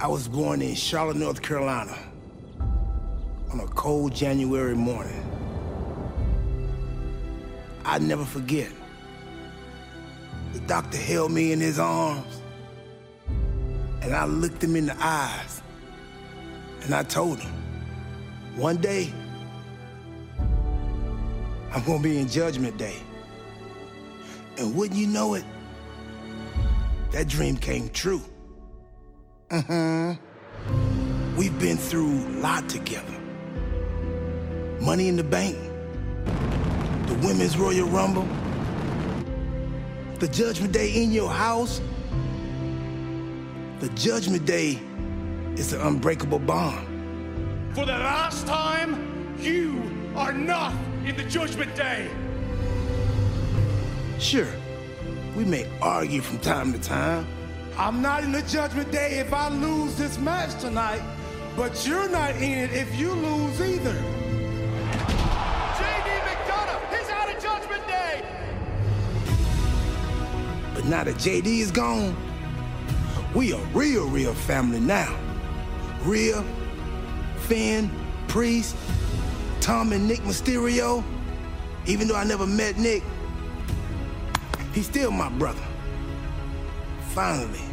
I was born in Charlotte, North Carolina on a cold January morning. I never forget. The doctor held me in his arms, and I looked him in the eyes, and I told him, one day, I'm gonna be in Judgment Day. And wouldn't you know it, that dream came true. Mm-hmm. We've been through a lot together. Money in the bank, the Women's Royal Rumble, the Judgment Day in your house. The Judgment Day is an unbreakable bond. For the last time, you are not in the Judgment Day. Sure, we may argue from time to time. I'm not in the Judgment Day if I lose this match tonight, but you're not in it if you lose either. JD McDonagh is out of Judgment Day. But now that JD is gone, we a real, real family now. Rhea, Finn, Priest, Tom and Nick Mysterio. Even though I never met Nick, he's still my brother. Finally,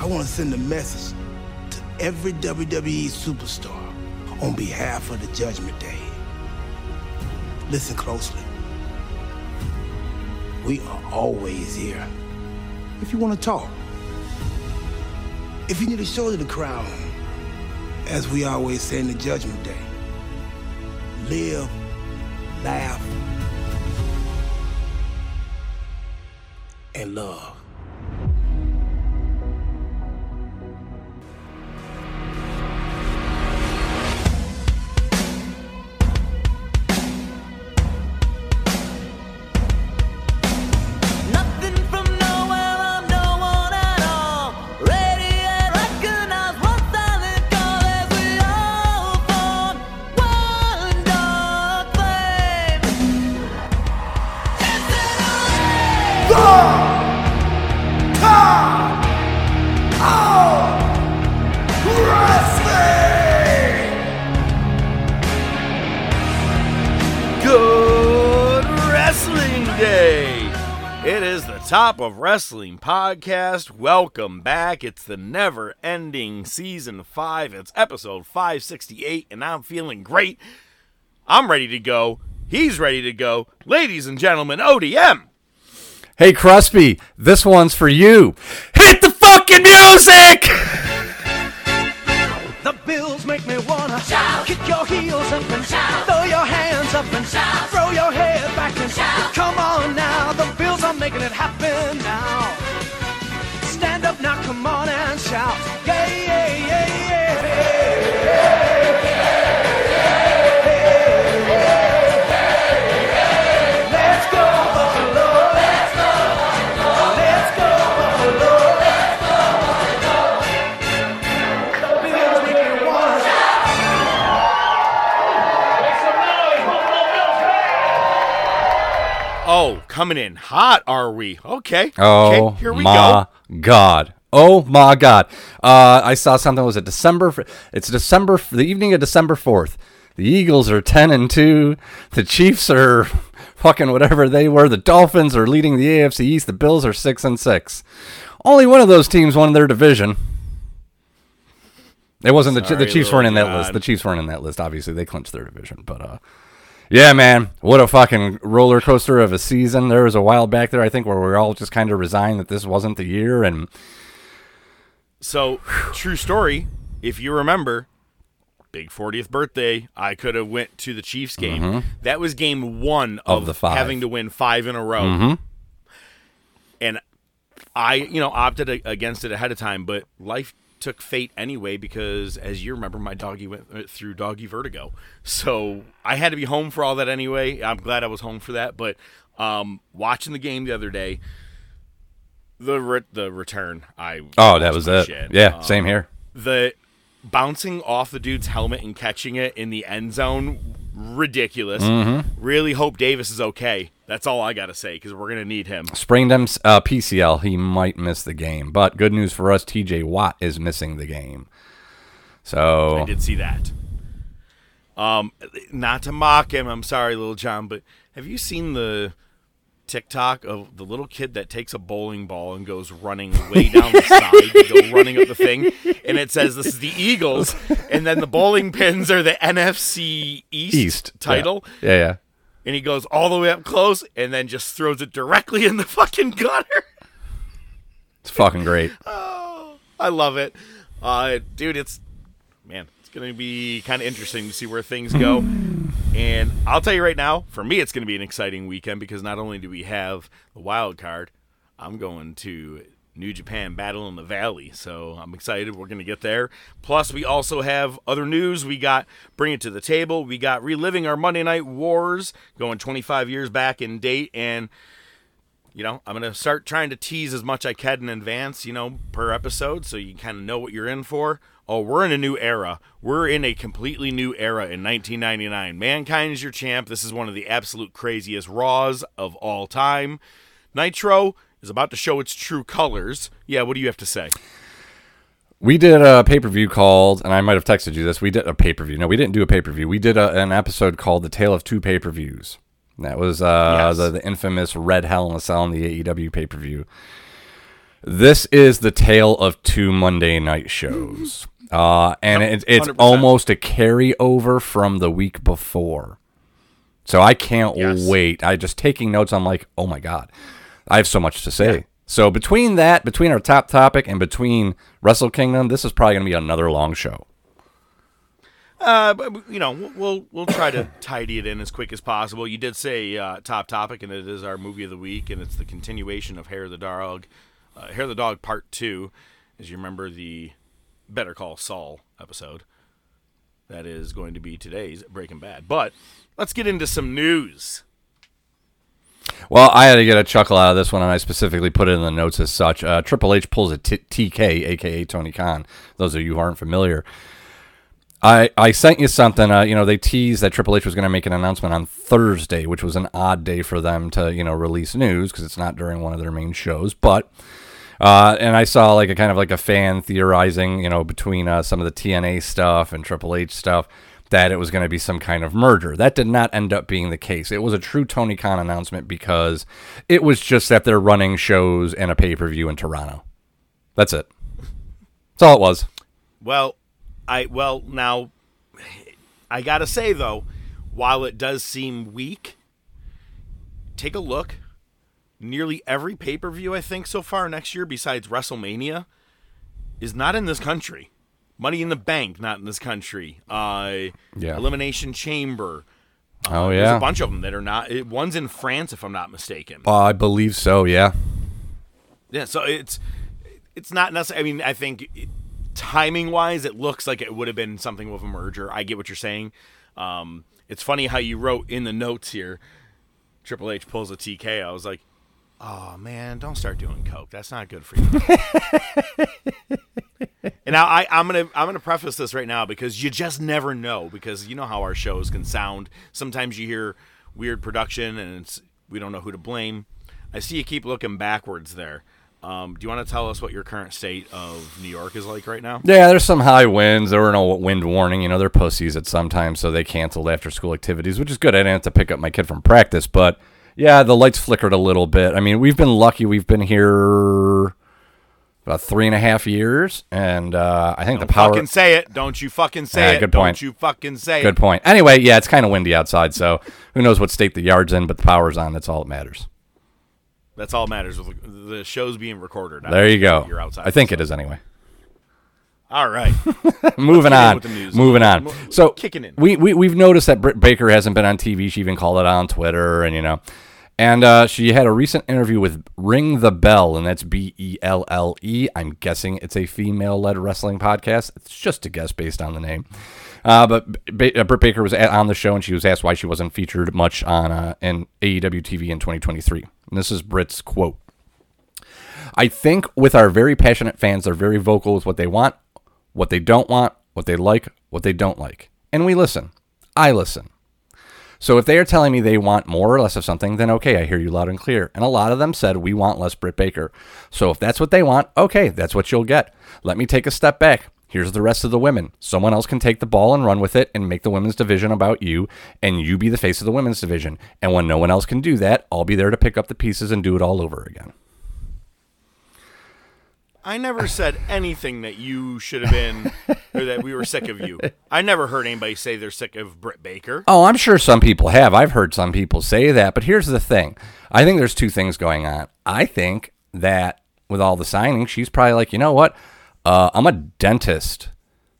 I want to send a message to every WWE superstar on behalf of the Judgment Day. Listen closely. We are always here. If you want to talk, if you need a shoulder to cry on, as we always say in the Judgment Day, live, laugh, and love. Top of Wrestling podcast. Welcome back. It's the never ending season 5. It's episode 568, and I'm feeling great. I'm ready to go. He's ready to go. Ladies and gentlemen, ODM. Hey, Crusby, this one's for you. Hit the fucking music! The bills make me wanna shout. Kick your heels up and shout. Throw your hands up and shout. Throw your head back and shout. Come on now, the bills are making it happen now. Stand up now, come on and shout. Yeah, yeah, yeah. Coming in hot, are we? Okay. Oh, okay, here we my go. God. Oh, my God. Uh, I saw something, was it December? It's December, the evening of December 4th. The Eagles are 10 and 2. The Chiefs are fucking whatever they were. The Dolphins are leading the AFC East. The Bills are 6 and 6. Only one of those teams won their division. It wasn't the, Sorry, the Chiefs weren't in that little list. The Chiefs weren't in that list. Obviously, they clinched their division. But uh, yeah, man, what a fucking roller coaster of a season. There was a while back there, I think, where we were all just kind of resigned that this wasn't the year, and So, true story. If you remember, big 40th birthday, I could have went to the Chiefs game. That was game one Mm-hmm. Of of, the five. having to win five in a row. Mhm. And I, you know, opted against it ahead of time, but life took fate anyway because, as you remember, my doggy went went through doggy vertigo. So I had to be home for all that anyway. I'm glad I was home for that. But um, watching the game the other day, the re- the return, I oh, that was it. shit. Yeah, Um, same here. the bouncing off the dude's helmet and catching it in the end zone ridiculous Mm-hmm. really hope davis is okay That's all I got to say because we're going to need him. Sprained him uh, PCL, he might miss the game. But good news for us, TJ Watt is missing the game. So I did see that. Um, not to mock him, I'm sorry, little John, but have you seen the TikTok of the little kid that takes a bowling ball and goes running way down the side go running up the thing, and it says this is the Eagles, and then the bowling pins are the NFC East, East title, Yeah, yeah. yeah. And he goes all the way up close and then just throws it directly in the fucking gutter. It's fucking great. oh, I love it, uh, dude. It's man, it's gonna be kind of interesting to see where things go. and I'll tell you right now, for me, it's gonna be an exciting weekend because not only do we have the wild card, I'm going to New Japan Battle in the Valley, so I'm excited. We're gonna get there. Plus, we also have other news. We got bring it to the table. We got reliving our Monday Night Wars, going 25 years back in date, and you know, I'm going to start trying to tease as much I can in advance, you know, per episode so you kind of know what you're in for. Oh, we're in a new era. We're in a completely new era in 1999. Mankind is your champ. This is one of the absolute craziest Raws of all time. Nitro is about to show its true colors. Yeah, what do you have to say? We did a pay per view called, and I might have texted you this. We did a pay per view. No, we didn't do a pay per view. We did a, an episode called "The Tale of Two Pay Per Views." That was uh, Yes. the, the infamous Red Hell in a Cell in the AEW pay per view. This is the tale of two Monday night shows, uh, and it, it's 100%. almost a carryover from the week before. So I can't Yes. wait. I just taking notes. I'm like, oh my god, I have so much to say. So between that, between our top topic, and between Wrestle Kingdom, this is probably going to be another long show. Uh, but you know, we'll we'll, we'll try to tidy it in as quick as possible. You did say uh, top topic, and it is our movie of the week, and it's the continuation of Hair of the Dog, uh, Hair of the Dog Part Two. As you remember, the Better Call Saul episode that is going to be today's Breaking Bad. But let's get into some news. Well, I had to get a chuckle out of this one, and I specifically put it in the notes as such. Uh, Triple H pulls a t- TK, aka Tony Khan. Those of you who aren't familiar, I I sent you something. Uh, you know, they teased that Triple H was going to make an announcement on Thursday, which was an odd day for them to you know release news because it's not during one of their main shows. But uh, and I saw like a kind of like a fan theorizing, you know, between uh, some of the TNA stuff and Triple H stuff that it was going to be some kind of merger. That did not end up being the case. It was a true Tony Khan announcement because it was just that they're running shows and a pay per view in Toronto. That's it. That's all it was. Well, I well now I gotta say though, while it does seem weak, take a look. Nearly every pay per view I think so far next year, besides WrestleMania, is not in this country. Money in the Bank, not in this country. Uh, Yeah. Elimination Chamber. Oh yeah, There's a bunch of them that are not. It, one's in France, if I'm not mistaken. Uh, I believe so. Yeah. Yeah, so it's it's not necessarily. I mean, I think timing wise, it looks like it would have been something with a merger. I get what you're saying. Um, it's funny how you wrote in the notes here. Triple H pulls a TK. I was like, oh man, don't start doing coke. That's not good for you. and now I, I'm gonna I'm gonna preface this right now because you just never know because you know how our shows can sound. Sometimes you hear weird production and it's we don't know who to blame. I see you keep looking backwards there. Um, do you want to tell us what your current state of New York is like right now? Yeah, there's some high winds. There were no wind warning. You know, they're pussies at some time, so they canceled after school activities, which is good. I didn't have to pick up my kid from practice, but yeah, the lights flickered a little bit. I mean, we've been lucky. We've been here about three and a half years, and uh, I think the power. Fucking say it. Don't you fucking say Yeah, it. good point. Don't you fucking say it. Good it. point. Anyway, yeah, it's kind of windy outside, so who knows what state the yard's in, but the power's on. That's all that matters. That's all that matters. The show's being recorded. I There you go. You're outside. I think it is anyway. All right. moving on. with the news. Moving on. So kicking in. We, we we've noticed that Britt Baker hasn't been on TV. She even called it out on Twitter, and you know, and uh, she had a recent interview with Ring the Bell, and that's B E L L E. I'm guessing it's a female-led wrestling podcast. It's just a guess based on the name. Uh, but uh, Britt Baker was at, on the show, and she was asked why she wasn't featured much on uh, in AEW TV in 2023. And this is Britt's quote. I think with our very passionate fans, they're very vocal with what they want, what they don't want, what they like, what they don't like. And we listen. I listen. So if they are telling me they want more or less of something, then okay, I hear you loud and clear. And a lot of them said we want less Britt Baker. So if that's what they want, okay, that's what you'll get. Let me take a step back. Here's the rest of the women. Someone else can take the ball and run with it and make the women's division about you, and you be the face of the women's division. And when no one else can do that, I'll be there to pick up the pieces and do it all over again. I never said anything that you should have been, or that we were sick of you. I never heard anybody say they're sick of Britt Baker. Oh, I'm sure some people have. I've heard some people say that. But here's the thing I think there's two things going on. I think that with all the signing, she's probably like, you know what? Uh, I'm a dentist.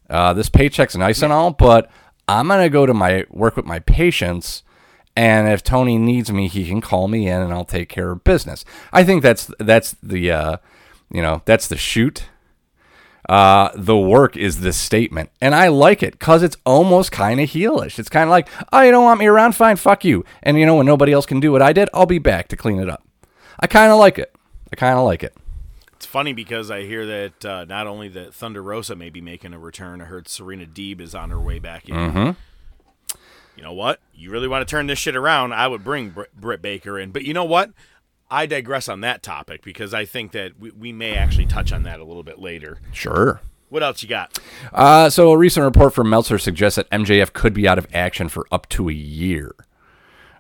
Uh, this paycheck's nice and all, but I'm going to go to my work with my patients. And if Tony needs me, he can call me in and I'll take care of business. I think that's that's the uh, you know that's the shoot. Uh, the work is the statement, and I like it because it's almost kind of heelish. It's kind of like, oh, you don't want me around? Fine, fuck you. And you know when nobody else can do what I did, I'll be back to clean it up. I kind of like it. I kind of like it. It's funny because I hear that uh, not only that Thunder Rosa may be making a return, I heard Serena Deeb is on her way back in. Mm-hmm. You know what? You really want to turn this shit around? I would bring Br- Britt Baker in. But you know what? I digress on that topic because I think that we, we may actually touch on that a little bit later. Sure. What else you got? Uh, so a recent report from Meltzer suggests that MJF could be out of action for up to a year.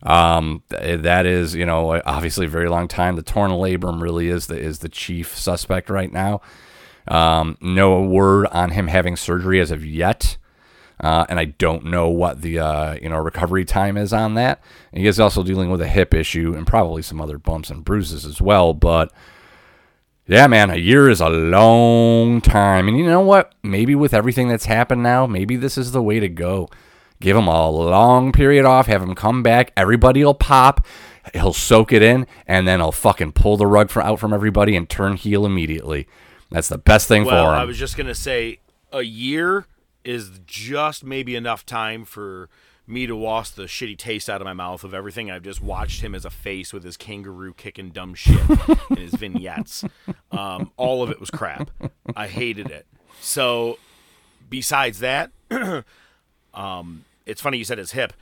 Um, th- that is, you know, obviously a very long time. The torn labrum really is the is the chief suspect right now. Um, no word on him having surgery as of yet. Uh, and I don't know what the uh, you know recovery time is on that. And he is also dealing with a hip issue and probably some other bumps and bruises as well. But yeah, man, a year is a long time. And you know what? Maybe with everything that's happened now, maybe this is the way to go. Give him a long period off, have him come back. Everybody will pop. He'll soak it in, and then he'll fucking pull the rug from, out from everybody and turn heel immediately. That's the best thing Well, for him. I was just gonna say a year is just maybe enough time for me to wash the shitty taste out of my mouth of everything I've just watched him as a face with his kangaroo kicking dumb shit in his vignettes. Um, all of it was crap. I hated it. So, besides that, um, it's funny you said his hip.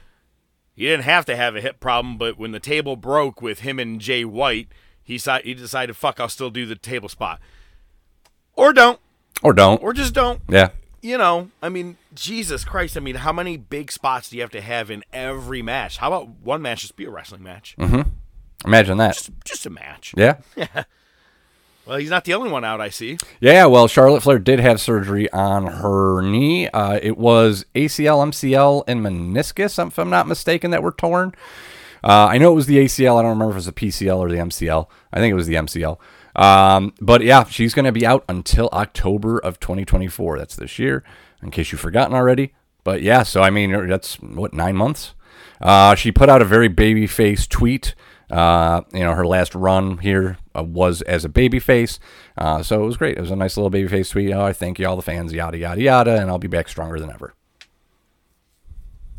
He didn't have to have a hip problem, but when the table broke with him and Jay White, he si- he decided, "Fuck, I'll still do the table spot." Or don't, or don't. or just don't yeah. You know, I mean, Jesus Christ. I mean, how many big spots do you have to have in every match? How about one match just be a wrestling match? Imagine that. Just, just a match. Yeah. Well, he's not the only one out, I see. Yeah, well, Charlotte Flair did have surgery on her knee. Uh, it was ACL, MCL, and meniscus, if I'm not mistaken, that were torn. Uh, I know it was the ACL. I don't remember if it was the PCL or the MCL. I think it was the MCL. Um, but yeah, she's going to be out until October of 2024. That's this year, in case you've forgotten already. But yeah, so I mean, that's what, nine months? Uh, she put out a very babyface tweet. Uh, you know, her last run here uh, was as a babyface. Uh, so it was great. It was a nice little babyface tweet. Oh, I thank you, all the fans, yada, yada, yada, and I'll be back stronger than ever.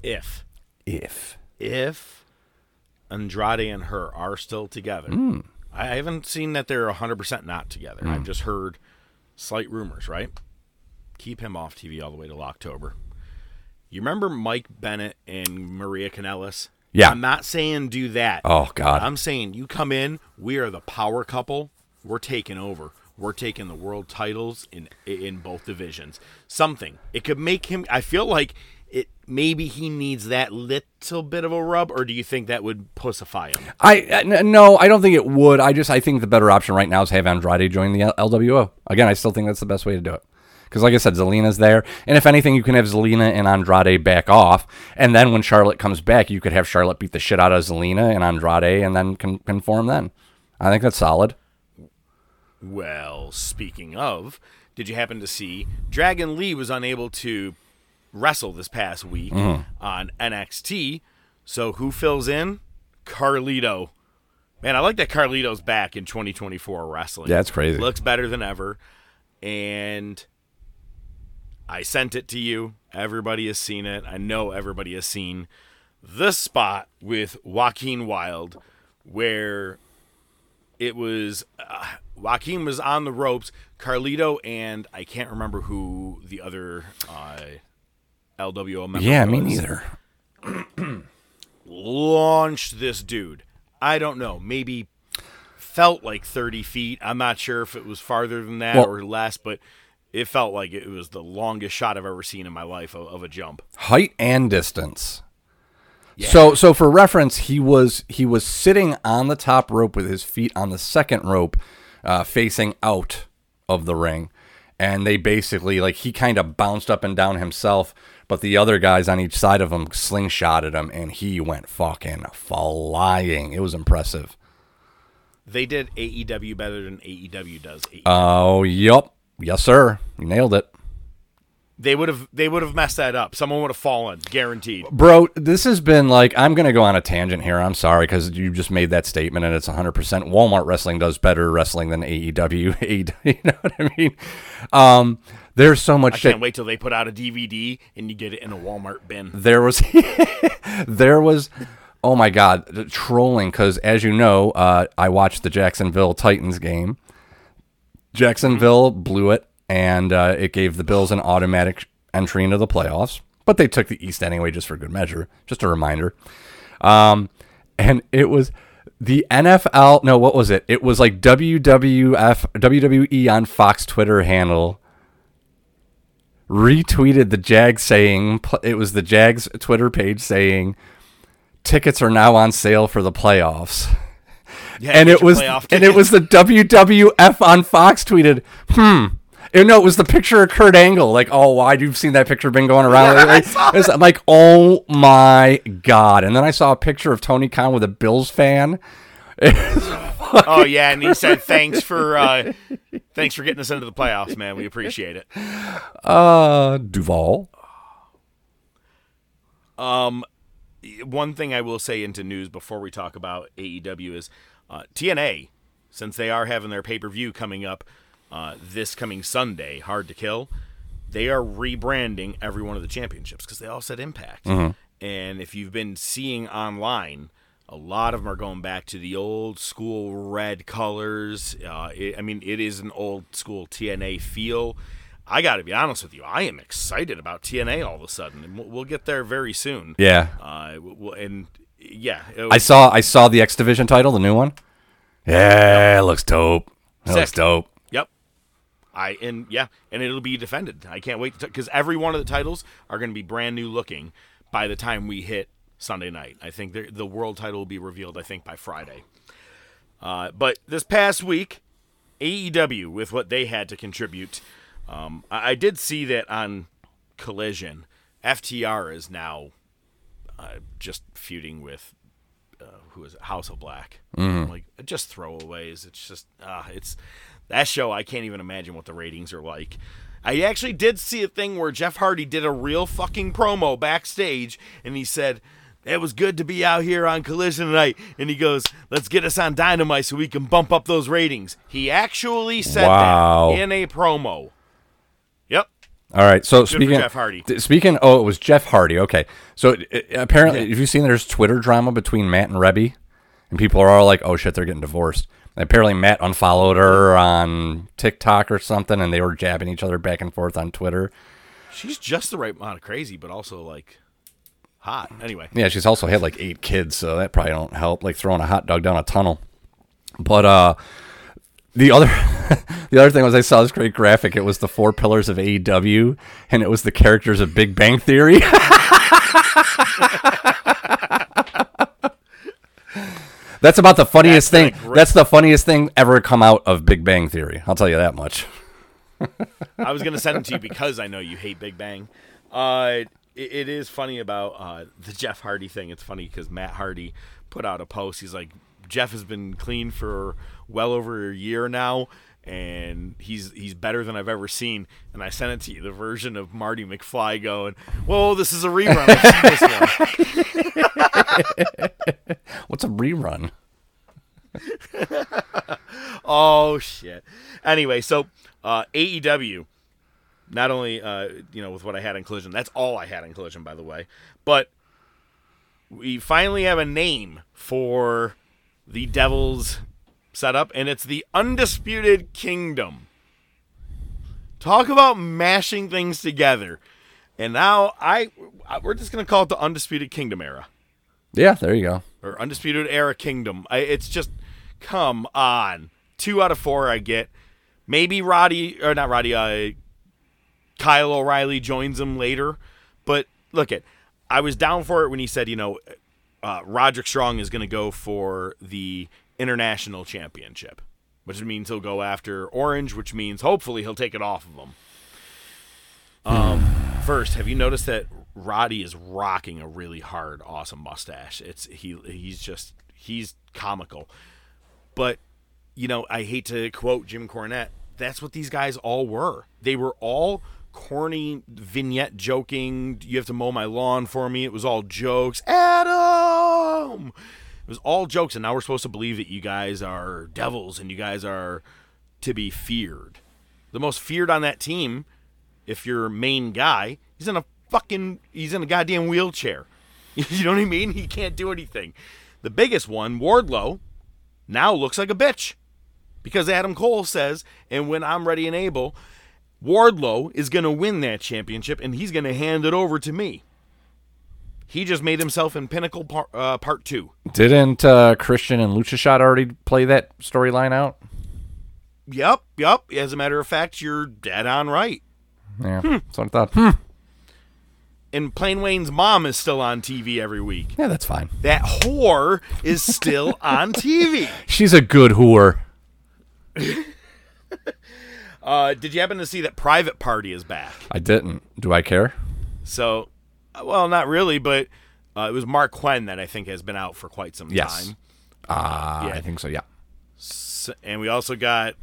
If, If. if Andrade and her are still together, Hmm. I haven't seen that they're 100% not together. I've hmm. just heard slight rumors, right? Keep him off TV all the way till October. You remember Mike Bennett and Maria Kanellis? Yeah. I'm not saying do that. Oh, God. I'm saying you come in, we are the power couple. We're taking over. We're taking the world titles in in both divisions. Something. It could make him I feel like it maybe he needs that little bit of a rub or do you think that would pussify him? I uh, no, I don't think it would. I just I think the better option right now is have Andrade join the L- LWO. Again, I still think that's the best way to do it. Because, like I said, Zelina's there, and if anything, you can have Zelina and Andrade back off, and then when Charlotte comes back, you could have Charlotte beat the shit out of Zelina and Andrade, and then con- conform. Then, I think that's solid. Well, speaking of, did you happen to see Dragon Lee was unable to wrestle this past week on NXT? So who fills in? Carlito. Man, I like that Carlito's back in 2024 wrestling. Yeah, that's crazy. Looks better than ever. And I sent it to you. Everybody has seen it. I know everybody has seen the spot with Joaquin Wilde where it was uh, Joaquin was on the ropes. Carlito and I can't remember who the other uh, LWO member. Yeah, me neither. launched this dude. I don't know, maybe felt like 30 feet. I'm not sure if it was farther than that Well- or less, but it felt like it was the longest shot I've ever seen in my life of, of a jump. height and distance. So so for reference, he was he was sitting on the top rope with his feet on the second rope, uh, facing out of the ring, and they basically like he kind of bounced up and down himself, but the other guys on each side of him slingshotted him, and he went fucking flying. It was impressive. They did AEW better than AEW does. AEW. Oh, yep, yes sir, you nailed it. they would have they would have messed that up. Someone would have fallen, guaranteed. Bro, this has been like I'm gonna go on a tangent here. I'm sorry because you just made that statement and it's 100. percent Walmart wrestling does better wrestling than AEW. AEW you know what I mean? Um, there's so much I shit. can't wait till they put out a DVD and you get it in a Walmart bin. There was, there was, oh my god, the trolling because as you know, uh, I watched the Jacksonville Titans game. Jacksonville blew it, and uh, it gave the Bills an automatic entry into the playoffs. But they took the East anyway, just for good measure. Just a reminder. Um, and it was the NFL. No, what was it? It was like WWF, WWE on Fox Twitter handle retweeted the Jags saying it was the Jags Twitter page saying tickets are now on sale for the playoffs. Yeah, and it was and it was the WWF on Fox tweeted, "Hmm." And no, it was the picture of Kurt Angle. Like, oh, why you've seen that picture been going around lately? It's like, oh my god! And then I saw a picture of Tony Khan with a Bills fan. Oh yeah, and he said thanks for uh, thanks for getting us into the playoffs, man. We appreciate it. Uh, Duval. One thing I will say into news before we talk about AEW is uh, TNA, since they are having their pay per view coming up uh, this coming Sunday, Hard to Kill. They are rebranding every one of the championships because they all said Impact. And if you've been seeing online, a lot of them are going back to the old school red colors. Uh, it, I mean, it is an old school TNA feel. I got to be honest with you. I am excited about TNA all of a sudden, and we'll, we'll get there very soon. Yeah, Uh, w- w- and yeah, it I saw I saw the X Division title, the new one. Yeah, it looks dope. It looks dope. Yep. I and yeah, and it'll be defended. I can't wait because every one of the titles are going to be brand new looking by the time we hit Sunday night. I think the the world title will be revealed. I think by Friday. Uh, but this past week, AEW with what they had to contribute, um, I, I did see that on Collision, FTR is now uh, just feuding with uh, who is it? House of Black. Like just throwaways. It's just uh, it's that show. I can't even imagine what the ratings are like. I actually did see a thing where Jeff Hardy did a real fucking promo backstage, and he said. It was good to be out here on Collision tonight. And he goes, let's get us on Dynamite so we can bump up those ratings. He actually said Wow. that in a promo. Yep. All right. So for speaking Jeff Hardy. speaking. Oh, it was Jeff Hardy. Okay. So uh, apparently, have you seen there's Twitter drama between Matt and Reby, and people are all like, "Oh shit, they're getting divorced." And apparently, Matt unfollowed her on TikTok or something, and they were jabbing each other back and forth on Twitter. She's just the right amount of crazy, but also like hot. Anyway. Yeah, she's also had like eight kids, so that probably don't help. Like throwing a hot dog down a tunnel. But uh, the other the other thing was I saw this great graphic. It was the four pillars of AEW, and it was the characters of Big Bang Theory. That's about the funniest That's thing. gonna That's the funniest thing ever come out of Big Bang Theory. I'll tell you that much. I was gonna send it to you because I know you hate Big Bang. Uh, it, it is funny about uh, the Jeff Hardy thing. It's funny because Matt Hardy put out a post. He's like, Jeff has been clean for well over a year now, and he's he's better than I've ever seen. And I sent it to you, the version of Marty McFly going, "Whoa, this is a rerun." I've seen this one." What's a rerun? Oh shit. Anyway, so uh, AEW, not only uh, you know with what I had in Collision, that's all I had in Collision, by the way, but we finally have a name for the Devils setup, and it's the Undisputed Kingdom. Talk about mashing things together, and now I we're just gonna call it the Undisputed Kingdom era. Yeah, there you go. or Undisputed Era Kingdom. I, it's just, come on. Two out of four I get. Maybe Roddy, or not Roddy, uh, Kyle O'Reilly joins him later. But look at, I was down for it when he said, you know, uh, Roderick Strong is going to go for the international championship, which means he'll go after Orange, which means hopefully he'll take it off of him. Um, first, have you noticed that Roddy is rocking a really hard, awesome mustache? It's he he's just he's comical. But you know, I hate to quote Jim Cornette. That's what these guys all were. They were all corny vignette joking. You have to mow my lawn for me. It was all jokes. Adam. It was all jokes, and now we're supposed to believe that you guys are devils and you guys are to be feared. The most feared on that team, if you're main guy, he's in a fucking he's in a goddamn wheelchair. You know what I mean? He can't do anything. The biggest one, Wardlow, now looks like a bitch. Because Adam Cole says, and when I'm ready and able, Wardlow is going to win that championship and he's going to hand it over to me. He just made himself in Pinnacle par- uh, Part 2. Didn't uh, Christian and Lucha Shot already play that storyline out? Yep, yep. As a matter of fact, you're dead on right. Yeah, that's what I thought. Hmm. And Plain Wayne's mom is still on TV every week. Yeah, that's fine. That whore is still on TV. She's a good whore. Uh, did you happen to see that Private Party is back? I didn't. Do I care? So, uh, well, not really, but uh, it was Marq Quen that I think has been out for quite some Yes. time. Uh, Yeah. I think so. Yeah. S and we also got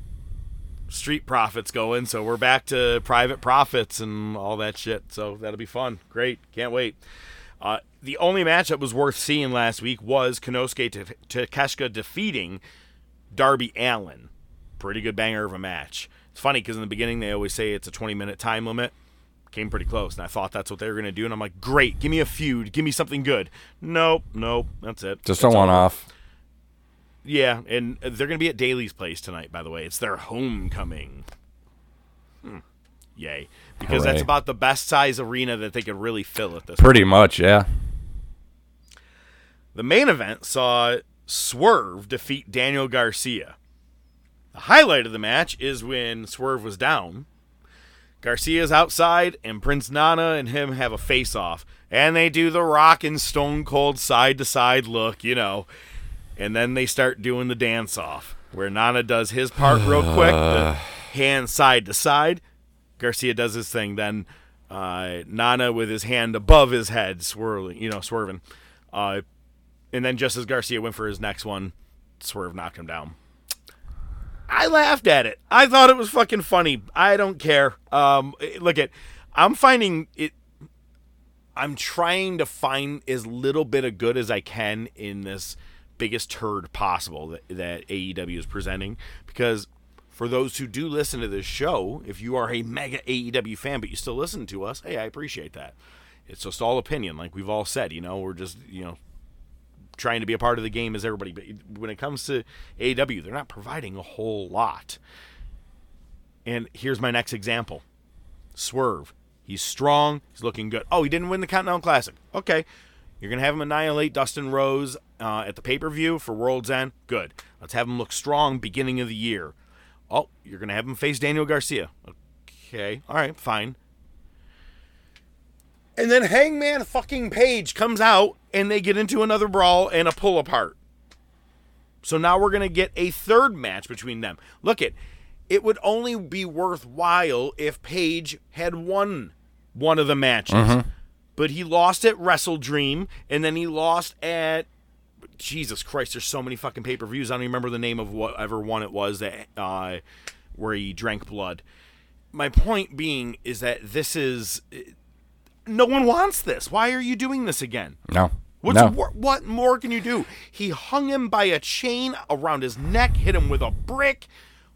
Street Profits going, so we're back to Private Profits and all that shit. So that'll be fun. Great, can't wait. Uh, the only match that was worth seeing last week was Konosuke Ta- Takeshita defeating Darby Allin. Pretty good banger of a match. It's funny because in the beginning they always say it's a 20 minute time limit. Came pretty close, and I thought that's what they were going to do. And I'm like, great, give me a feud, give me something good. Nope, nope, that's it. Just a one off. Yeah, and they're going to be at Daily's Place tonight, by the way. It's their homecoming. Hmm. Yay. Because that's about the best size arena that they could really fill at this Pretty much, yeah. The main event saw Swerve defeat Daniel Garcia. The highlight of the match is when Swerve was down. Garcia's outside, and Prince Nana and him have a face off. And they do the rock and stone cold side to side look, you know. And then they start doing the dance off, where Nana does his part real quick, the hand side to side. Garcia does his thing. Then uh, Nana with his hand above his head, swirling, you know, swerving. Uh, and then just as Garcia went for his next one, Swerve knocked him down. I laughed at it. I thought it was fucking funny. I don't care. Um, look at, I'm finding it. I'm trying to find as little bit of good as I can in this biggest turd possible that, that AEW is presenting. Because for those who do listen to this show, if you are a mega AEW fan but you still listen to us, hey, I appreciate that. It's just all opinion, like we've all said. You know, we're just you know trying to be a part of the game as everybody. But when it comes to AW, they're not providing a whole lot. And here's my next example Swerve. He's strong. He's looking good. Oh, he didn't win the Continental Classic. Okay. You're going to have him annihilate Dustin Rhodes uh, at the pay per view for World's End. Good. Let's have him look strong beginning of the year. Oh, you're going to have him face Daniel Garcia. Okay. All right. Fine. And then Hangman fucking Page comes out and they get into another brawl and a pull apart. So now we're going to get a third match between them. Look it. It would only be worthwhile if Page had won one of the matches. But he lost at Wrestle Dream and then he lost at Jesus Christ, there's so many fucking pay-per-views. I don't even remember the name of whatever one it was that uh where he drank blood. My point being is that this is no one wants this. Why are you doing this again? No. What's no. wor- what more can you do? He hung him by a chain around his neck, hit him with a brick.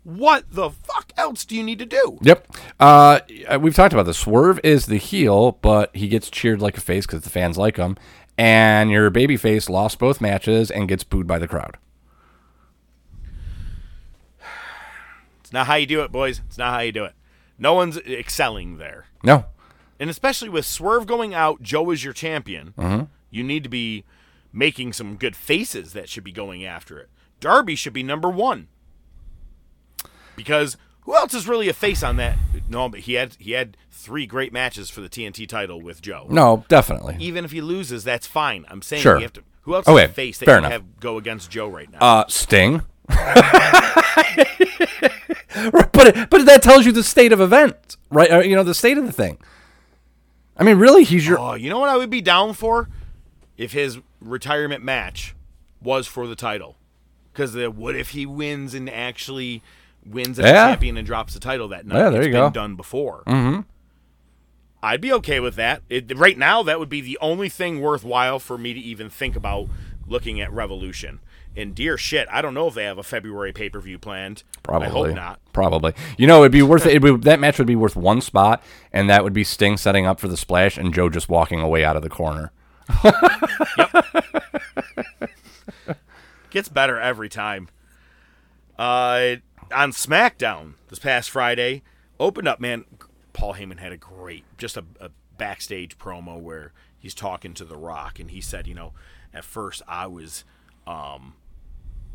What the fuck else do you need to do? Yep. Uh, we've talked about this. Swerve is the heel, but he gets cheered like a face because the fans like him. And your babyface lost both matches and gets booed by the crowd. It's not how you do it, boys. It's not how you do it. No one's excelling there. No. And especially with Swerve going out, Joe is your champion. Mm-hmm. You need to be making some good faces that should be going after it. Darby should be number one because who else is really a face on that? No, but he had he had three great matches for the TNT title with Joe. No, definitely. Even if he loses, that's fine. I'm saying Sure. you have to. Who else Okay, is a face that fair you enough. have go against Joe right now? Uh, Sting. but but that tells you the state of event, right? Uh, You know the state of the thing. I mean, really, he's your. Oh, you know what I would be down for if his retirement match was for the title. Because what if he wins and actually wins as Yeah. a champion and drops the title that night? Yeah, there It's you been go. Done before. Mm-hmm. I'd be okay with that. It, right now, that would be the only thing worthwhile for me to even think about looking at Revolution. And dear shit, I don't know if they have a February pay per view planned. Probably. I hope not. Probably. You know, it'd be worth it. Would, that match would be worth one spot, and that would be Sting setting up for the splash and Joe just walking away out of the corner. Gets better every time. Uh, on SmackDown this past Friday, opened up, man. Paul Heyman had a great, just a, a backstage promo where he's talking to The Rock, and he said, you know, at first I was um,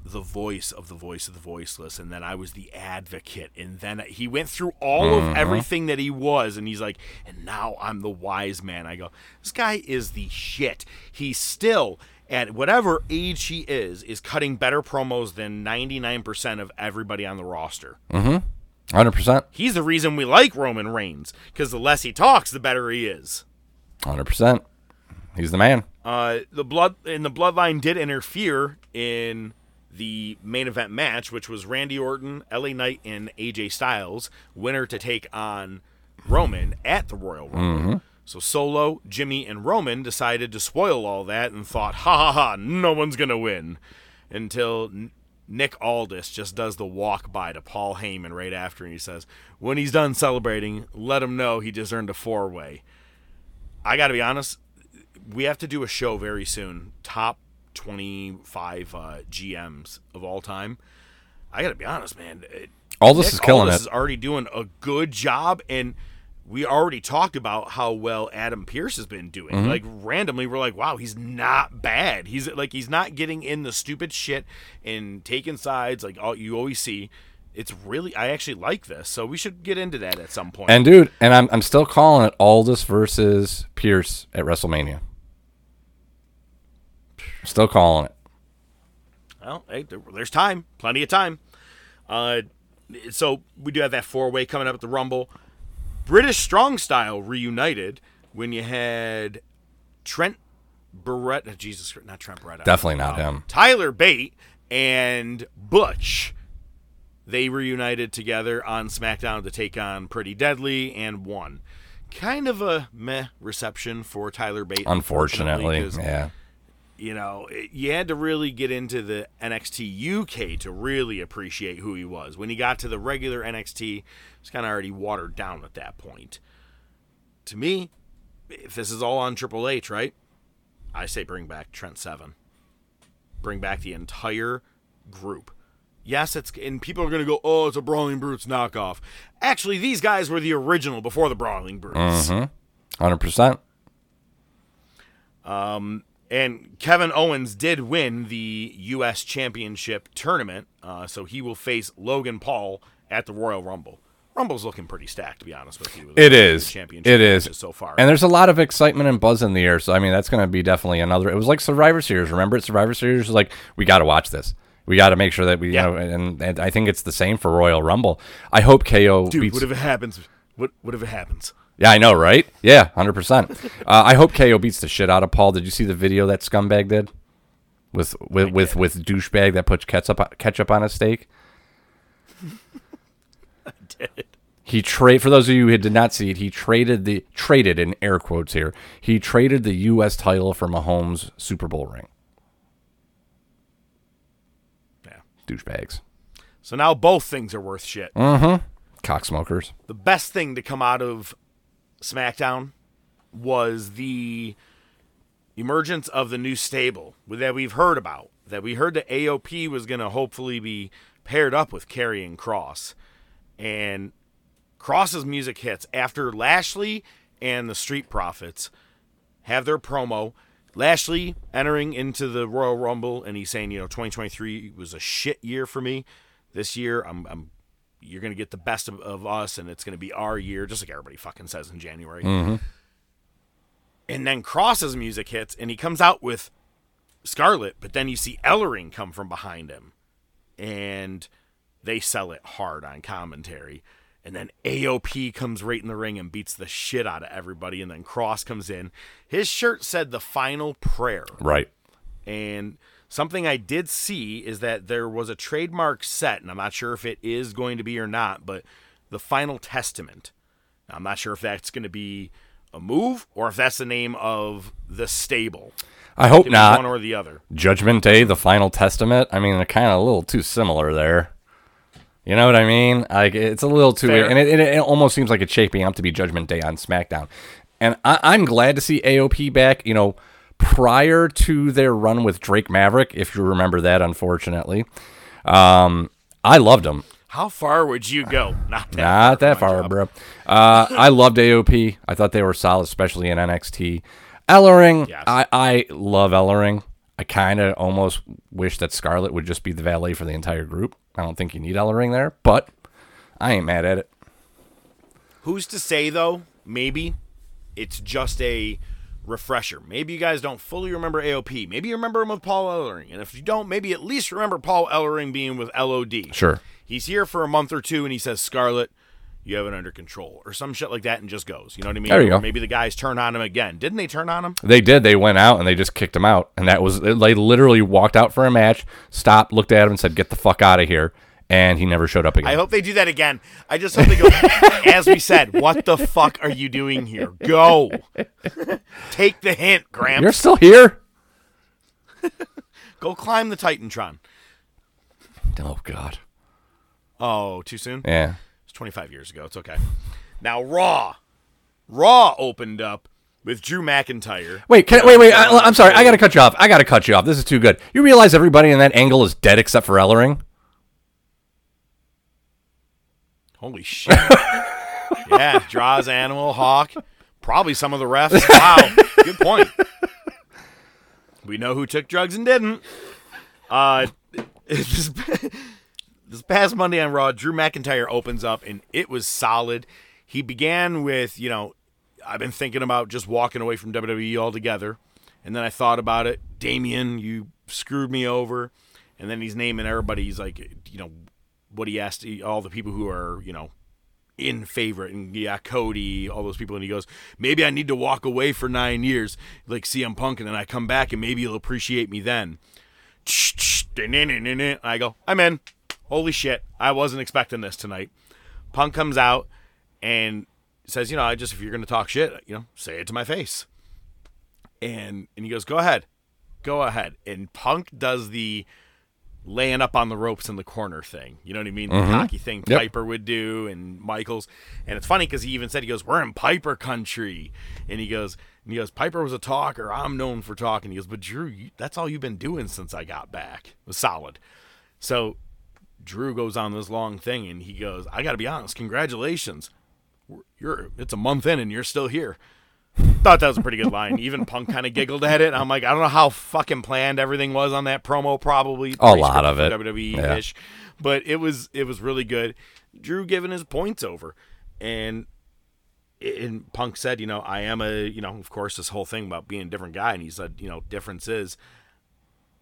the voice of the voice of the voiceless, and then I was the advocate, and then he went through all of everything that he was, and he's like, and now I'm the wise man. I go, this guy is the shit. He's still at whatever age he is, is cutting better promos than 99% of everybody on the roster. Hundred percent. He's the reason we like Roman Reigns because the less he talks, the better he is. Hundred percent. He's the man. Uh, the blood and the bloodline did interfere in the main event match, which was Randy Orton, LA Knight, and AJ Styles, winner to take on Roman at the Royal Rumble. Mm-hmm. So Solo, Jimmy, and Roman decided to spoil all that and thought, ha ha ha, no one's gonna win, until Nick Aldis just does the walk by to Paul Heyman right after, and he says, when he's done celebrating, let him know he just earned a four way. I got to be honest, we have to do a show very soon. Top 25 uh, GMs of all time. I got to be honest, man. it- this Nick is killing Aldis it. is already doing a good job, and we already talked about how well Adam Pearce has been doing. Mm-hmm. Like randomly, we're like, wow, he's not bad. He's like he's not getting in the stupid shit and taking sides like all you always see. It's really I actually like this, so we should get into that at some point. And dude, and I'm I'm still calling it Aldis versus Pearce at WrestleMania. Still calling it. Well, hey, there, there's time, plenty of time. Uh, so we do have that four way coming up at the Rumble. British Strong Style reunited when you had Trent Beretta, Jesus, not Trent Beretta, Definitely not him. Tyler Bate and Butch. They reunited together on SmackDown to take on Pretty Deadly and won. Kind of a meh reception for Tyler Bate, Unfortunately, yeah. You know, it, you had to really get into the NXT UK to really appreciate who he was. When he got to the regular NXT, it's kind of already watered down at that point. To me, if this is all on Triple H, right? I say bring back Trent Seven. Bring back the entire group. Yes, it's and people are gonna go, oh, it's a Brawling Brutes knockoff. Actually, these guys were the original before the Brawling Brutes. Mm-hmm. Hundred percent. Um, And Kevin Owens did win the U.S. Championship tournament, uh, so he will face Logan Paul at the Royal Rumble. Rumble's looking pretty stacked, to be honest with you. with It is. Championship It is. so far. And there's a lot of excitement and buzz in the air. So I mean, that's going to be definitely another. It was like Survivor Series. Remember, Survivor Series was like we got to watch this. We got to make sure that we, Yeah. you know, and, and I think it's the same for Royal Rumble. I hope KO Dude, beats. what if it happens? What what if it happens? Yeah, I know, right? Yeah, hundred percent. Uh, I hope KO beats the shit out of Paul. Did you see the video that scumbag did with with with, with douchebag that puts ketchup ketchup on a steak? Did. He trade for those of you who did not see it. He traded the traded in air quotes here. He traded the U.S. title for Mahomes' Super Bowl ring. Yeah. Douchebags, So now both things are worth shit. Mhm. Cocksmokers. the best thing to come out of SmackDown was the emergence of the new stable that we've heard about. That we heard that AOP was going to hopefully be paired up with Karrion Kross. And Kross's music hits after Lashley and the Street Profits have their promo. Lashley entering into the Royal Rumble, and he's saying, you know, 2023 was a shit year for me. This year, I'm, I'm you're gonna get the best of, of us, and it's gonna be our year, just like everybody fucking says in January. Mm-hmm. And then Kross's music hits, and he comes out with Scarlett, but then you see Ellering come from behind him, and they sell it hard on commentary. And then AOP comes right in the ring and beats the shit out of everybody. And then Kross comes in. His shirt said the final prayer. Right. And something I did see is that there was a trademark set, and I'm not sure if it is going to be or not, but the final testament. Now, I'm not sure if that's going to be a move or if that's the name of the stable. I hope not. one or the other. Judgment Day, the Final Testament. I mean, they're kind of a little too similar there. You know what I mean? Like it's a little too, Fair. and it, it, it almost seems like it's shaping up to be Judgment Day on SmackDown. And I, I'm glad to see AOP back. You know, prior to their run with Drake Maverick, if you remember that, unfortunately, um, I loved him. How far would you go? Not that Not that far, Job. bro. Uh, I loved AOP. I thought they were solid, especially in NXT. Ellering, Yes. I, I love Ellering. I kind of almost wish that Scarlett would just be the valet for the entire group. I don't think you need Ellering there, but I ain't mad at it. Who's to say though? Maybe it's just a refresher. Maybe you guys don't fully remember AOP. Maybe you remember him with Paul Ellering, and if you don't, maybe at least remember Paul Ellering being with LOD. Sure. He's here for a month or two, and he says, Scarlett, you have it under control," or some shit like that, and just goes. You know what I mean? There you Or go. Maybe the guys turn on him again. Didn't they turn on him? They did. They went out and they just kicked him out. And that was, they literally walked out for a match, stopped, looked at him, and said, get the fuck out of here. And he never showed up again. I hope they do that again. I just hope they go. as we said, what the fuck are you doing here? Go. Take the hint, Gramps. You're still here? Go climb the Titantron. Oh, God. Oh, too soon? Yeah. It's 25 years ago. It's okay. Now, Raw. Raw opened up with Drew McIntyre. Wait, can, wait, wait. I, I'm sorry. I got to oh. cut you off. I got to cut you off. This is too good. You realize everybody in that angle is dead except for Ellering? Holy shit. yeah, draws animal, hawk. Probably some of the refs. Wow. Good point. We know who took drugs and didn't. Uh, this, this past Monday on Raw, Drew McIntyre opens up, and it was solid. He began with, you know, I've been thinking about just walking away from WWE altogether. And then I thought about it. Damien, you screwed me over. And then he's naming everybody. He's like, you know, what he asked all the people who are, you know, in favor and yeah, Cody, all those people, and he goes, maybe I need to walk away for nine years, like CM Punk, and then I come back and maybe you'll appreciate me then. I go, I'm in. Holy shit, I wasn't expecting this tonight. Punk comes out and says, you know, I just if you're gonna talk shit, you know, say it to my face. And and he goes, go ahead, go ahead. And Punk does the laying up on the ropes in the corner thing. You know what I mean? The mm-hmm. cocky thing Yep. Piper would do and Michaels. And it's funny because he even said he goes, "We're in Piper country," and he goes, and he goes, "Piper was a talker. I'm known for talking." He goes, "But Drew, you, that's all you've been doing since I got back. It was solid." So Drew goes on this long thing, and he goes, "I got to be honest. Congratulations. You're it's a month in, and you're still here." Thought that was a pretty good line. Even Punk kind of giggled at it. I'm like, I don't know how fucking planned everything was on that promo. Probably A lot of it. WWE Yeah. ish, but it was it was really good. Drew giving his points over, and and Punk said, you know, I am a, you know, of course, this whole thing about being a different guy, and he said, you know, difference is,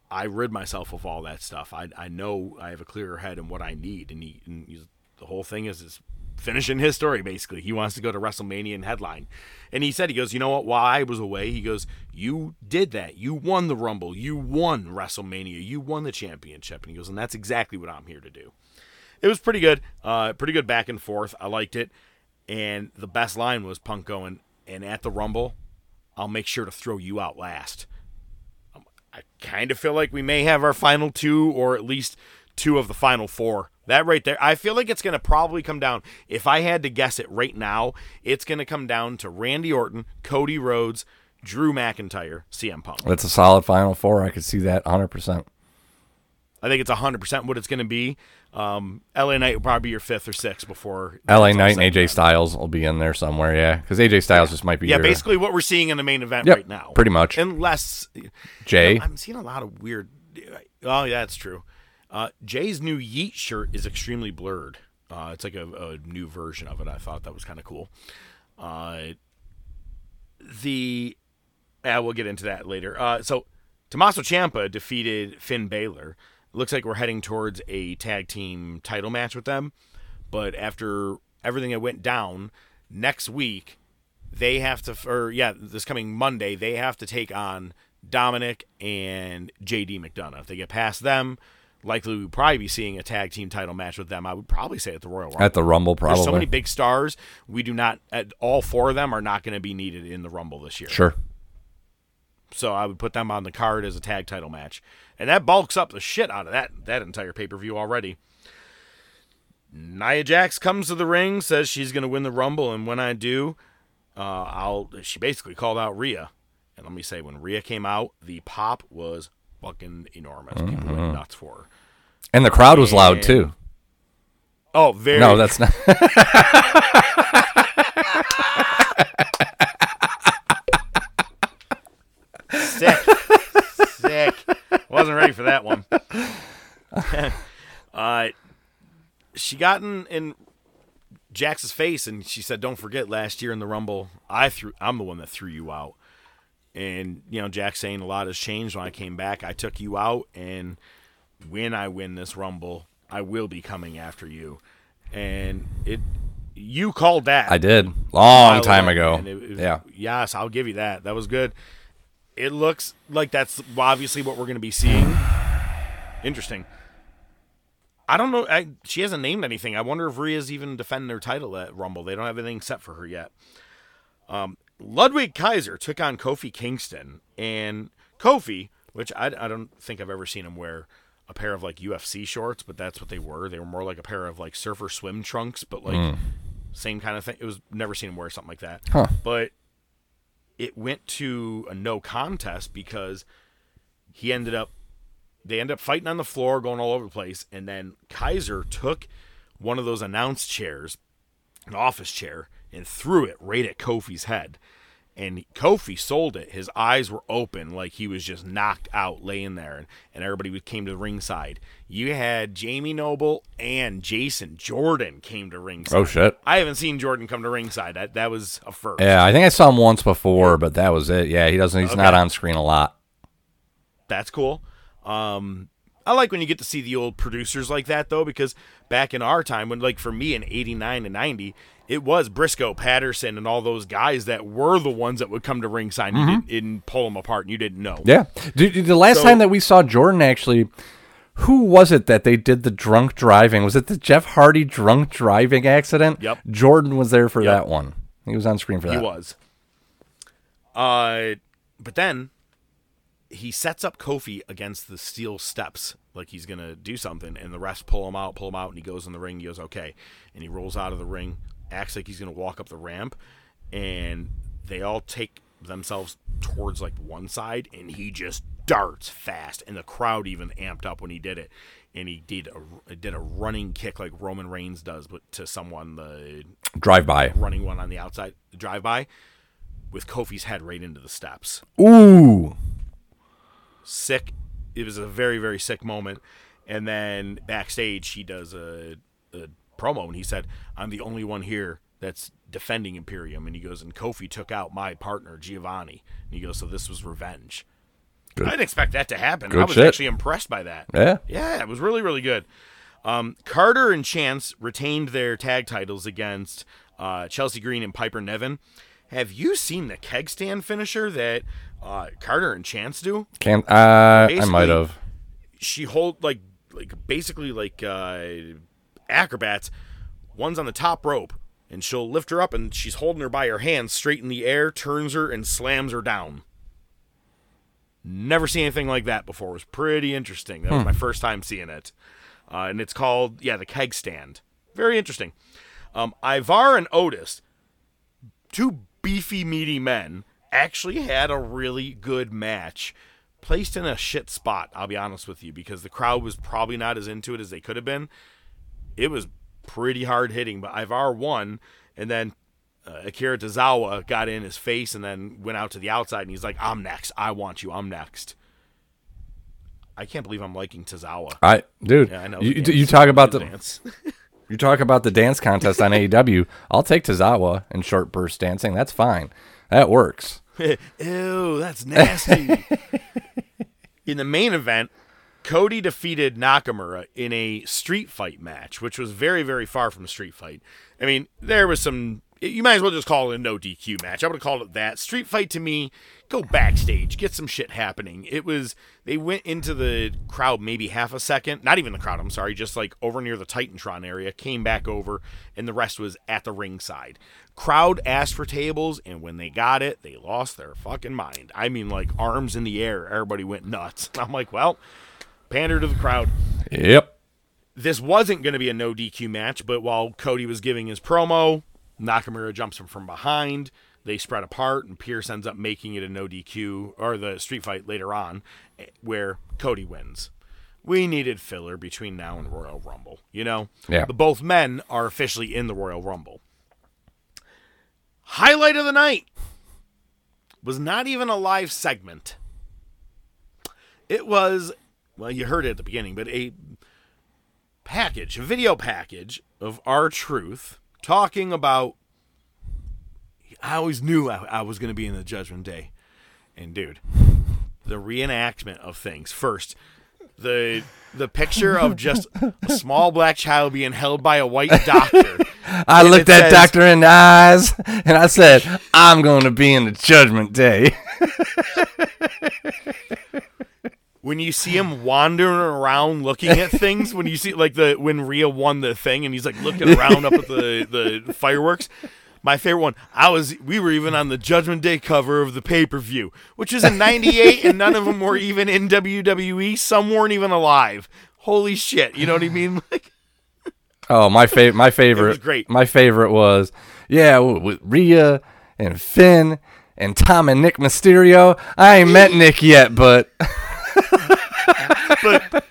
I rid myself of all that stuff. I I know I have a clearer head and what I need, and he, and he's, the whole thing is is finishing his story basically. He wants to go to WrestleMania and headline, and he said, he goes, you know what? While I was away, he goes, you did that. You won the Rumble. You won WrestleMania. You won the championship, and he goes, and that's exactly what I'm here to do it was pretty good. Uh, pretty good back and forth. I liked it. And the best line was Punk going, and at the Rumble, I'll make sure to throw you out last. Um, I kind of feel like we may have our final two, or at least two of the final four. That right there, I feel like it's going to probably come down. If I had to guess it right now, it's going to come down to Randy Orton, Cody Rhodes, Drew McIntyre, CM Punk. That's a solid Final Four. I could see that 100%. I think it's 100% what it's going to be. Um, LA Knight will probably be your fifth or sixth before. LA Knight and AJ. Styles will be in there somewhere, yeah. Because AJ Styles just might be Yeah, your basically what we're seeing in the main event Yep, right now. pretty much. Unless Jay. I'm seeing a lot of weird. Oh, yeah, that's true. Uh, Jay's new Yeet shirt is extremely blurred. Uh, it's like a, a new version of it. I thought that was kind of cool. Uh, the yeah, we'll get into that later. Uh, so Tommaso Ciampa defeated Finn Balor. Looks like we're heading towards a tag team title match with them. But after everything that went down, next week they have to, or yeah, this coming Monday they have to take on Dominik and JD McDonagh. If they get past them, likely we'll probably be seeing a tag team title match with them. I would probably say at the Royal Rumble. At the Rumble, probably. There's so many big stars. We do not. At, all four of them are not going to be needed in the Rumble this year. Sure. So I would put them on the card as a tag title match, and that bulks up the shit out of that that entire pay per view already. Nia Jax comes to the ring, says she's going to win the Rumble, and when I do, uh, I'll. She basically called out Rhea, and let me say, when Rhea came out, the pop was fucking enormous. People went nuts for her. And the crowd was loud too. Oh, very. No, that's not. sick. sick. Wasn't ready for that one. uh, she got in, in Jax's face and she said, "Don't forget, last year in the Rumble, I threw. I'm the one that threw you out." And you know, Jax saying a lot has changed. When I came back, I took you out, and when I win this Rumble, I will be coming after you. And it, you called that. I did. Long time ago. it- it- yeah. Yes, I'll give you that. That was good. It looks like that's obviously what we're going to be seeing. Interesting. I don't know. I, she hasn't named anything. I wonder if Rhea's even defending her title at Rumble. They don't have anything set for her yet. Um, Ludwig Kaiser took on Kofi Kingston, and Kofi, which I, I don't think I've ever seen him wear a pair of like UFC shorts, but that's what they were. They were more like a pair of like surfer swim trunks, but like hmm. same kind of thing. It was never seen him wear something like that. Huh. But it went to a no contest because he ended up they ended up fighting on the floor, going all over the place, and then Kaiser took one of those announce chairs, an office chair, and threw it right at Kofi's head. And Kofi sold it. His eyes were open, like he was just knocked out, laying there, and, and everybody came to the ringside. You had Jamie Noble and Jason Jordan came to ringside. Oh shit. I haven't seen Jordan come to ringside. That that was a first. Yeah, I think I saw him once before, but that was it. Yeah, he doesn't. He's not on screen a lot. That's cool. Um, I like when you get to see the old producers like that though, because back in our time, when like for me in '89 and '90, it was Briscoe, Patterson, and all those guys that were the ones that would come to ringside and, didn't, and pull them apart, and you didn't know. Mm-hmm. Yeah. Dude, the last So- time that we saw Jordan actually, who was it that they did the drunk driving? Was it the Jeff Hardy drunk driving accident? Yep. Jordan was there for Yep. that one. He was on screen for that. he was. Uh, but then he sets up Kofi against the steel steps, like he's gonna do something, and the refs pull him out, pull him out, and he goes in the ring. He goes okay, and he rolls out of the ring, acts like he's gonna walk up the ramp, and they all take themselves towards like one side, and he just darts fast, and the crowd even amped up when he did it, and he did a did a running kick like Roman Reigns does, but to someone the Drive by. running one on the outside drive by with Kofi's head right into the steps. Ooh. Sick. It was a very, very sick moment. And then backstage, he does a, a promo and he said, I'm the only one here that's defending Imperium. And he goes, and Kofi took out my partner, Giovanni. And he goes, so this was revenge. Good. I didn't expect that to happen. Good I was shit. actually impressed by that. Yeah. Yeah, it was really, really good. Um, Carter and Chance retained their tag titles against uh, Chelsea Green and Piper Niven. Have you seen the keg stand finisher that uh, Carter and Chance do? Can uh, I might have. She hold like like basically like uh, acrobats. One's on the top rope, and she'll lift her up, and she's holding her by her hands straight in the air, turns her, and slams her down. Never seen anything like that before. It was pretty interesting. That was my first time seeing it. Uh, and it's called, yeah, the keg stand. Very interesting. Um, Ivar and Otis, two beefy, meaty men, actually had a really good match placed in a shit spot. I'll be honest with you because the crowd was probably not as into it as they could have been. It was pretty hard hitting, but Ivar won, and then uh, Akira Tozawa got in his face and then went out to the outside, and he's like, "I'm next. I want you. I'm next." I can't believe I'm liking Tozawa. I dude, Yeah, I know. you, you talk about the dance. you talk about the dance contest on AEW. I'll take Tozawa in short burst dancing. That's fine. That works. Ew, that's nasty. in the main event, Cody defeated Nakamura in a street fight match, which was very, very far from a street fight. I mean, there was some. You might as well just call it a no DQ match. I would have called it that. Street fight to me, go backstage, get some shit happening. It was. They went into the crowd maybe half a second. Not even the crowd, I'm sorry, just like over near the Titantron area, came back over, and the rest was at the ringside. Crowd asked for tables, and when they got it, they lost their fucking mind. I mean, like arms in the air, everybody went nuts. I'm like, well, pander to the crowd. Yep. This wasn't going to be a no DQ match, but while Cody was giving his promo, Nakamura jumps him from behind. They spread apart, and Pearce ends up making it a no DQ or the street fight later on, eh, where Cody wins. We needed filler between now and Royal Rumble. You know, Yeah. The both men are officially in the Royal Rumble. Highlight of the night was not even a live segment. It was, well, you heard it at the beginning, but a package, a video package of R-Truth talking about. I always knew I, I was going to be in the Judgment Day, and dude, the reenactment of things first. The the picture of just a small black child being held by a white doctor. I And looked that says- doctor in the eyes and I said, I'm going to be in the judgment day. when you see him wandering around looking at things when you see like the when Rhea won the thing and he's like looking around up at the the fireworks my favorite one I was we were even on the Judgment Day cover of the pay-per-view which is in 98 and none of them were even in WWE some weren't even alive holy shit you know what I mean like Oh, my favorite. My favorite. great. My favorite was yeah with, with Rhea and Finn and Tom and Nick Mysterio. I ain't met Nick yet, but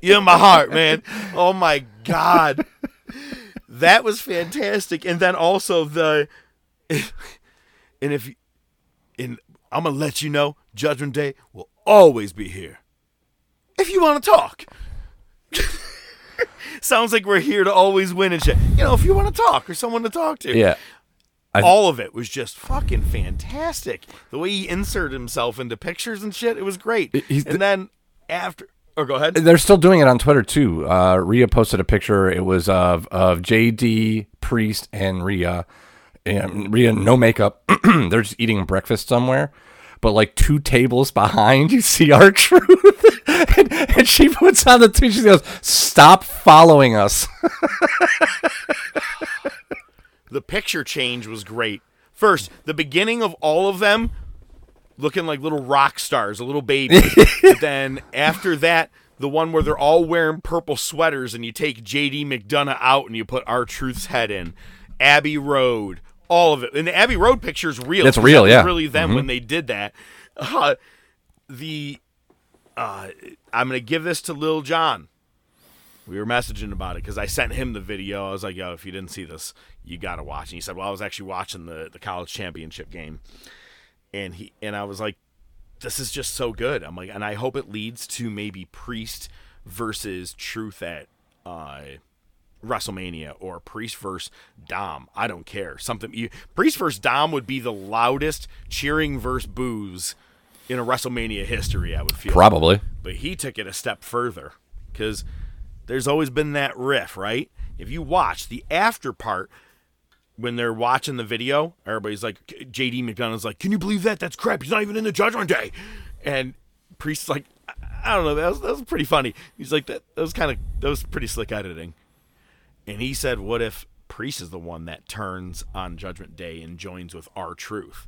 you're in my heart man oh my god that was fantastic and then also the and if and I'm gonna let you know Judgment Day will always be here if you want to talk. Sounds like we're here to always win and shit. You know, if you want to talk or someone to talk to. yeah, I- All of it was just fucking fantastic. The way he inserted himself into pictures and shit, it was great. He's and the- then after, or go ahead. they're still doing it on Twitter too. Uh, Rhea posted a picture. It was of of JD Priest and Rhea, and Rhea no makeup. they're just eating breakfast somewhere. But like two tables behind, you see R-Truth, and, and she puts on the tweet. She goes, "Stop following us." the picture change was great. First, the beginning of all of them looking like little rock stars, a little baby. Then after that, the one where they're all wearing purple sweaters and you take JD McDonagh out and you put R-Truth's head in. Abbey Road, all of it. And the Abbey Road picture's real. That's real, that yeah. really them when they did that. Uh, the uh, I'm gonna give this to Lil John. We were messaging about it because I sent him the video. I was like, "Yo, if you didn't see this, you gotta watch." And he said, "Well, I was actually watching the the college championship game," and he and I was like, "This is just so good." I'm like, and I hope it leads to maybe Priest versus Truth at uh, WrestleMania or Priest versus Dom. I don't care. Something you, Priest versus Dom would be the loudest cheering versus boos in a WrestleMania history. I would feel Probably. but he took it a step further because there's always been that riff, right? If you watch the after part when they're watching the video, everybody's like, JD McDonagh's like, "Can you believe that? That's crap. He's not even in the Judgment Day," and Priest's like, "I- "I don't know. That was that was pretty funny." He's like, "That that was kind of that was pretty slick editing," and he said, "What if Priest is the one that turns on Judgment Day and joins with R-Truth?"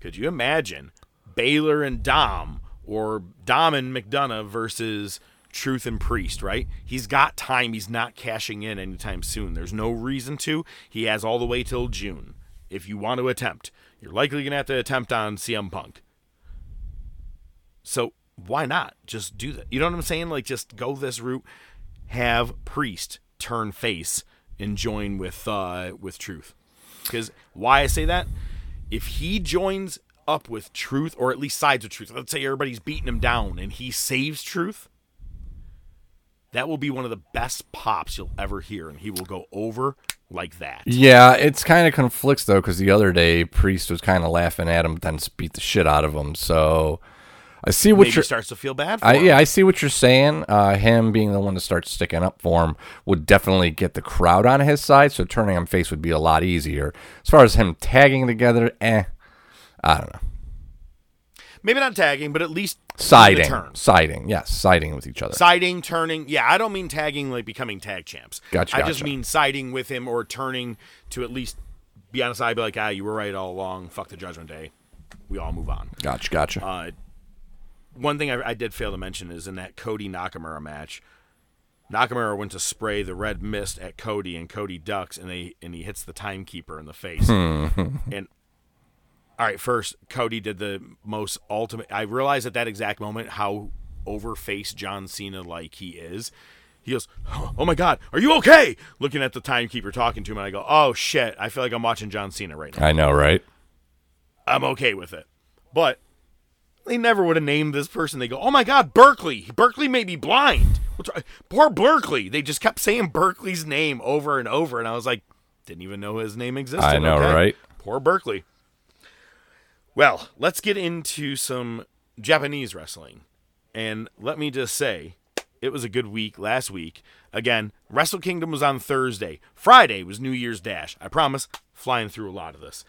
Could you imagine Balor and Dom or Dom and McDonagh versus Truth and Priest, right? He's got time. He's not cashing in anytime soon. There's no reason to. He has all the way till June. If you want to attempt, you're likely going to have to attempt on CM Punk. So why not just do that? You know what I'm saying? Like just go this route, have Priest turn face and join with uh with Truth. Because why I say that? If he joins up with Truth, or at least sides with Truth, let's say everybody's beating him down and he saves Truth, that will be one of the best pops you'll ever hear, and he will go over like that. Yeah, it's kind of conflicts though, because the other day Priest was kind of laughing at him, but then beat the shit out of him. So I see what Maybe you're. starts to feel bad. For I, him. yeah, I see what you're saying. Uh, him being the one to start sticking up for him would definitely get the crowd on his side. So turning him face would be a lot easier. As far as him tagging together, eh, I don't know. Maybe not tagging, but at least Siding, turn. siding, yes, siding with each other. siding, turning. Yeah, I don't mean tagging like becoming tag champs. Gotcha, I just mean siding with him or turning to at least be on his side. Be like, ah, you were right all along. Fuck the Judgment Day. We all move on. Gotcha, gotcha. Uh, one thing I, I did fail to mention is in that Cody Nakamura match, Nakamura went to spray the red mist at Cody, and Cody ducks, and they and he hits the timekeeper in the face. Mm-hmm. And all right, first Cody did the most ultimate. I realized at that exact moment how overfaced John Cena like he is. He goes, "Oh my God, are you okay?" Looking at the timekeeper talking to him, and I go, "Oh shit, I feel like I'm watching John Cena right now." I know, right? I'm okay with it. But they never would have named this person. They go, "Oh my God, Berkeley! Berkeley may be blind." Poor Berkeley. They just kept saying Berkeley's name over and over, and I was like, didn't even know his name existed. I know, okay. right? Poor Berkeley. Well, let's get into some Japanese wrestling, and let me just say, it was a good week last week. Again, Wrestle Kingdom was on Thursday. Friday was New Year's Dash. I promise, flying through a lot of this.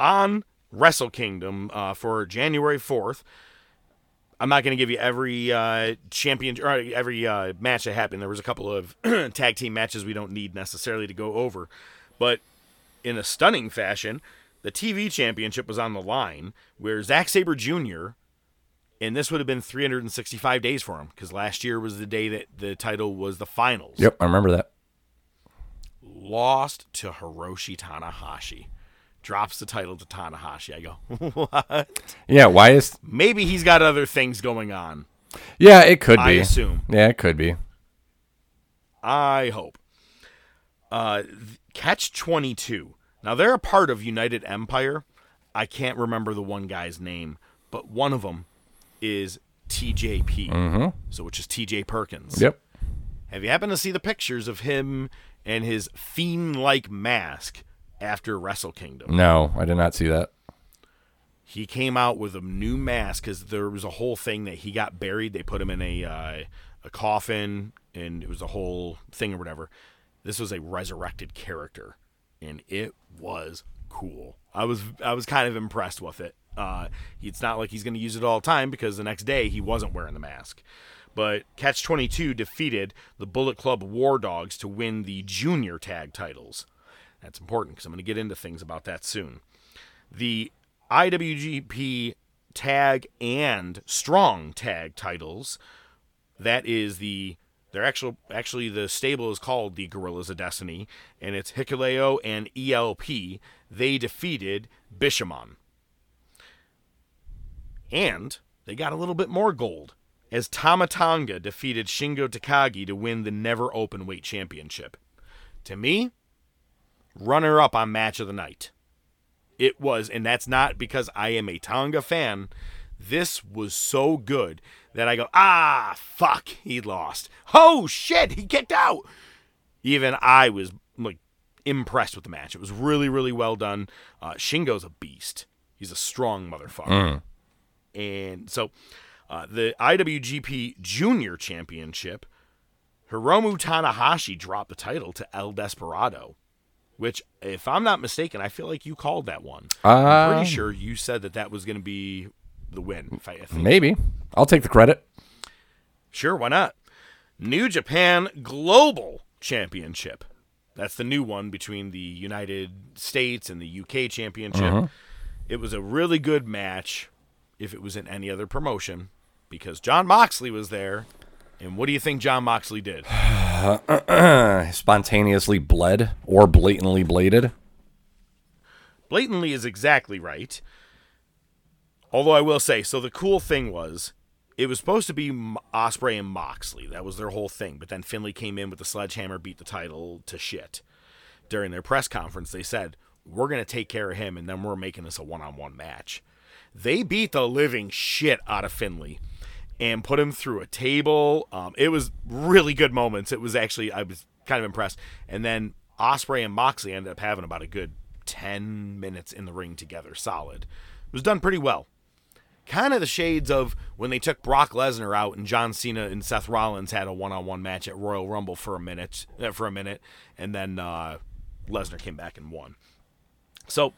On Wrestle Kingdom uh, for January 4th, I'm not going to give you every uh, champion or every uh, match that happened. There was a couple of tag team matches we don't need necessarily to go over, but in a stunning fashion, the TV championship was on the line, where Zack Sabre Jr. and this would have been 365 days for him because last year was the day that the title was the finals. Yep, I remember that. Lost to Hiroshi Tanahashi. Drops the title to Tanahashi. I go, what? Yeah, why is? Maybe he's got other things going on. Yeah, it could I be. I assume. Yeah, it could be. I hope. Uh, Catch 22. Now, they're a part of United Empire. I can't remember the one guy's name, but one of them is TJP. So, which is TJ Perkins. Yep. Have you happened to see the pictures of him and his fiend like mask after Wrestle Kingdom? No, I did not see that. he came out with a new mask because there was a whole thing that he got buried. They put him in a uh, a coffin, and it was a whole thing or whatever. This was a resurrected character, and it was cool. I was I was kind of impressed with it. Uh, it's not like he's going to use it all the time because the next day he wasn't wearing the mask. But Catch 22 defeated the Bullet Club War Dogs to win the junior tag titles. That's important because I'm going to get into things about that soon the IWGP tag and strong tag titles. That is the they're actual actually the stable is called the Gorillas of Destiny, and it's Hikuleo and ELP. They defeated Bishamon. And they got a little bit more gold as Tama Tonga defeated Shingo Takagi to win the Never Open Weight Championship. To me, runner up on match of the night. It was, and that's not because I am a Tonga fan. This was so good that I go, ah, fuck, he lost. Oh shit, he kicked out. Even I was like impressed with the match. It was really, really well done. Uh, Shingo's a beast. He's a strong motherfucker. And so, uh, the IWGP Junior Championship, Hiromu Takahashi dropped the title to El Desperado which, if I'm not mistaken, I feel like you called that one. I'm pretty sure you said that that was going to be the win. If I, I maybe. I'll take the credit. Sure, why not? New Japan Global Championship. That's the new one between the United States and the UK Championship. Uh-huh. It was a really good match if it was in any other promotion because John Moxley was there. And what do you think John Moxley did? Spontaneously bled or blatantly bladed. blatantly is exactly right. Although I will say, so the cool thing was it was supposed to be Ospreay and Moxley. That was their whole thing. But then Finlay came in with the sledgehammer, beat the title to shit. During their press conference, they said, "We're gonna take care of him, and then we're making this a one-on-one match." They beat the living shit out of Finlay and put him through a table. Um, it was really good moments. It was actually I was kind of impressed. And then Ospreay and Moxley ended up having about a good ten minutes in the ring together, solid. It was done pretty well. Kind of the shades of when they took Brock Lesnar out and John Cena and Seth Rollins had a one-on-one match at Royal Rumble for a minute, uh, for a minute, and then uh, Lesnar came back and won. So,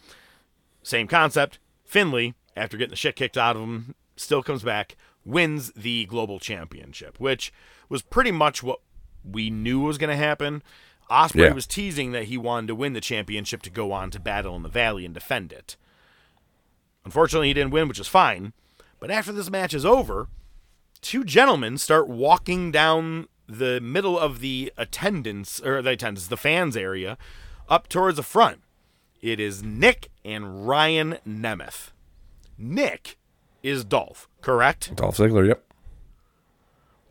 same concept. Finlay, after getting the shit kicked out of him, still comes back, wins the global championship, which was pretty much what we knew was going to happen. Ospreay Yeah. was teasing that he wanted to win the championship to go on to Battle in the Valley and defend it. Unfortunately, he didn't win, which is fine. But after this match is over, two gentlemen start walking down the middle of the attendance or the attendance, the fans area, up towards the front. It is Nick and Ryan Nemeth. Nick is Dolph, correct? Dolph Ziggler. Yep.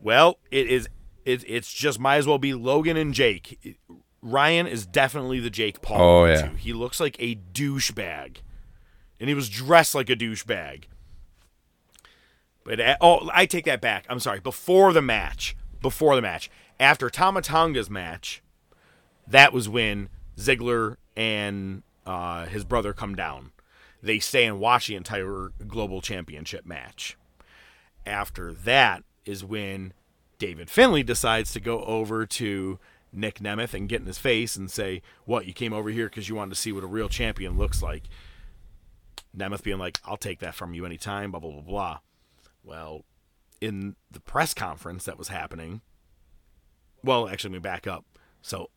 Well, it is. It, it's just might as well be Logan and Jake. Ryan is definitely the Jake Paul. Oh, yeah. two. He looks like a douchebag, and he was dressed like a douchebag. But a- oh, I take that back. I'm sorry. Before the match, before the match, after Tama Tonga's match, that was when Ziggler and uh, his brother come down. They stay and watch the entire global championship match. After that is when David Finlay decides to go over to Nick Nemeth and get in his face and say, "What? You came over here because you wanted to see what a real champion looks like." Nemeth being like, "I'll take that from you anytime." Blah blah blah blah. Well, in the press conference that was happening, well, actually, let me back up. So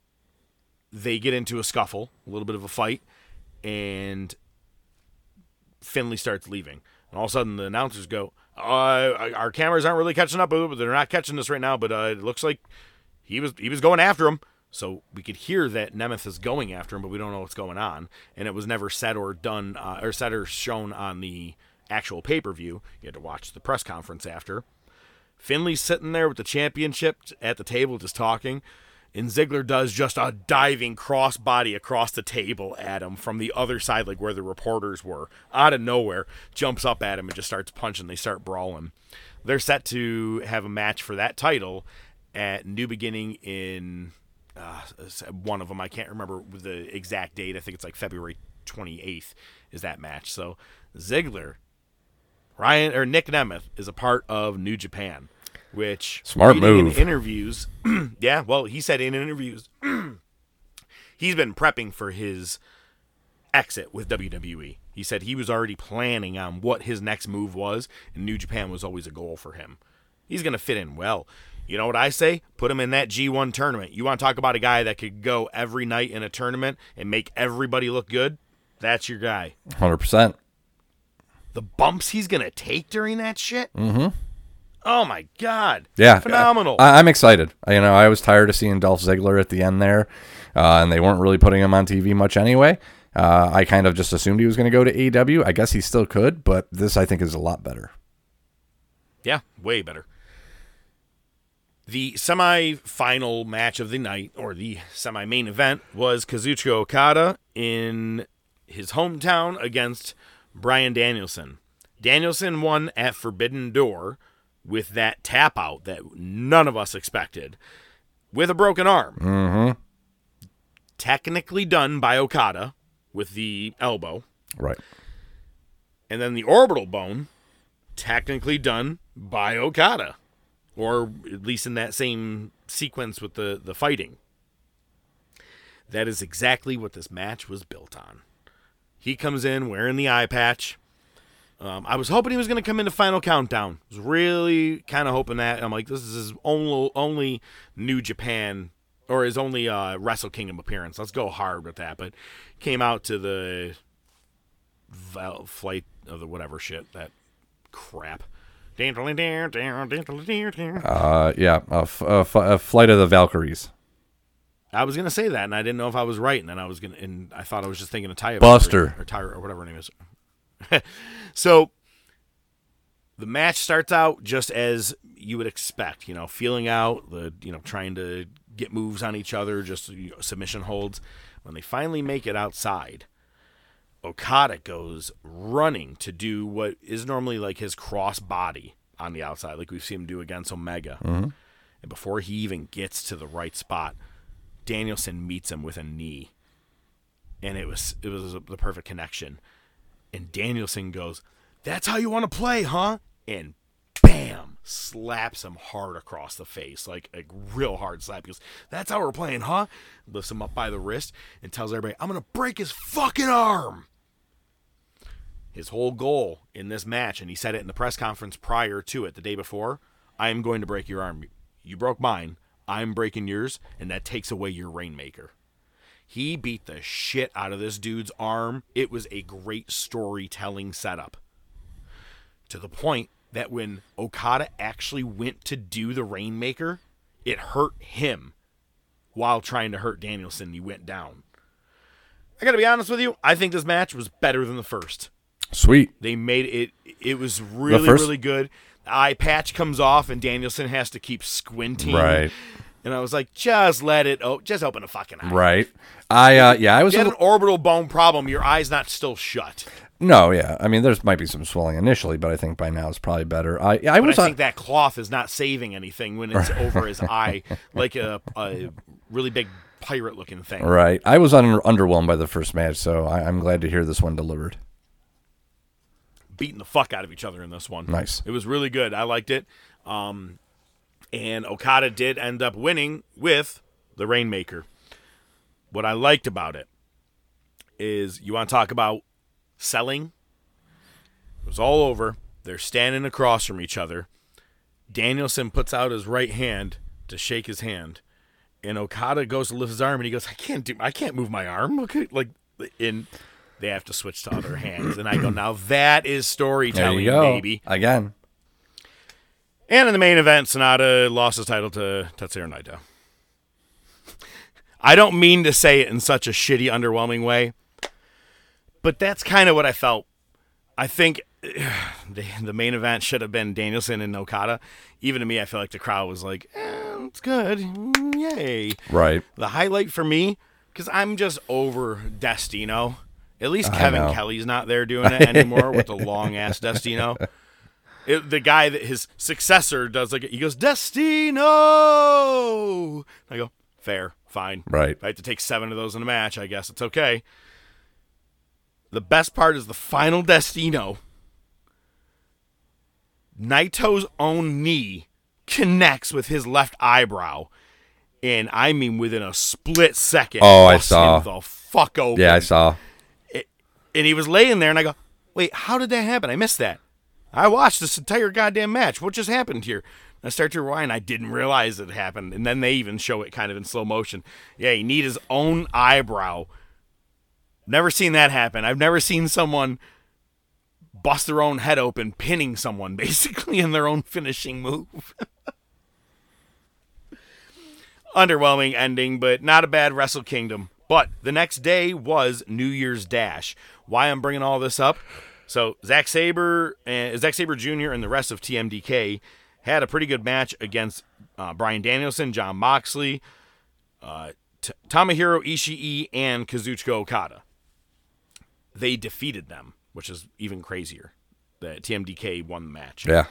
they get into a scuffle, a little bit of a fight, and Finlay starts leaving. And all of a sudden, the announcers go, uh, "Our cameras aren't really catching up, they're not catching this right now. But uh, it looks like he was he was going after him." So we could hear that Nemeth is going after him, but we don't know what's going on. And it was never said or done uh, or said or shown on the actual pay per view. You had to watch the press conference after. Finlay's sitting there with the championship at the table just talking. And Ziggler does just a diving crossbody across the table at him from the other side, like where the reporters were, out of nowhere. Jumps up at him and just starts punching. They start brawling. They're set to have a match for that title at New Beginning in uh, one of them. I can't remember the exact date. I think it's like February 28th is that match. So Ziggler Ryan or Nick Nemeth is a part of New Japan, which Smart move. In interviews, yeah. Well, he said in interviews he's been prepping for his exit with WWE. He said he was already planning on what his next move was, and New Japan was always a goal for him. He's going to fit in well. You know what I say? Put him in that G1 tournament. You want to talk about a guy that could go every night in a tournament and make everybody look good? That's your guy Hundred percent. the bumps he's gonna take during that shit. Mm-hmm. Oh my god! Yeah, phenomenal. I, I'm excited. You know, I was tired of seeing Dolph Ziggler at the end there, uh, and they weren't really putting him on TV much anyway. Uh, I kind of just assumed he was going to go to AEW. I guess he still could, but this I think is a lot better. yeah, way better. The semi-final match of the night, or the semi-main event, was Kazuchika Okada in his hometown against Bryan Danielson. Danielson won at Forbidden Door with that tap out that none of us expected, with a broken arm. Mm-hmm. Technically done by Okada with the elbow. Right. And then the orbital bone, technically done by Okada, or at least in that same sequence with the, the fighting. That is exactly what this match was built on. He comes in wearing the eye patch. Um, I was hoping he was going to come into Final Countdown. I was really kind of hoping that. I'm like, this is his only, only New Japan or his only uh, Wrestle Kingdom appearance. Let's go hard with that. But came out to the flight of the whatever shit that crap. Uh, yeah, a, f- a f- a flight of the Valkyries. I was gonna say that, and I didn't know if I was right, and then I was gonna, and I thought I was just thinking of Tyra Buster. or Tyra or whatever her name is. so, the match starts out just as you would expect, you know, feeling out, the you know, trying to get moves on each other, just you know, submission holds. When they finally make it outside, Okada goes running to do what is normally like his cross body on the outside, like we've seen him do against Omega. Mm-hmm. And before he even gets to the right spot, Danielson meets him with a knee, and it was it was the perfect connection. And Danielson goes, "That's how you want to play, huh?" And bam, slaps him hard across the face, like a real hard slap. He goes, "That's how we're playing, huh?" Lifts him up by the wrist and tells everybody, "I'm gonna break his fucking arm." His whole goal in this match, and he said it in the press conference prior to it, the day before, I am going to break your arm. You broke mine. I'm breaking yours, and that takes away your rainmaker. He beat the shit out of this dude's arm. It was a great storytelling setup. To the point that when Okada actually went to do the rainmaker, it hurt him while trying to hurt Danielson. He went down. I gotta be honest with you, I think this match was better than the first. Sweet. They made it. It was really, first- really good. Eye patch comes off, and Danielson has to keep squinting. Right. And I was like, just let it. Oh, just open a fucking eye. Right. I uh yeah, I was you a an orbital bone problem, your eye's not still shut. No, yeah. I mean, there's might be some swelling initially, but I think by now it's probably better. I I But was I on, think that cloth is not saving anything when it's over his eye, like a, a really big pirate-looking thing. right. I was un- underwhelmed by the first match, so I, I'm glad to hear this one delivered. Beating the fuck out of each other in this one. Nice. It was really good. I liked it. Um, and Okada did end up winning with the Rainmaker. What I liked about it is you want to talk about selling? It was all over. They're standing across from each other. Danielson puts out his right hand to shake his hand, and Okada goes to lift his arm, and he goes, "I can't do, I can't move my arm." Okay, like in they have to switch to other hands, and I go, "Now that is There storytelling, you go. baby." Again. And in the main event, Sanada lost his title to Tetsuya Naito. I don't mean to say it in such a shitty, underwhelming way, but that's kind of what I felt. I think the, the main event should have been Danielson and Okada. Even to me, I feel like the crowd was like, eh, "It's good, Mm, yay!" Right. The highlight for me, because I'm just over Destino. At least Kevin. Kelly's not there doing it anymore with the long ass Destino. It, the guy that his successor does like he goes Destino. I go fair, fine. Right. If I have to take seven of those in a match, I guess it's okay. The best part is the final Destino. Naito's own knee connects with his left eyebrow, and I mean within a split second. Oh, I saw. the fuck open. Yeah, I saw. And he was laying there, and I go, "Wait, how did that happen? I missed that. I watched this entire goddamn match. What just happened here?" And I start to rewind. I didn't realize it happened, and then they even show it kind of in slow motion. Yeah, he need his own eyebrow. Never seen that happen. I've never seen someone bust their own head open, pinning someone basically in their own finishing move. Underwhelming ending, but not a bad Wrestle Kingdom. But the next day was New Year's Dash. Why I'm bringing all this up? So Zack Sabre and Zack Sabre Jr. and the rest of TMDK had a pretty good match against uh, Bryan Danielson, John Moxley, uh, T- Tomohiro Ishii, and Kazuchika Okada. They defeated them, which is even crazier. The TMDK won the match. Yeah.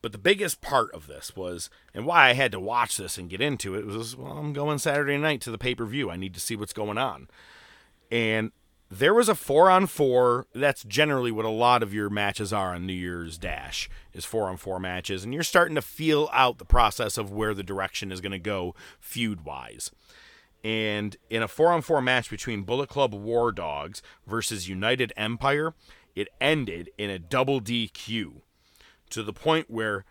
But the biggest part of this was, and why I had to watch this and get into it was, well, I'm going Saturday night to the pay per view. I need to see what's going on. And there was a four on four. That's generally what a lot of your matches are on New Year's Dash is four on four matches, and you're starting to feel out the process of where the direction is going to go feud wise. And in a four on four match between Bullet Club War Dogs versus United Empire, it ended in a double DQ to the point where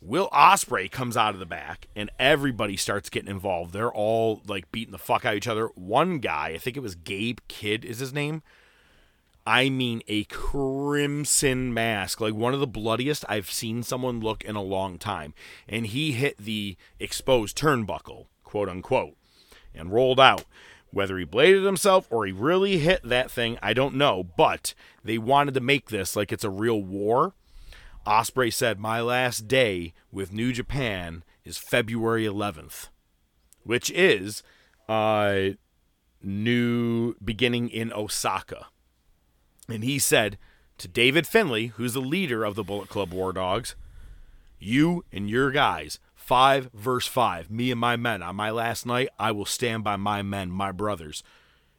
Will Ospreay comes out of the back and everybody starts getting involved. They're all like beating the fuck out of each other. One guy, I think it was Gabe Kidd is his name. I mean a crimson mask, like one of the bloodiest I've seen someone look in a long time. And he hit the exposed turnbuckle, quote unquote, and rolled out. Whether he bladed himself or he really hit that thing, I don't know. But they wanted to make this like it's a real war. Ospreay said, "My last day with New Japan is February 11th, which is uh, new beginning in Osaka." And he said to David Finlay, who's the leader of the Bullet Club War Dogs, "You and your guys, five verse five, me and my men. On my last night, I will stand by my men, my brothers,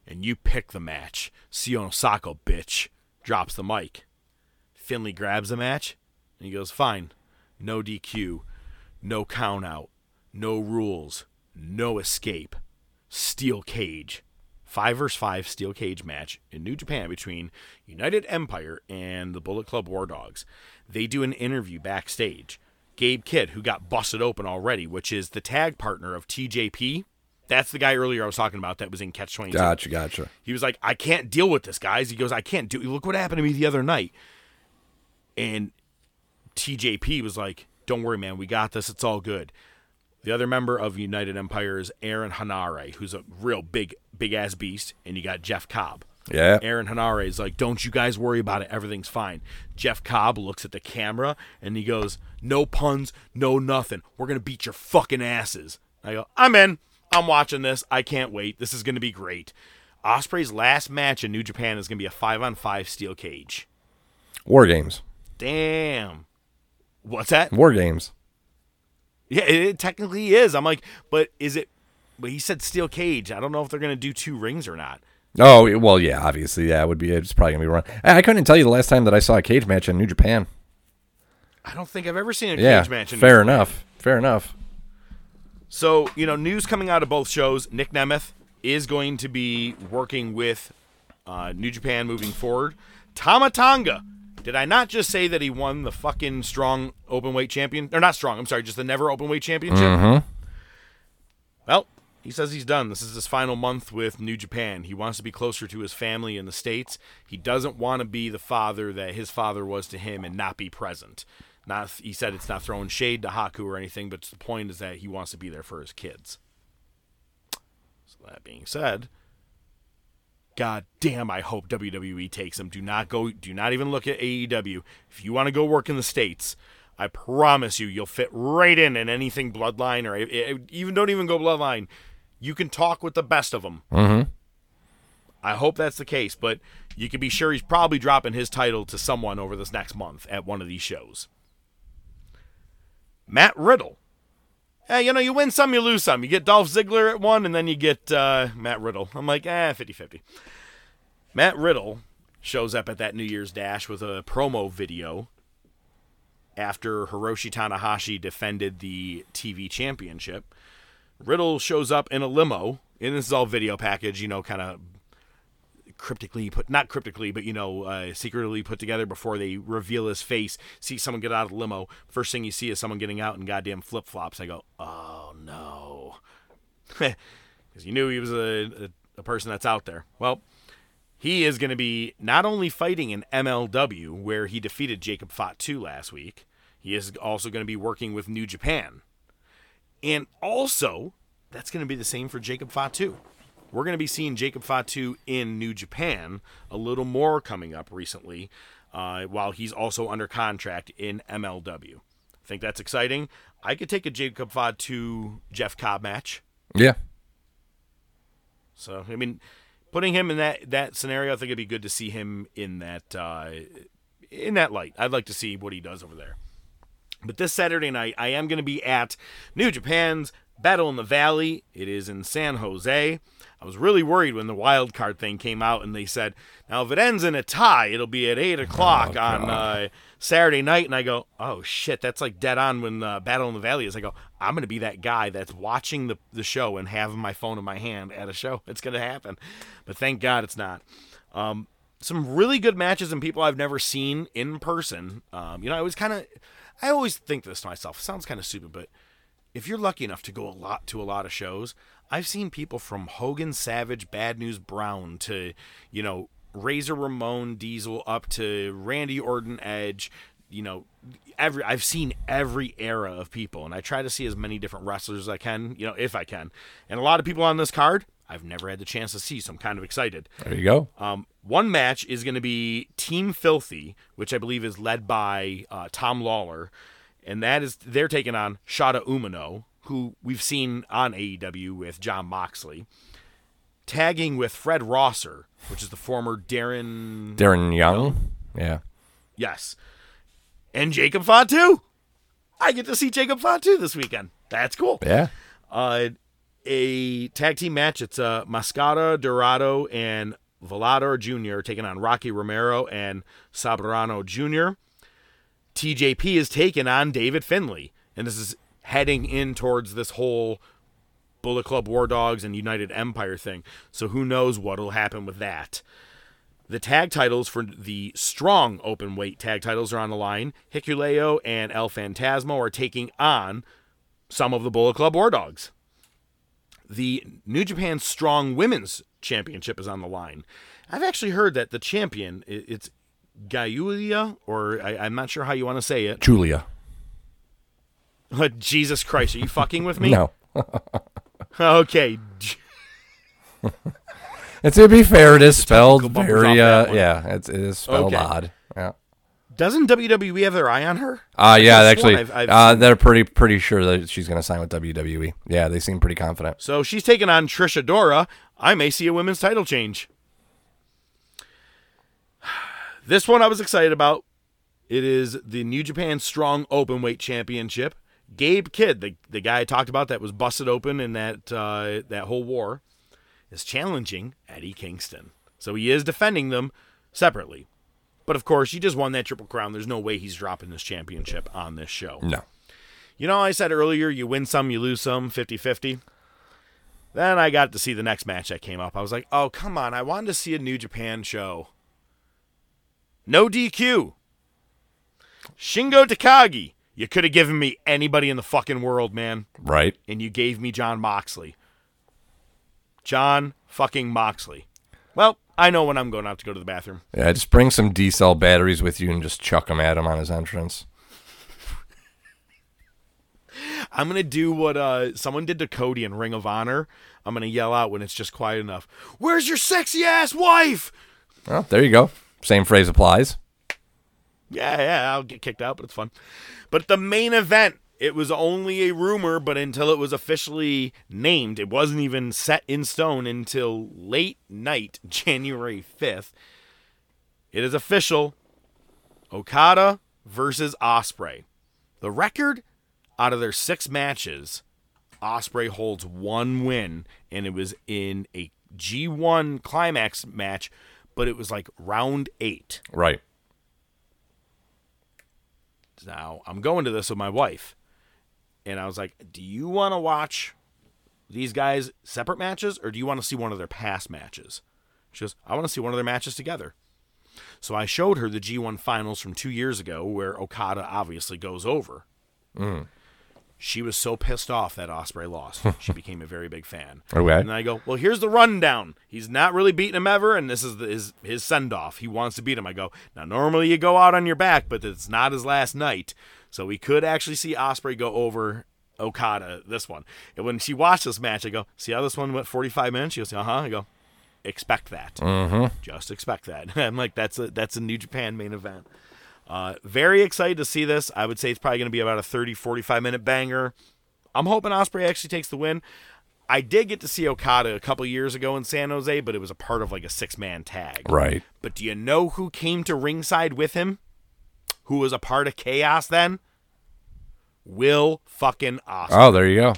and you pick the match. See you in Osaka, bitch." Drops the mic. Finlay grabs the match and he goes, Fine. No DQ, no count out, no rules, no escape. Steel cage. Five versus five steel cage match in New Japan between United Empire and the Bullet Club War Dogs. They do an interview backstage. Gabe Kidd, who got busted open already, which is the tag partner of TJP. That's the guy earlier I was talking about that was in Catch 22. Gotcha, gotcha. He was like, I can't deal with this, guys. He goes, I can't do. Look what happened to me the other night. And TJP was like, Don't worry, man. We got this. It's all good. The other member of United Empire is Aaron Henare, who's a real big, big ass beast. And you got Jeff Cobb. Yeah. Aaron Henare is like, Don't you guys worry about it. Everything's fine. Jeff Cobb looks at the camera and he goes, No puns, no nothing. We're going to beat your fucking asses. I go, I'm in. I'm watching this. I can't wait. This is going to be great. Ospreay's last match in New Japan is going to be a five on five steel cage. War games. Damn. What's that? War games. Yeah, it, it technically is. I'm like, but is it? But he said steel cage. I don't know if they're going to do two rings or not. Oh well, yeah. Obviously, yeah. It would be. It's probably gonna be wrong. I I couldn't tell you the last time that I saw a cage match in New Japan. I don't think I've ever seen a Yeah. cage match. In fair New Japan. enough. Fair enough. So, you know, news coming out of both shows Nick Nemeth is going to be working with uh, New Japan moving forward. Tama Tonga. Did I not just say that he won the fucking strong open weight champion? Or not strong, I'm sorry, just the never open weight championship? Mm-hmm. Well, he says he's done. This is his final month with New Japan. He wants to be closer to his family in the States. He doesn't want to be the father that his father was to him and not be present. Not he said it's not throwing shade to Haku or anything, but the point is that he wants to be there for his kids. So that being said, God damn, I hope WWE takes him. Do not go do not even look at AEW. If you want to go work in the States, I promise you you'll fit right in in anything bloodline or even don't even go bloodline. You can talk with the best of them. Mm-hmm. I hope that's the case, but you can be sure he's probably dropping his title to someone over this next month at one of these shows. Matt Riddle. Hey, you know, you win some, you lose some. You get Dolph Ziggler at one, and then you get uh, Matt Riddle. I'm like, eh, 50 50. Matt Riddle shows up at that New Year's Dash with a promo video after Hiroshi Tanahashi defended the TV championship. Riddle shows up in a limo, and this is all video package, you know, kind of cryptically put, not cryptically, but you know, uh, secretly put together before they reveal his face. See someone get out of the limo. First thing you see is someone getting out in goddamn flip flops. I go, oh no, because you knew he was a, a, a person that's out there. Well, he is going to be not only fighting in MLW where he defeated Jacob Fatu last week. He is also going to be working with New Japan. And also, that's going to be the same for Jacob Fatu. We're going to be seeing Jacob Fatu in New Japan a little more coming up recently, uh, while he's also under contract in MLW. I think that's exciting. I could take a Jacob Fatu Jeff Cobb match. Yeah. So I mean, putting him in that that scenario, I think it'd be good to see him in that uh, in that light. I'd like to see what he does over there. But this Saturday night, I am going to be at New Japan's Battle in the Valley. It is in San Jose. I was really worried when the wild card thing came out and they said, now if it ends in a tie, it'll be at 8 o'clock on uh, Saturday night. And I go, oh shit, that's like dead on when uh, Battle in the Valley is. I go, I'm going to be that guy that's watching the, the show and having my phone in my hand at a show. It's going to happen. But thank God it's not. Um, some really good matches and people I've never seen in person. Um, you know, I was kind of, I always think this to myself. It sounds kind of stupid, but if you're lucky enough to go a lot to a lot of shows, I've seen people from Hogan Savage, Bad News Brown to, you know, Razor Ramon Diesel up to Randy Orton Edge, you know, every I've seen every era of people and I try to see as many different wrestlers as I can, you know, if I can. And a lot of people on this card I've never had the chance to see, so I'm kind of excited. There you go. Um, one match is going to be Team Filthy, which I believe is led by uh, Tom Lawlor, and that is they're taking on Shota Umino, who we've seen on AEW with Jon Moxley, tagging with Fred Rosser, which is the former Darren. Darren Young. Yeah. Yes, and Jacob Fatu. I get to see Jacob Fatu this weekend. That's cool. Yeah. Uh, a tag team match. It's uh, Mascara Dorado and Volador Jr. taking on Rocky Romero and Soberano Jr. TJP is taking on David Finlay, and this is heading in towards this whole Bullet Club War Dogs and United Empire thing. So who knows what'll happen with that. The tag titles for the strong open weight tag titles are on the line. Hikuleo and El Fantasma are taking on some of the Bullet Club War Dogs. The New Japan Strong Women's Championship is on the line. I've actually heard that the champion, it's Gaiulia, or I, I'm not sure how you want to say it. Julia. Jesus Christ, are you fucking with me? No. Okay. And to be fair, it is spelled very, uh, yeah, it's, it is spelled Okay. odd. Yeah. Doesn't WWE have their eye on her? Uh, yeah, actually, I've- I've uh, they're pretty pretty sure that she's going to sign with WWE. Yeah, they seem pretty confident. So she's taking on Trish Adora. I may see a women's title change. This one I was excited about. It is the New Japan Strong Openweight Championship. Gabe Kidd, the, the guy I talked about that was busted open in that uh, that whole war, is challenging Eddie Kingston. So he is defending them separately. But of course, he just won that Triple Crown. There's no way he's dropping this championship on this show. No. You know, I said earlier, you win some, you lose some, 50 50. Then I got to see the next match that came up. I was like, oh, come on. I wanted to see a New Japan show. No DQ. Shingo Takagi. You could have given me anybody in the fucking world, man. Right. And you gave me Jon Moxley. Jon fucking Moxley. Well, I know when I'm going out to go to the bathroom. Yeah, just bring some D cell batteries with you and just chuck them at him on his entrance. I'm gonna do what uh someone did to Cody in Ring of Honor. I'm gonna yell out when it's just quiet enough. Where's your sexy ass wife? Well, there you go. Same phrase applies. Yeah, yeah, I'll get kicked out, but it's fun. But the main event, it was only a rumor, but until it was officially named, it wasn't even set in stone until late night, January 5th. It is official. Okada versus Ospreay. The record out of their six matches, Ospreay holds one win, and it was in a G1 climax match, but it was like round eight. Right. Now, I'm going to this with my wife. And I was like, Do you want to watch these guys separate matches or do you want to see one of their past matches? She goes, I want to see one of their matches together. So I showed her the G1 finals from two years ago where Okada obviously goes over. Mm. She was so pissed off that Ospreay lost. she became a very big fan. Okay. And I go, well, here's the rundown. He's not really beating him ever, and this is the, his his send off. He wants to beat him. I go, now normally you go out on your back, but it's not his last night, so we could actually see Ospreay go over Okada this one. And when she watched this match, I go, see how this one went 45 minutes? She goes, uh huh. I go, expect that. Mm-hmm. Just expect that. I'm like, that's a that's a New Japan main event. Uh, very excited to see this. I would say it's probably going to be about a 30, 45 minute banger. I'm hoping Ospreay actually takes the win. I did get to see Okada a couple years ago in San Jose, but it was a part of like a six man tag. Right. But do you know who came to ringside with him? Who was a part of Chaos then? Will fucking Ospreay. Oh, there you go.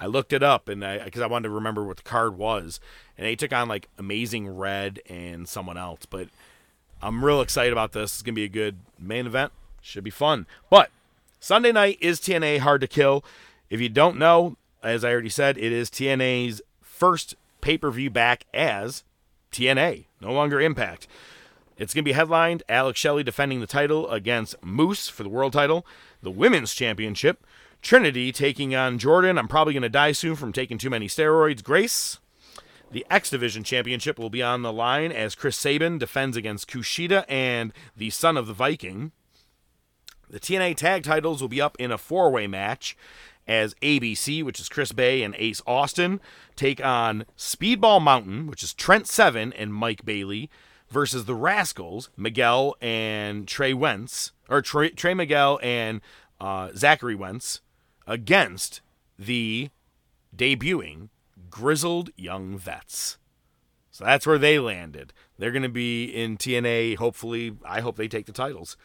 I looked it up and I because I wanted to remember what the card was, and they took on like Amazing Red and someone else. But I'm real excited about this. It's gonna be a good main event. Should be fun. But Sunday night is TNA Hard to Kill. If you don't know, as I already said, it is TNA's first pay per view back as TNA, no longer Impact. It's going to be headlined Alex Shelley defending the title against Moose for the world title, the women's championship, Trinity taking on Jordan. I'm probably going to die soon from taking too many steroids. Grace. The X Division Championship will be on the line as Chris Sabin defends against Kushida and the son of the Viking. The TNA tag titles will be up in a four way match as ABC, which is Chris Bey and Ace Austin, take on Speedball Mountain, which is Trent Seven and Mike Bailey, versus the Rascals, Miguel and Trey Wentz, or Trey, Trey Miguel and uh, Zachary Wentz, against the debuting Grizzled Young Vets. So that's where they landed. They're going to be in TNA. Hopefully, I hope they take the titles.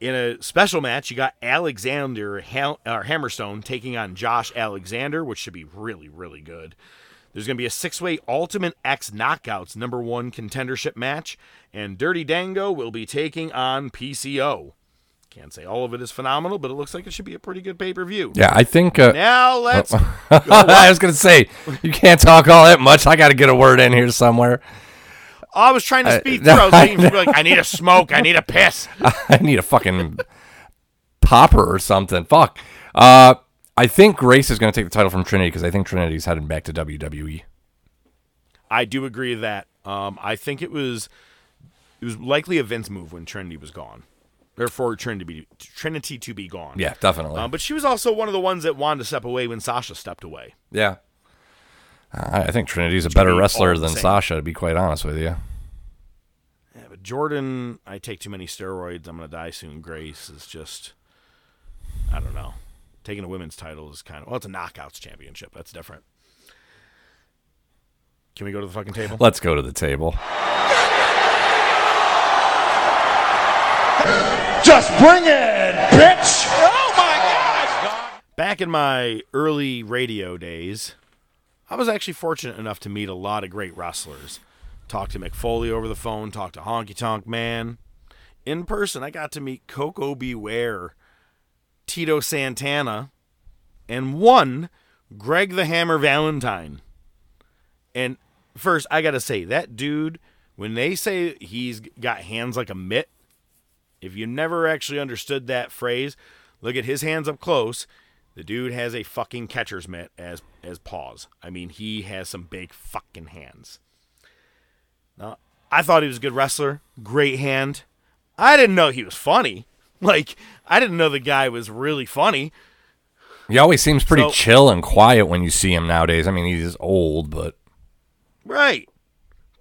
In a special match, you got Alexander or Hammerstone taking on Josh Alexander, which should be really, really good. There's going to be a six way Ultimate X Knockouts number one contendership match, and Dirty Dango will be taking on PCO. Can't say all of it is phenomenal, but it looks like it should be a pretty good pay per view. Yeah, I think. Uh, Now let's. I was gonna say you can't talk all that much. I got to get a word in here somewhere. I was trying to speed no, through. I I like, I need a smoke. I need a piss. I need a fucking popper or something. Fuck. Uh, I think Grace is gonna take the title from Trinity because I think Trinity's heading back to. WWE. I do agree with that. Um, I think it was it was likely a Vince move when Trinity was gone, or for Trinity to be Trinity to be gone. Yeah, definitely. Um, but she was also one of the ones that wanted to step away when Sasha stepped away. yeah. I I think Trinity's a better be wrestler than same. Sasha, to be quite honest with you. Yeah, but Jordan, I take too many steroids. I'm gonna die soon. Grace is just, I don't know. Taking a women's title is kind of well, it's a knockouts championship. That's different. Can we go to the fucking table? Let's go to the table. Just bring it, bitch! Oh my god! Back in my early radio days, I was actually fortunate enough to meet a lot of great wrestlers. Talk to Mick Foley over the phone, talk to Honky Tonk Man. In person, I got to meet Koko B. Ware, Tito Santana, and one Greg the Hammer Valentine. And first, I got to say, that dude, when they say he's got hands like a mitt, if you never actually understood that phrase, look at his hands up close. The dude has a fucking catcher's mitt as as paws. I mean, he has some big fucking hands. Now, I thought he was a good wrestler, great hand. I didn't know he was funny. Like, I didn't know the guy was really funny. He always seems pretty So- chill and quiet when you see him nowadays. I mean, he's old, but Right.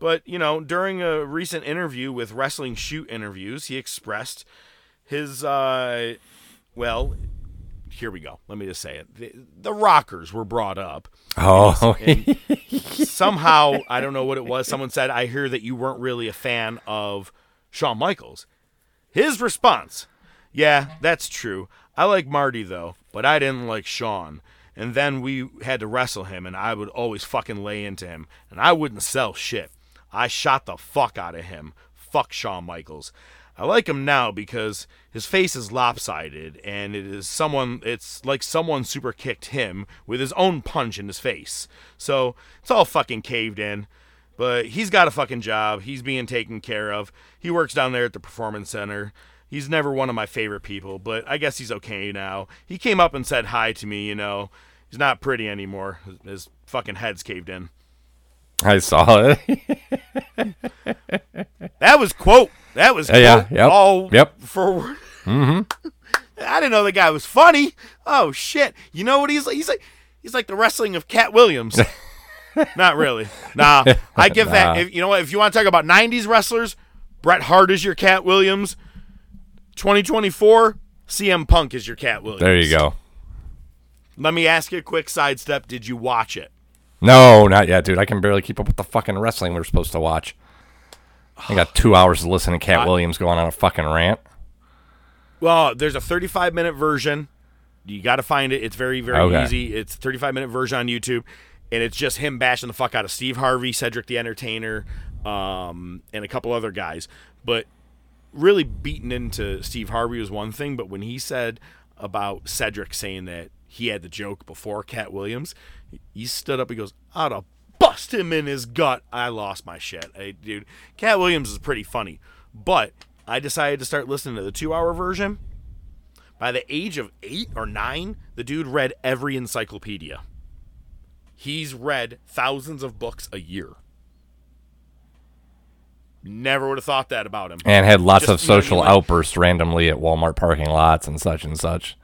But, you know, during a recent interview with Wrestling Shoot Interviews, he expressed his, uh, well, here we go. Let me just say it. The, the rockers were brought up. oh, And somehow, I don't know what it was. Someone said, I hear that you weren't really a fan of Shawn Michaels. His response, yeah, that's true. I like Marty, though, but I didn't like Shawn. And then we had to wrestle him, and I would always fucking lay into him, and I wouldn't sell shit. I shot the fuck out of him. Fuck Shawn Michaels. I like him now because his face is lopsided, and it is someone. It's like someone super kicked him with his own punch in his face. So it's all fucking caved in. But he's got a fucking job. He's being taken care of. He works down there at the performance center. He's never one of my favorite people, but I guess he's okay now. He came up and said hi to me, you know. He's not pretty anymore. His, his fucking head's caved in. I saw it. That was quote. That was Yeah, yeah, yep, all yep. forward. Mm-hmm. I didn't know the guy was funny. Oh shit! You know what he's like? He's like he's like the wrestling of Katt Williams. Not really. Nah, I give that. If, you know what? If you want to talk about '90s wrestlers, Bret Hart is your Katt Williams. 2024, CM Punk is your Katt Williams. there you go. Let me ask you a quick sidestep. Did you watch it? No, not yet, dude. I can barely keep up with the fucking wrestling we're supposed to watch. I got two hours to listen to Katt Williams going on a fucking rant. Well, there's a 35 minute version. You got to find it. It's very, very Okay. easy. It's a 35 minute version on YouTube, and it's just him bashing the fuck out of Steve Harvey, Cedric the Entertainer, um, and a couple other guys. But really beating into Steve Harvey was one thing, but when he said about Cedric saying that he had the joke before Katt Williams, he stood up. He goes, "I'd have bust him in his gut." I lost my shit, hey, dude. Katt Williams is pretty funny, but I decided to start listening to the two-hour version. By the age of eight or nine, the dude read every encyclopedia. He's read thousands of books a year. Never would have thought that about him. and had lots Just, of you know, social you went- outbursts randomly at Walmart parking lots and such and such.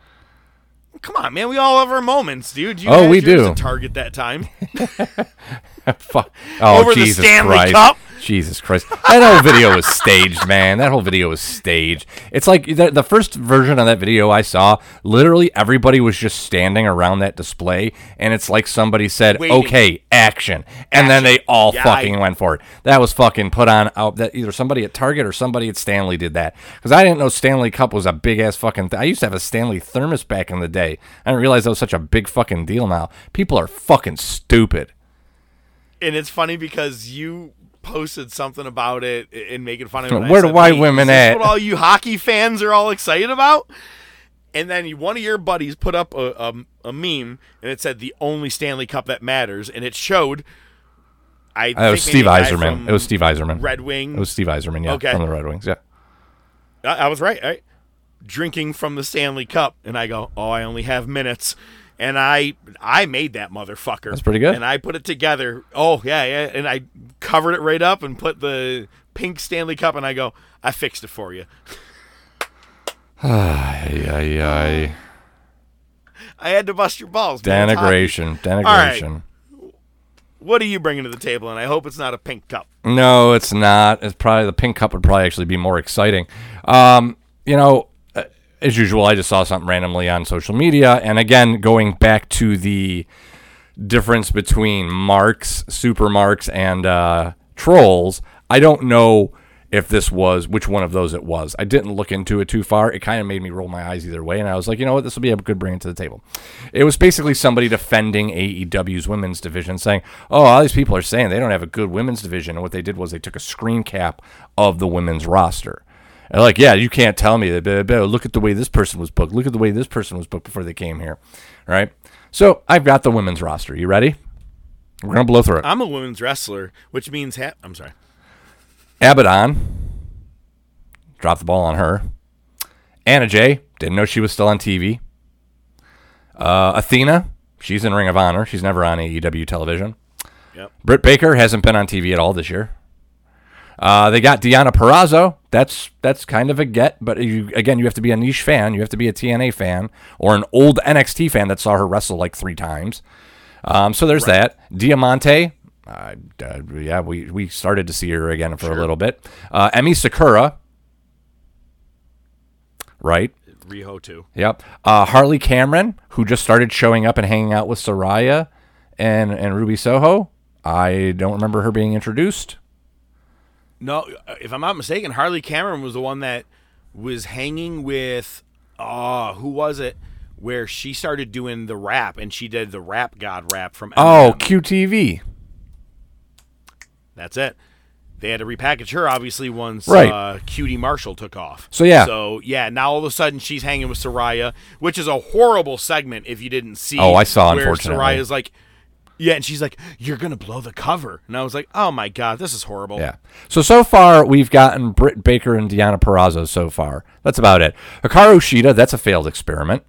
Come on, man. We all have our moments, dude. You Oh, we do. Target that time. Fuck. Oh, Over the Jesus Stanley Christ. Cup. Jesus Christ. That whole video was staged, man. That whole video was staged. It's like the, the first version of that video I saw, literally everybody was just standing around that display, and it's like somebody said, Waiting. okay, action. And then they all Yeah, fucking I- went for it. That was fucking put on out that either somebody at Target or somebody at Stanley did that. Because I didn't know Stanley Cup was a big ass fucking thing. I used to have a Stanley thermos back in the day. I didn't realize that was such a big fucking deal now. People are fucking stupid. and it's funny because you posted something about it and making fun of it. Where said, white "Wait, women at?" What all you hockey fans are all excited about? And then one of your buddies put up a, a, a meme and it said the only Stanley Cup that matters, and it showed. I Uh, It was Steve Yzerman. It was Steve Yzerman. Red Wing. It was Steve Yzerman, yeah, Okay. from the Red Wings, yeah. I, I was right, right? Drinking from the Stanley Cup, and I go, "Oh, I only have minutes," and I I made that motherfucker. That's pretty good. And I put it together. Oh yeah, yeah, and I covered it right up and put the pink Stanley Cup, and I go, "I fixed it for you." Ay, ay, ay. I had to bust your balls. man. Denigration, denigration. What are you bringing to the table? And I hope it's not a pink cup. No, it's not. It's probably the pink cup would probably actually be more exciting. Um, you know, as usual, I just saw something randomly on social media, and again, going back to the difference between marks, super marks, and uh, trolls. I don't know if this was which one of those it was. I didn't look into it too far. It kind of made me roll my eyes either way, and I was like, you know what, this will be a good bring to the table. It was basically somebody defending AEW's women's division, saying, "Oh, all these people are saying they don't have a good women's division," and what they did was they took a screen cap of the women's roster. And like, yeah, you can't tell me that. Look at the way this person was booked. Look at the way this person was booked before they came here. All right. So I've got the women's roster. You ready? We're gonna blow through it. I'm a women's wrestler, which means ha- I'm sorry. Abaddon dropped the ball on her. Anna Jay didn't know she was still on TV. Uh, Athena, she's in Ring of Honor. She's never on AEW television. Yep. Britt Baker hasn't been on TV at all this year. Uh, they got Deonna Purrazzo. That's that's kind of a get, but you, again, you have to be a niche fan. You have to be a TNA fan or an old NXT fan that saw her wrestle like three times. Um, so there's that. Diamante. Uh, uh, yeah, we, we started to see her again for a little bit. Uh, Emi Sakura. Right. Riho too. Yep. Uh, Harley Cameron, who just started showing up and hanging out with Saraya and, and Ruby Soho. I don't remember her being introduced. No, if I'm not mistaken, Harley Cameron was the one that was hanging with. Oh, who was it? Where she started doing the rap, and she did the rap god rap from. Oh, Eminem. QTV. That's it. They had to repackage her, obviously, once Right. uh, QT Marshall took off. So, yeah. So yeah, now all of a sudden she's hanging with Saraya, which is a horrible segment if you didn't see. Oh, I saw, Where unfortunately. Saraya's like, yeah, and she's like, "You're gonna blow the cover," and I was like, "Oh my god, this is horrible." Yeah. So so far we've gotten Britt Baker and Deonna Purrazzo so far. That's about it. Hikaru Shida, that's a failed experiment.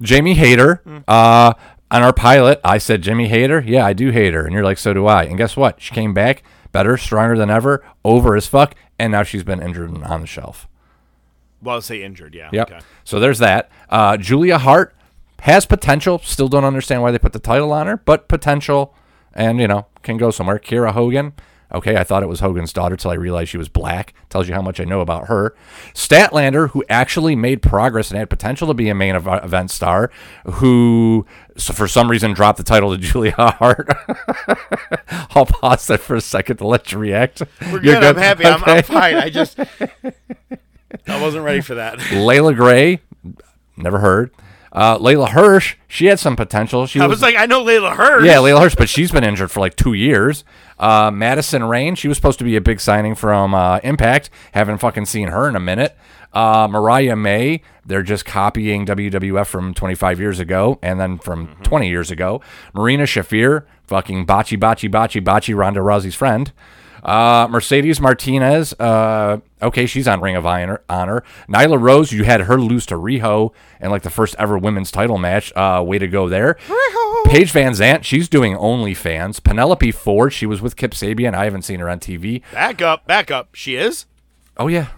Jamie Hayter, uh, on our pilot, I said Jamie Hayter. Yeah, I do hate her, and you're like, so do I. And guess what? She came back better, stronger than ever, over as fuck, and now she's been injured and on the shelf. Well, I'll say injured. Yeah. Yep. Okay. So there's that. Uh, Julia Hart has potential. Still don't understand why they put the title on her, but potential, and you know can go somewhere. Kiera Hogan. Okay, I thought it was Hogan's daughter till I realized she was black. Tells you how much I know about her. Statlander, who actually made progress and had potential to be a main event star, who for some reason dropped the title to Julia Hart. I'll pause that for a second to let you react. We're You're good. I'm happy. I'm, I'm fine. I just I wasn't ready for that. Leila Grey, never heard. Uh, Leyla Hirsch, she had some potential. She I was like, I know Leyla Hirsch. yeah, Leyla Hirsch, but she's been injured for like two years. Uh, Madison Rayne, she was supposed to be a big signing from uh, Impact. Haven't fucking seen her in a minute. Uh, Mariah May, they're just copying WWF from 25 years ago and then from 20 years ago. Marina Shafir, fucking botchy, botchy, botchy, botchy, Ronda Rousey's friend. Uh, Mercedes Martinez. Uh, okay, she's on Ring of Honor. Honor. Nyla Rose. You had her lose to Riho in like the first ever women's title match. Uh, way to go there. Paige Van Zant. She's doing OnlyFans. Penelope Ford. She was with Kip Sabian. I haven't seen her on TV. Back up, back up. She is. Oh yeah.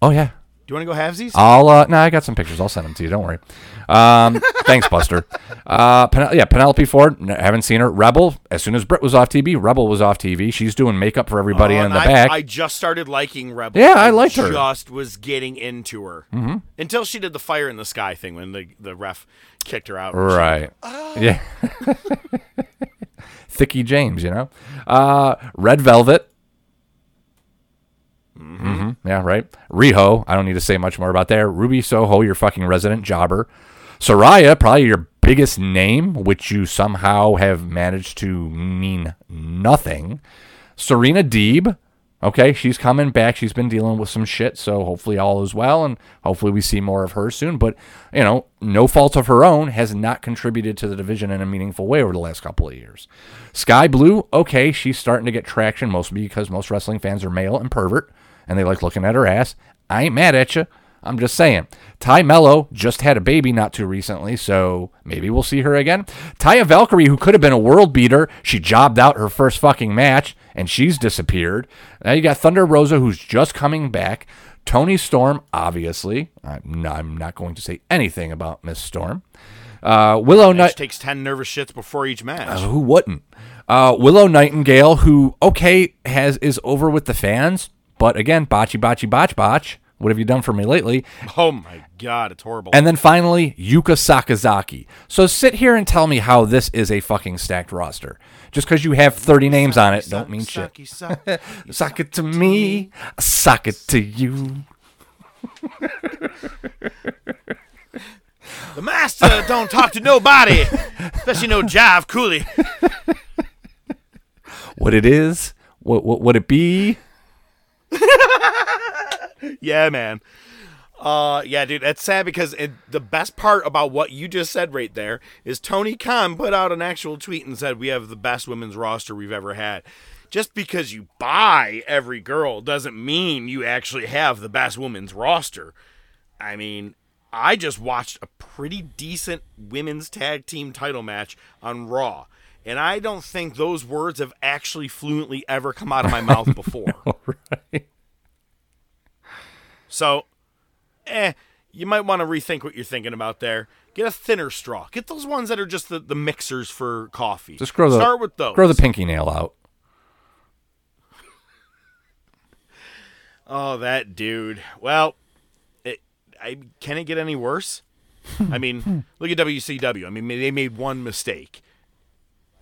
Oh yeah. Do you want to go halvesies? I'll uh no, I got some pictures. I'll send them to you. Don't worry. Um, thanks, Buster. Uh, Pen- yeah, Penelope Ford. n- haven't seen her. Rebel. As soon as Britt was off TV, Rebel was off TV. She's doing makeup for everybody Oh, in the I, back. I just started liking Rebel. Yeah, I liked her. Just was getting into her mm-hmm. until she did the fire in the sky thing when the the ref kicked her out. right. Yeah. Thicky James, you know. Uh, Red Velvet. Hmm Yeah, right. Riho. I don't need to say much more about there. Ruby Soho, your fucking resident jobber. Saraya, probably your biggest name, which you somehow have managed to mean nothing. Serena Deeb. Okay, she's coming back. She's been dealing with some shit, so hopefully all is well, and hopefully we see more of her soon. But you know, no fault of her own, has not contributed to the division in a meaningful way over the last couple of years. Skye Blue, okay, she's starting to get traction, mostly because most wrestling fans are male and pervert, and they like looking at her ass. I ain't mad at you. I'm just saying. Tay Melo just had a baby not too recently, so maybe we'll see her again. Taya Valkyrie, who could have been a world beater, she jobbed out her first fucking match, and she's disappeared. Now you got Thunder Rosa, who's just coming back. Toni Storm, obviously. I'm not, I'm not going to say anything about Miss Storm. Uh, Willow She Night. takes ten nervous shits before each match. Who wouldn't? Uh, Willow Nightingale, who okay has is over with the fans, but again, botchy, botchy, botch, botch. What have you done for me lately? oh my god, it's horrible. And then finally, Yuka Sakazaki. So sit here and tell me how this is a fucking stacked roster. Just because you have 30 names on it, don't mean shit. Sock it to me, sock it to you. The master don't talk to nobody, especially no jive coolie. What it is, what what would it be? Yeah, man. Uh, yeah, dude, that's sad because it, the best part about what you just said right there is Tony Khan put out an actual tweet and said we have the best women's roster we've ever had. Just because you buy every girl doesn't mean you actually have the best women's roster. I mean, I just watched a pretty decent women's tag team title match on Raw, and I don't think those words have actually fluently ever come out of my mouth before. right. So, eh, you might want to rethink what you're thinking about there. Get a thinner straw. Get those ones that are just the, the mixers for coffee. Just grow the Start with those. grow the pinky nail out. Oh, that dude. Well, it, I can it get any worse? I mean, look at WCW. I mean, they made one mistake,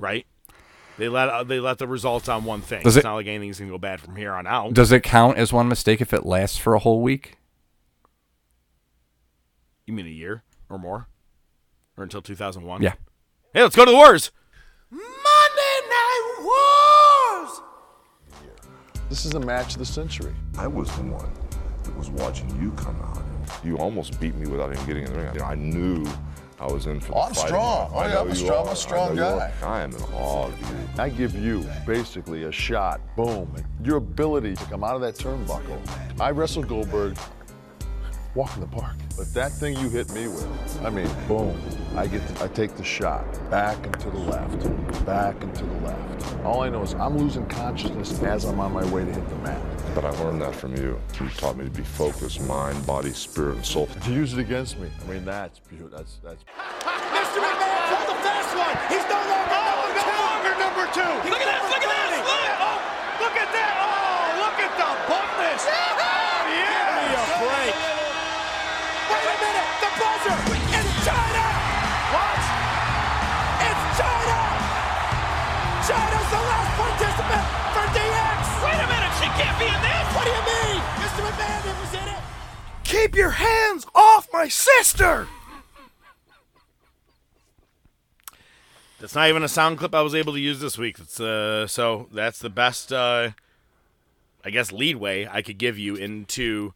right? They let uh, they let the results on one thing. Does it's it- not like anything's gonna go bad from here on out. Does it count as one mistake if it lasts for a whole week? you mean a year or more, or until 2001? Yeah. Hey, let's go to the wars. Monday Night Wars! This is a match of the century. I was the one that was watching you come out. You almost beat me without even getting in the ring. You know, I knew I was in for Oh, the I'm strong. Oh, yeah, know I'm a strong- I'm a strong guy. I am in awe of you. I give you basically a shot, boom, your ability to come out of that turnbuckle. I wrestled Goldberg, walk in the park. But that thing you hit me with, I mean, boom, I get, to, I take the shot back and to the left, back and to the left. All I know is I'm losing consciousness as I'm on my way to hit the mat. But I learned that from you. You taught me to be focused, mind, body, spirit, and soul. To use it against me, I mean, that's beautiful. That's that's. Mr. McMahon pulled the fast one. He's no longer oh, number two. No longer number two. Look at this. Look at this. Keep your hands off my sister. That's not even a sound clip I was able to use this week. It's, uh, so that's the best, uh, I guess, leadway I could give you into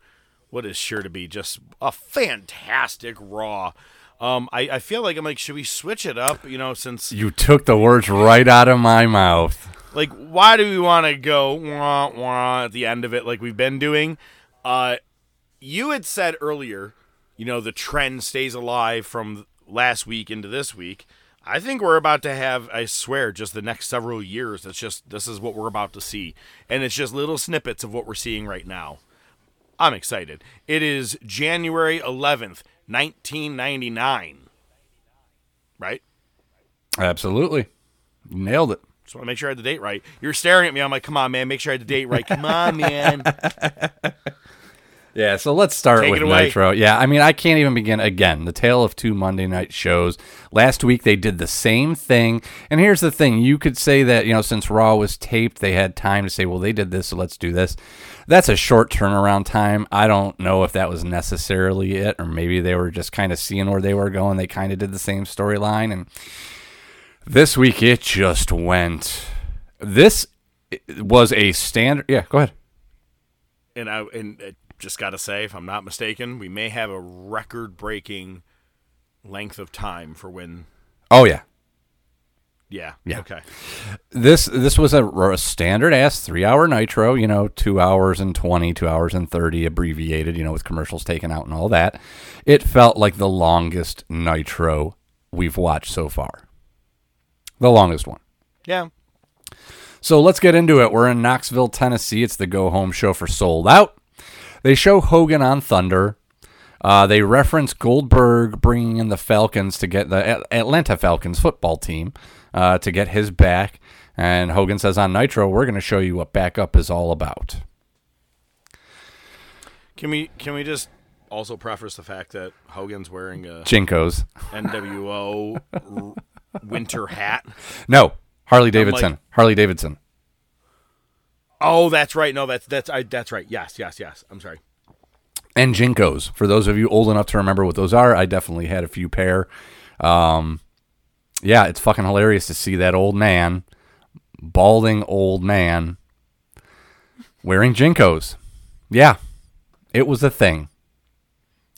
what is sure to be just a fantastic Raw. Um, I, I feel like I'm like, should we switch it up? You know, since You took the words right out of my mouth. Like, why do we want to go wah wah at the end of it like we've been doing? Uh, you had said earlier, you know, the trend stays alive from last week into this week. I think we're about to have, I swear, just the next several years. It's just, this is what we're about to see. And it's just little snippets of what we're seeing right now. I'm excited. It is January 11th, 1999. Right? Absolutely. Nailed it. Just want to make sure I had the date right. You're staring at me. I'm like, come on, man. Make sure I had the date right. Come on, man. Yeah, so let's start Take with it. Nitro. Yeah, I mean, I can't even begin again. The tale of two Monday night shows. Last week they did the same thing. And here's the thing you could say that, you know, since Raw was taped, they had time to say, well, they did this, so let's do this. That's a short turnaround time. I don't know if that was necessarily it, or maybe they were just kind of seeing where they were going. They kind of did the same storyline. And this week it just went. This was a standard. Yeah, go ahead. and I and uh, just got to say, if I'm not mistaken, we may have a record-breaking length of time for when. Oh, yeah. Yeah. Yeah. Okay. this this was a, a standard ass three hour nitro you know two hours and 20 two hours and 30 abbreviated you know with commercials taken out and all that it felt like the longest nitro we've watched so far the longest one Yeah. so let's get into it we're in knoxville tennessee it's the go home show for souled out they show hogan on thunder uh, they reference Goldberg bringing in the Falcons to get the Atlanta Falcons football team uh, to get his back. And Hogan says on Nitro, we're going to show you what backup is all about. Can we can we just also preface the fact that Hogan's wearing a JNCOs. NWO winter hat? No, Harley Davidson. Harley Davidson. Oh, that's right. No, that's that's I, that's right. Yes, yes, yes. I'm sorry. And JNCOs. For those of you old enough to remember what those are, I definitely had a few pair. Um, yeah, it's fucking hilarious to see that old man, balding old man, wearing JNCOs. Yeah, it was a thing.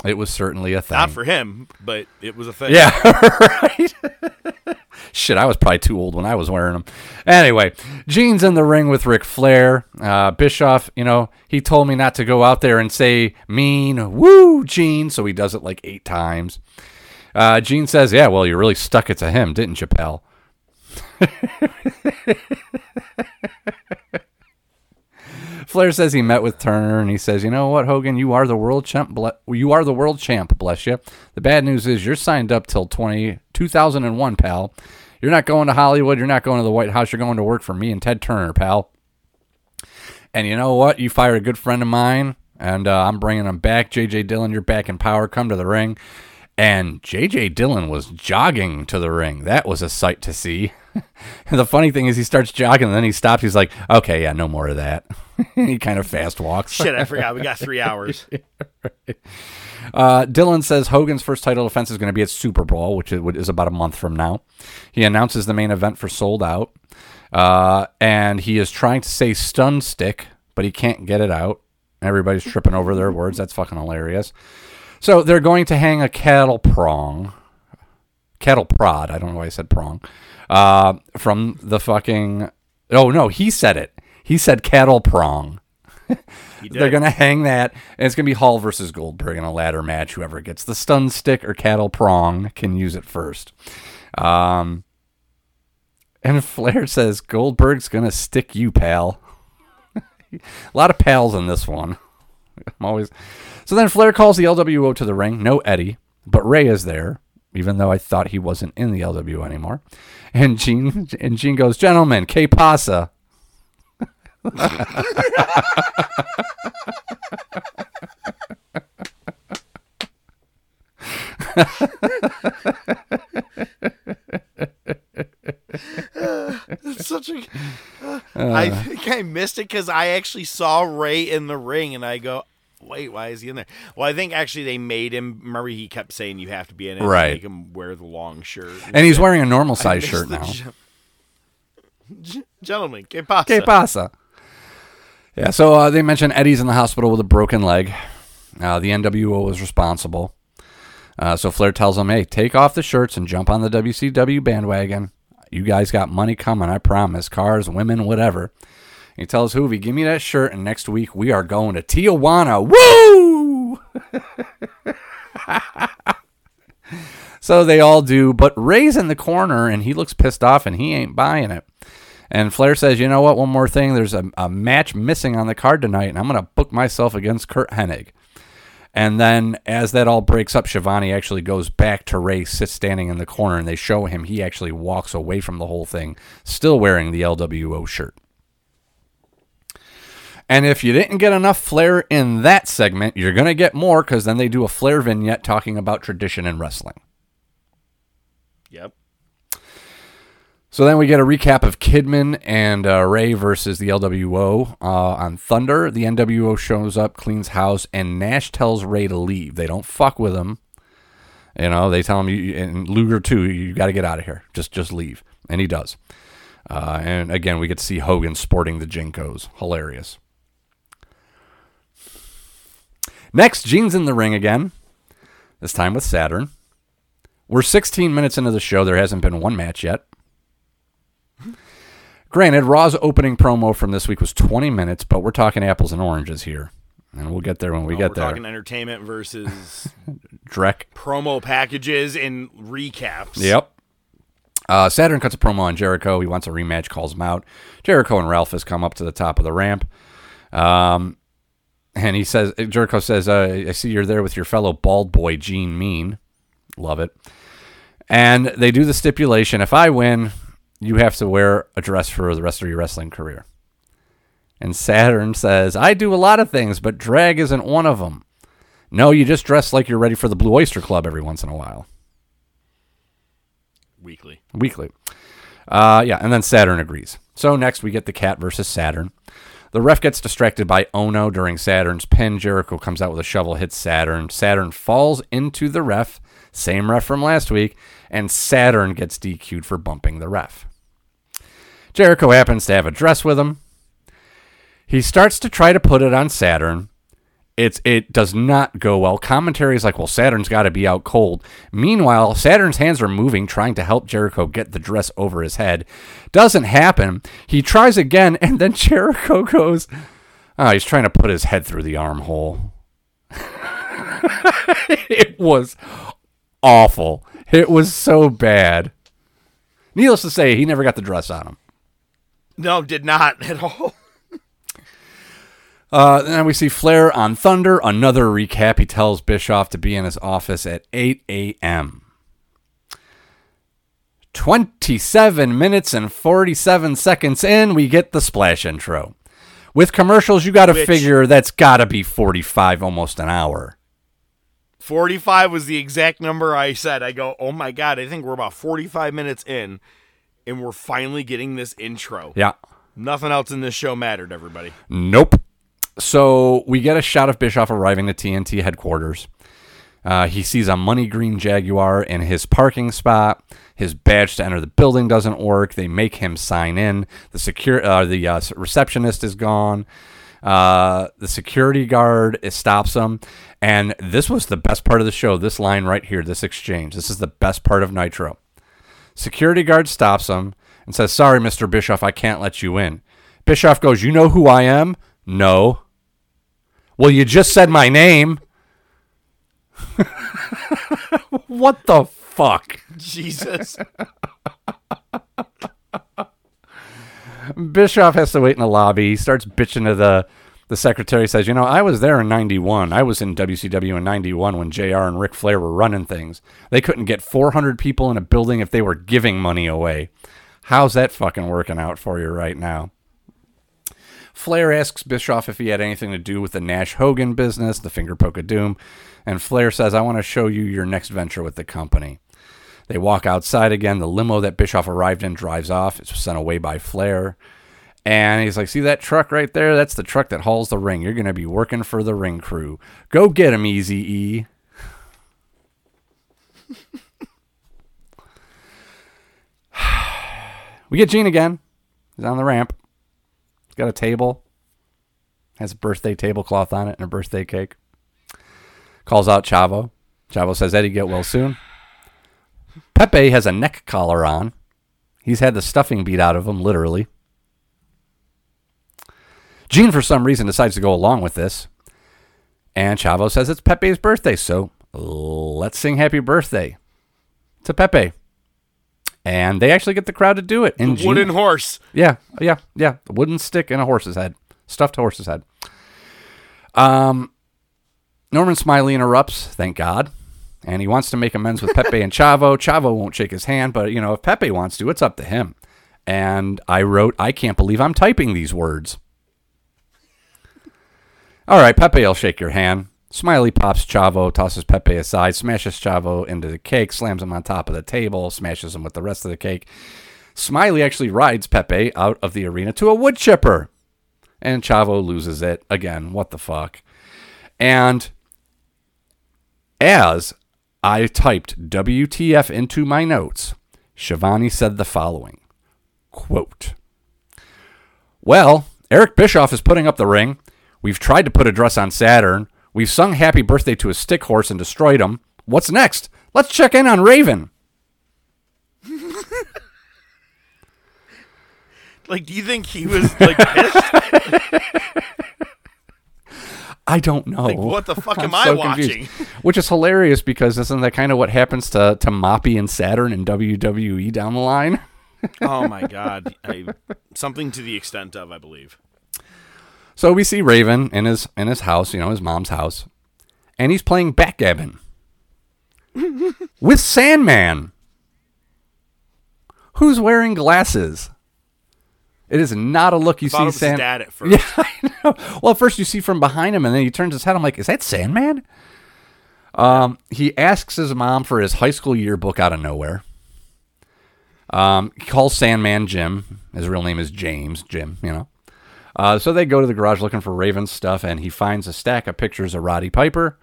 It was certainly a thing. Not for him, but it was a thing. Yeah, right. Shit, I was probably too old when I was wearing them. Anyway, Gene's in the ring with Ric Flair. Uh, Bischoff, you know, he told me not to go out there and say mean woo, Gene, so he does it like eight times. Uh, Gene says, "Yeah, well, you really stuck it to him, didn't you, pal?" Flair says he met with Turner and he says, "You know what, Hogan, you are the world champ. Ble- you are the world champ. Bless you. The bad news is you're signed up till 20, 2001, pal. You're not going to Hollywood. You're not going to the White House. You're going to work for me and Ted Turner, pal. And you know what? You fired a good friend of mine, and uh, I'm bringing him back. J.J. Dillon, you're back in power. Come to the ring." And J.J. Dillon was jogging to the ring. That was a sight to see. the funny thing is, he starts jogging and then he stops. He's like, okay, yeah, no more of that. he kind of fast walks. Shit, I forgot. We got three hours. Uh, Dillon says Hogan's first title defense is going to be at SuperBrawl, which is, about a month from now. He announces the main event for Souled Out. Uh, and he is trying to say stun stick, but he can't get it out. Everybody's tripping over their words. That's fucking hilarious. So they're going to hang a cattle prong, cattle prod. I don't know why I said prong. Uh, from the fucking. Oh no, he said it. He said cattle prong. He They're gonna hang that, and it's gonna be Hall versus Goldberg in a ladder match. Whoever gets the stun stick or cattle prong can use it first. Um, and Flair says Goldberg's gonna stick you, pal. a lot of pals in this one. I'm always. So then Flair calls the LWO to the ring. No Eddie, but Ray is there, even though I thought he wasn't in the LWO anymore. And Gene and Gene goes, "Gentlemen, que pasa?" It's such a. Uh, I uh. think I missed it because I actually saw Ray in the ring, and I go, "Wait, why is he in there?" Well, I think actually they made him. Remember, he kept saying you have to be in it, Right. Make him wear the long shirt, And he's wearing a normal size shirt now. gen- Gentlemen, que pasa? Que pasa? Yeah, so uh, they mentioned Eddie's in the hospital with a broken leg. Uh, the NWO was responsible. Uh, so Flair tells him, hey, take off the shirts and jump on the WCW bandwagon. You guys got money coming, I promise. Cars, women, whatever. He tells Juvi, give me that shirt, and next week we are going to Tijuana. Woo! so they all do, but Ray's in the corner and he looks pissed off and he ain't buying it. And Flair says, you know what? One more thing. There's a, a match missing on the card tonight, and I'm going to book myself against Curt Hennig. And then as that all breaks up, Shivani actually goes back to Ray, sits standing in the corner, and they show him he actually walks away from the whole thing, still wearing the LWO shirt. And if you didn't get enough Flair in that segment, you're going to get more because then they do a Flair vignette talking about tradition in wrestling. Yep. So then we get a recap of Kidman and uh, Ray versus the LWO uh, on Thunder. The NWO shows up, cleans house, and Nash tells Ray to leave. They don't fuck with him. You know, they tell him, you, and Luger too, you got to get out of here. Just, just leave, and he does. Uh, and again, we get to see Hogan sporting the JNCOs. Hilarious. Next, Gene's in the ring again. This time with Saturn. We're 16 minutes into the show. There hasn't been one match yet. Granted, Raw's opening promo from this week was 20 minutes, but we're talking apples and oranges here. And we'll get there when we Oh, get we're there. talking entertainment versus Drek. promo packages and recaps. Yep. Uh, Saturn cuts a promo on Jericho. He wants a rematch, calls him out. Jericho and Ralphus come up to the top of the ramp. Um, and he says, Jericho says, uh, I see you're there with your fellow bald boy, Gene Mean. Love it. And they do the stipulation if I win, you have to wear a dress for the rest of your wrestling career. And Saturn says, I do a lot of things, but drag isn't one of them. No, you just dress like you're ready for the Blue Oyster Club every once in a while. Weekly. Weekly. Uh, yeah, and then Saturn agrees. So next we get the Cat versus Saturn. The ref gets distracted by Onoo during Saturn's pin. Jericho comes out with a shovel, hits Saturn. Saturn falls into the ref, same ref from last week, and Saturn gets DQ'd for bumping the ref. Jericho happens to have a dress with him. He starts to try to put it on Saturn. It's it does not go well. Commentary is like, well, Saturn's got to be out cold. Meanwhile, Saturn's hands are moving, trying to help Jericho get the dress over his head. Doesn't happen. He tries again, and then Jericho goes, oh, he's trying to put his head through the armhole. it was awful. It was so bad. Needless to say, he never got the dress on him. No, did not at all. Uh, then we see Flair on Thunder. Another recap. He tells Bischoff to be in his office at 8 a.m. 27 minutes and 47 seconds in, we get the splash intro. With commercials, you got to figure that's got to be 45, almost an hour. 45 was the exact number I said. I go, oh my God, I think we're about 45 minutes in, and we're finally getting this intro. Yeah. Nothing else in this show mattered, everybody. Nope. So we get a shot of Bischoff arriving at TNT headquarters. Uh, he sees a money green Jaguar in his parking spot. His badge to enter the building doesn't work. They make him sign in. The secure, uh, the uh, receptionist is gone. Uh, the security guard stops him, and this was the best part of the show. This line right here, this exchange. This is the best part of Nitro. Security guard stops him and says, Sorry, Mr. Bischoff, I can't let you in. Bischoff goes, You know who I am? No. Well, you just said my name. what the fuck? Jesus. Bischoff has to wait in the lobby. He starts bitching to the the secretary. Says, "You know, I was there in '91. I was in WCW in '91 when Jr. and Ric Flair were running things. They couldn't get 400 people in a building if they were giving money away. How's that fucking working out for you right now?" Flair asks Bischoff if he had anything to do with the Nash Hogan business, the finger poke of doom, and Flair says, "I want to show you your next venture with the company." They walk outside again. The limo that Bischoff arrived in drives off. It's sent away by Flair. And he's like, See that truck right there? That's the truck that hauls the ring. You're going to be working for the ring crew. Go get him, Easy E. we get Gene again. He's on the ramp. He's got a table. Has a birthday tablecloth on it and a birthday cake. Calls out Chavo. Chavo says, Eddie, get well soon. Pepe has a neck collar on. He's had the stuffing beat out of him, literally. Gene, for some reason, decides to go along with this. And Chavo says it's Pepe's birthday, so let's sing happy birthday to Pepe. And they actually get the crowd to do it. And Gene- Wooden horse. yeah, yeah, yeah. A wooden stick and a horse's head. Stuffed horse's head. Um, Norman Smiley interrupts, thank God. And he wants to make amends with Pepe and Chavo. Chavo won't shake his hand, but, you know, if Pepe wants to, it's up to him. And I wrote, I can't believe I'm typing these words. All right, Pepe I'll shake your hand. Smiley pops Chavo, tosses Pepe aside, smashes Chavo into the cake, slams him on top of the table, smashes him with the rest of the cake. Smiley actually rides Pepe out of the arena to a wood chipper. And Chavo loses it. Again, what the fuck? And as I typed WTF into my notes, Shivani said the following quote, Well, Eric Bischoff is putting up the ring. We've tried to put a dress on Saturn. We've sung happy birthday to a stick horse and destroyed him. What's next? Let's check in on Raven. Like, do you think he was like pissed? I don't know. Like, what the fuck am I'm I so watching? confused. Which is hilarious because isn't that kind of what happens to, to Moppy and Saturn and WWE down the line? oh my god, I, something to the extent of, I believe. So we see Raven in his in his house, you know, his mom's house, and he's playing backgammon with Sandman, who's wearing glasses. It is not a look you see it was his Sand- dad at first. Yeah, I know. Well, at first you see from behind him, and then he turns his head. I'm like, is that Sandman? Um, he asks his mom for his high school yearbook out of nowhere. Um, he calls Sandman Jim. His real name is James Jim. You know. Uh, so they go to the garage looking for Raven's stuff, and he finds a stack of pictures of Roddy Piper,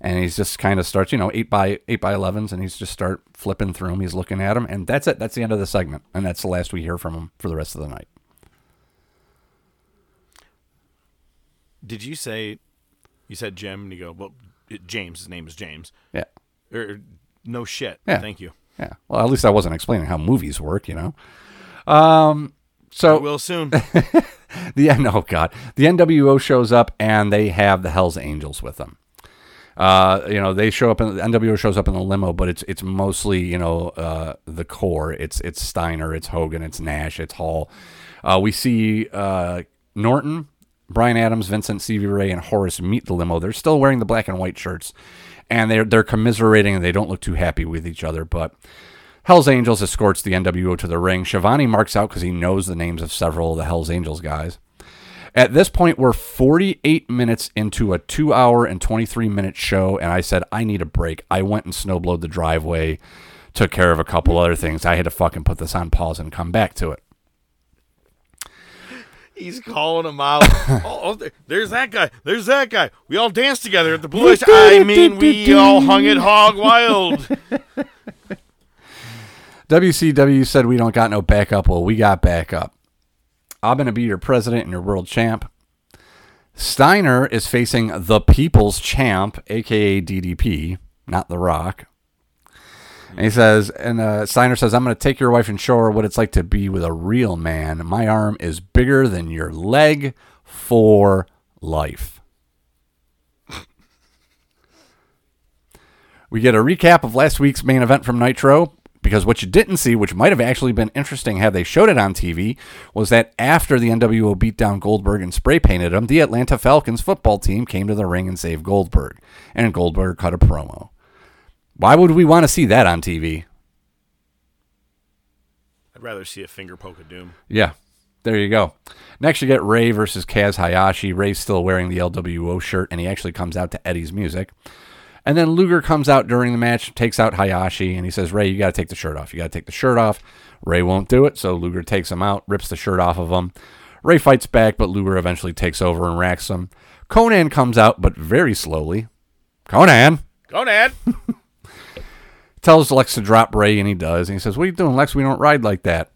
and he's just kind of starts, you know, eight by eight by elevens, and he's just start flipping through them. He's looking at them, and that's it. That's the end of the segment, and that's the last we hear from him for the rest of the night. Did you say? You said Jim, and you go, well, it, James. His name is James. Yeah. Or no shit. Yeah. Thank you. Yeah. Well, at least I wasn't explaining how movies work, you know. Um. So I will soon. the end. Oh God, the NWO shows up and they have the Hell's Angels with them. Uh, you know, they show up in the NWO shows up in the limo, but it's it's mostly you know uh, the core. It's it's Steiner, it's Hogan, it's Nash, it's Hall. Uh, we see uh, Norton, Brian Adams, Vincent Stevie Ray, and Horace meet the limo. They're still wearing the black and white shirts, and they're they're commiserating and they don't look too happy with each other, but. Hell's Angels escorts the NWO to the ring. Shivani marks out because he knows the names of several of the Hell's Angels guys. At this point, we're 48 minutes into a two hour and 23 minute show, and I said, I need a break. I went and snowblowed the driveway, took care of a couple other things. I had to fucking put this on pause and come back to it. He's calling him out. oh, oh, there- there's that guy. There's that guy. We all danced together at the Blue I mean, we all hung it hog wild. WCW said we don't got no backup. Well, we got backup. I'm going to be your president and your world champ. Steiner is facing the people's champ, aka DDP, not The Rock. And he says, and uh, Steiner says, I'm going to take your wife and show her what it's like to be with a real man. My arm is bigger than your leg for life. We get a recap of last week's main event from Nitro because what you didn't see, which might have actually been interesting had they showed it on TV, was that after the NWO beat down Goldberg and spray painted him, the Atlanta Falcons football team came to the ring and saved Goldberg. And Goldberg cut a promo. Why would we want to see that on TV? I'd rather see a finger poke of doom. Yeah. There you go. Next, you get Ray versus Kaz Hayashi. Ray's still wearing the LWO shirt, and he actually comes out to Eddie's music. And then Luger comes out during the match, takes out Hayashi, and he says, Ray, you got to take the shirt off. You got to take the shirt off. Ray won't do it, so Luger takes him out, rips the shirt off of him. Ray fights back, but Luger eventually takes over and racks him. Konnan comes out, but very slowly. Konnan Konnan! Tells Lex to drop Ray, and he does. And he says, What are you doing, Lex? We don't ride like that.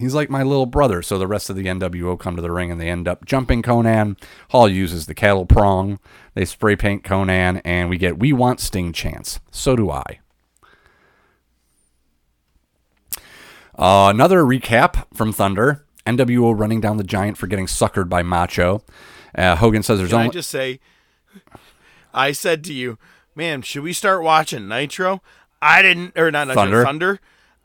He's like my little brother. So the rest of the NWO come to the ring and they end up jumping Konnan. Hall uses the cattle prong. They spray paint Konnan, and we get We Want Sting chance. So do I. Uh, another recap from Thunder. NWO running down the Giant for getting suckered by Macho. Uh, Hogan says there's Can I just say, I said to you, man, should we start watching Nitro? I didn't, or not Nitro, Thunder? Thunder.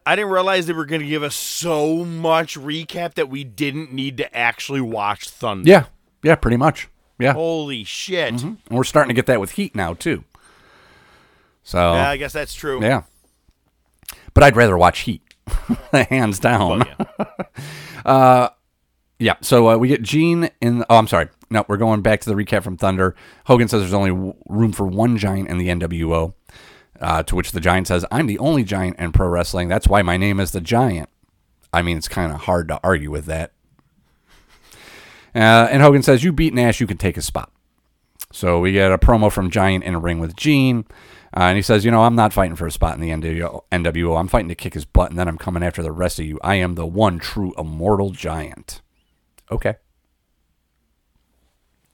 I didn't realize they were going to give us so much recap that we didn't need to actually watch Thunder. yeah, yeah, pretty much. Yeah, Holy shit. and we're starting to get that with Heat now too. So Yeah, I guess that's true. Yeah. But I'd rather watch Heat, hands down. Well, yeah. Yeah. So uh, we get Gene in. Oh, I'm sorry. No, we're going back to the recap from Thunder. Hogan says there's only w- room for one giant in the NWO. Uh, to which the giant says, "I'm the only giant in pro wrestling. That's why my name is the Giant." I mean, it's kind of hard to argue with that. Uh, and Hogan says, "You beat Nash, you can take his spot." So we get a promo from Giant in a ring with Gene. Uh, and he says, You know, I'm not fighting for a spot in the NWO. NWO. I'm fighting to kick his butt, and then I'm coming after the rest of you. I am the one true immortal giant. Okay.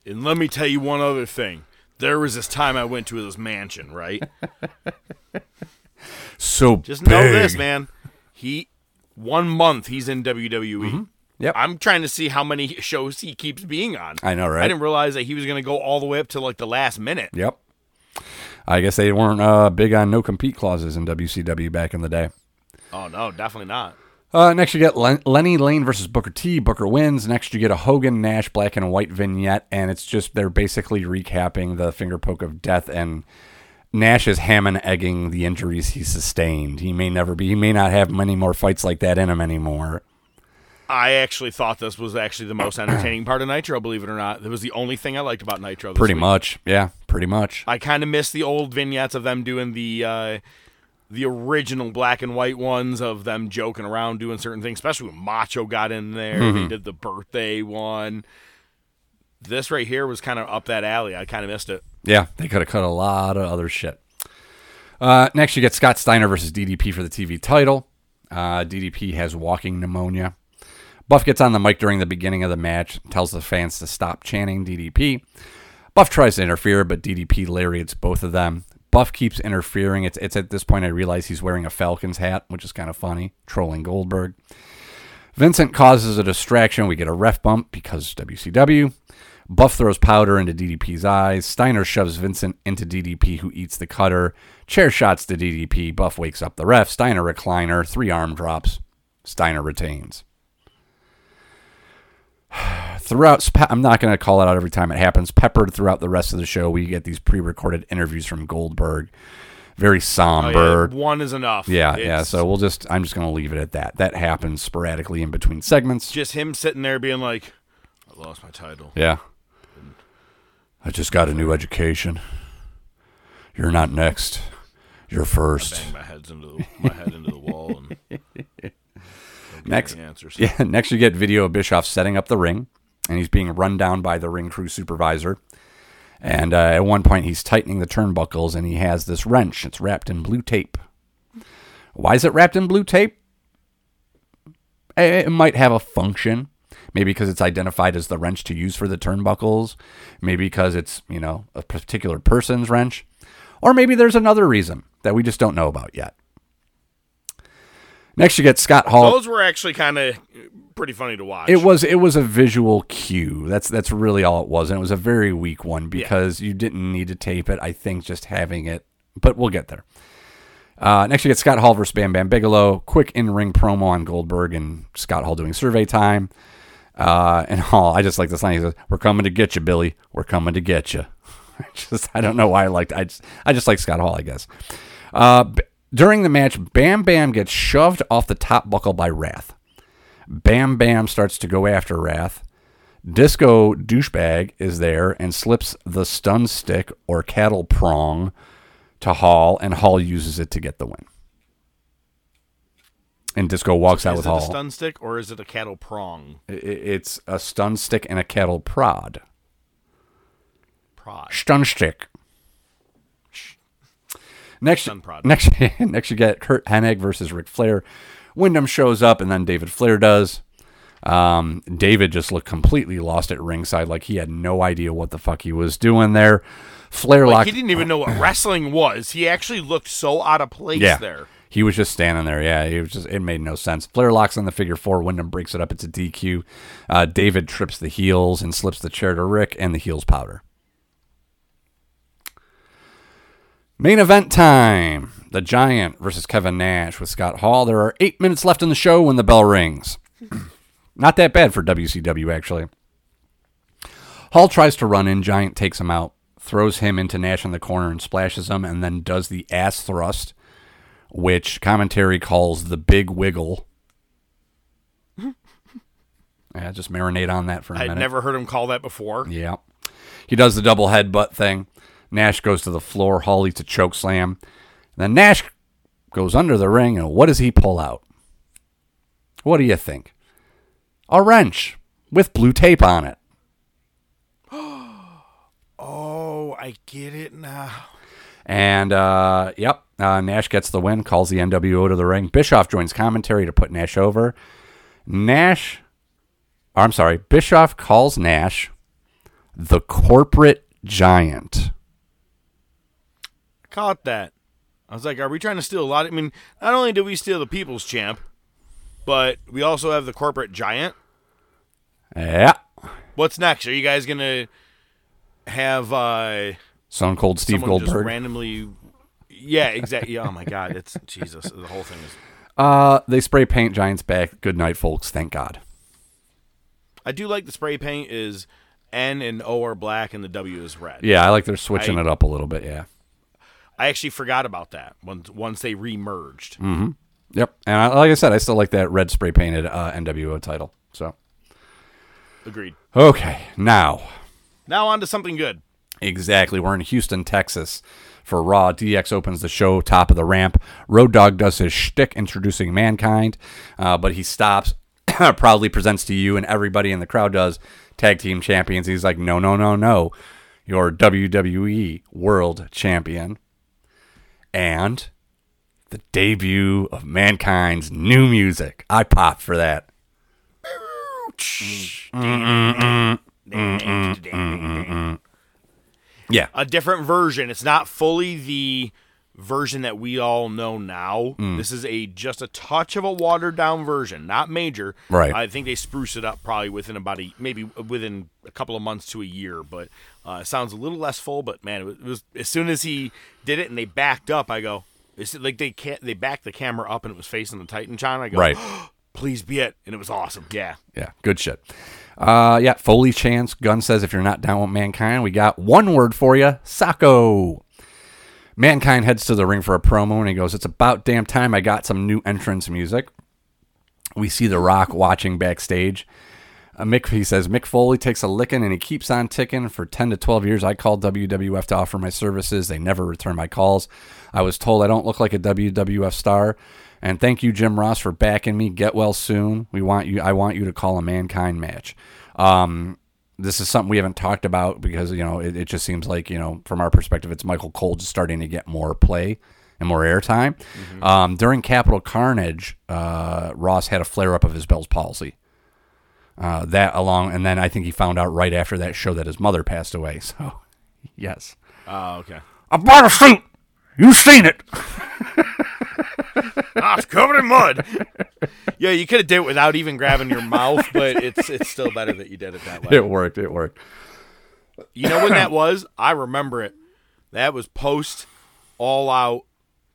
And let me tell you one other thing. There was this time I went to his mansion, right? So Just know this, man. He one month he's in WWE. Yep. I'm trying to see how many shows he keeps being on. I know, right? I didn't realize that he was going to go all the way up to like the last minute. Yep. I guess they weren't uh, big on no compete clauses in WCW back in the day. Oh no, definitely not. Uh, next, you get Len- Lenny Lane versus Booker T. Booker wins. Next, you get a Hogan Nash black and white vignette, and it's just they're basically recapping the finger poke of death. And Nash is ham and egging the injuries he sustained. He may never be. He may not have many more fights like that in him anymore. I actually thought this was actually the most entertaining part of Nitro. Believe it or not, it was the only thing I liked about Nitro. This Pretty week. much, yeah, pretty much. I kind of miss the old vignettes of them doing the uh, the original black and white ones of them joking around doing certain things, especially when Macho got in there. Mm-hmm. They did the birthday one. This right here was kind of up that alley. I kind of missed it. Yeah, they could have cut a lot of other shit. Uh, next, you get Scott Steiner versus DDP for the TV title. Uh, DDP has walking pneumonia. Buff gets on the mic during the beginning of the match, tells the fans to stop chanting DDP. Buff tries to interfere, but DDP lariats both of them. Buff keeps interfering. It's, it's at this point I realize he's wearing a Falcons hat, which is kind of funny, trolling Goldberg. Vincent causes a distraction. We get a ref bump because WCW. Buff throws powder into DDP's eyes. Steiner shoves Vincent into DDP, who eats the cutter. Chair shots to DDP. Buff wakes up the ref. Steiner recliner. Three arm drops. Steiner retains. Throughout, I'm not going to call it out every time it happens. Peppered throughout the rest of the show, we get these pre-recorded interviews from Goldberg. Very Oh, somber. yeah, one is enough. Yeah, yeah. So we'll just I'm just gonna leave it at that. That happens sporadically in between segments. just him sitting there being like, "I lost my title." Yeah. I just got a new education. You're not next. You're first. Bang my heads into the, my head into the wall and Next, answers. yeah. Next, you get video of Bischoff setting up the ring, and he's being run down by the ring crew supervisor. And uh, at one point, he's tightening the turnbuckles, and he has this wrench. It's wrapped in blue tape. Why is it wrapped in blue tape? Eh, It might have a function. Maybe because it's identified as the wrench to use for the turnbuckles. Maybe because it's, you know, a particular person's wrench. Or maybe there's another reason that we just don't know about yet. Next, you get Scott Hall. Those were actually kind of pretty funny to watch. It was it was a visual cue. That's that's really all it was, and it was a very weak one because you didn't need to tape it. I think just having it, but we'll get there. Uh, next, you get Scott Hall versus Bam Bam Bigelow. Quick in ring promo on Goldberg and Scott Hall doing survey time. Uh, and Hall, I just like this line. He says, "We're coming to get you, Billy. We're coming to get you." just I don't know why I liked. I just I just like Scott Hall, I guess. Uh, during the match, Bam Bam gets shoved off the top buckle by Wrath. Bam Bam starts to go after Wrath. Disco douchebag is there and slips the stun stick or cattle prong to Hall, and Hall uses it to get the win. And Disco walks out with Hall. is it a stun stick or is it a cattle prong It's a stun stick and a cattle prod. prod? Stun stick. Next, next, next, you get Curt Hennig versus Ric Flair. Windham shows up, and then David Flair does. Um, David just looked completely lost at ringside, like he had no idea what the fuck he was doing there. Flair Like locked. he didn't even know what wrestling was. He actually looked so out of place yeah, there. He was just standing there. Yeah, he was just. It made no sense. Flair locks on the figure four. Windham breaks it up. It's a DQ. Uh, David trips the heels and slips the chair to Ric, and the heels powder. Main event time. The Giant versus Kevin Nash with Scott Hall. There are eight minutes left in the show when the bell rings. Not that bad for WCW, actually. Hall tries to run in. Giant takes him out, throws him into Nash in the corner and splashes him, and then does the ass thrust, which commentary calls the big wiggle. yeah, just marinate on that for a I'd minute. I'd never heard him call that before. Yeah. He does the double headbutt thing. Nash goes to the floor. Hall eats a choke slam. Then Nash goes under the ring, and what does he pull out? What do you think? A wrench with blue tape on it. Oh, I get it now. And, uh, yep, uh, Nash gets the win, calls the NWO to the ring. Bischoff joins commentary to put Nash over. Nash, I'm sorry, Bischoff calls Nash the corporate giant. Caught that. I was like, are we trying to steal a lot? I mean, not only do we steal the people's champ, but we also have the corporate giant. Yeah. What's next? Are you guys gonna have uh Stone Cold Steve Goldberg. randomly? Yeah, exactly. Oh my God, it's Jesus. The whole thing is. Uh, they spray paint Giants back. Good night, folks. Thank God. I do like the spray paint is N and O are black and the W is red. Yeah, I like they're switching I- it up a little bit. Yeah. I actually forgot about that once once they remerged. Mm. Yep. And I, like I said, I still like that red spray painted uh, NWO title. So Agreed. okay, now Now on to something good. exactly, we're in Houston, Texas. For Raw, DX opens the show top of the ramp. Road Dog does his shtick introducing Mankind, uh, but he stops, proudly presents to you, and everybody in the crowd does tag team champions. He's like, no, no, no, no. You're WWE World Champion. And the debut of Mankind's new music. I popped for that. Yeah. a different version. It's not fully the version that we all know now. Mm. This is a just a touch of a watered down version, not major. Right. I think they spruce it up probably within about a maybe within a couple of months to a year, but uh, it sounds a little less full. But man, it was, it was as soon as he did it and they backed up, I go. It's like they can't. They backed the camera up and it was facing the Titan China. I go, Right. Please be it, and it was awesome. Yeah. Yeah, good shit. Uh, yeah, Foley chance. Gunn says if you're not down with Mankind, we got one word for you, Sacco. Mankind heads to the ring for a promo and he goes, It's about damn time I got some new entrance music. We see The Rock watching backstage. Uh, Mick, he says, Mick Foley takes a licking and he keeps on ticking. For 10 to 12 years, I called WWF to offer my services. They never return my calls. I was told I don't look like a WWF star. And thank you, Jim Ross, for backing me. Get well soon. We want you. I want you to call a mankind match. Um, this is something we haven't talked about because you know it, it just seems like you know from our perspective, it's Michael Cole just starting to get more play and more airtime. Um, during Capital Carnage, uh, Ross had a flare up of his Bell's palsy. Uh, that along, and then I think he found out right after that show that his mother passed away. So, yes, Oh, okay. I bought a suit. You've seen it? Ah, it's covered in mud. yeah, you could have did it without even grabbing your mouth, but it's it's still better that you did it that way. It worked. It worked. You know when that was? I remember it. That was post All Out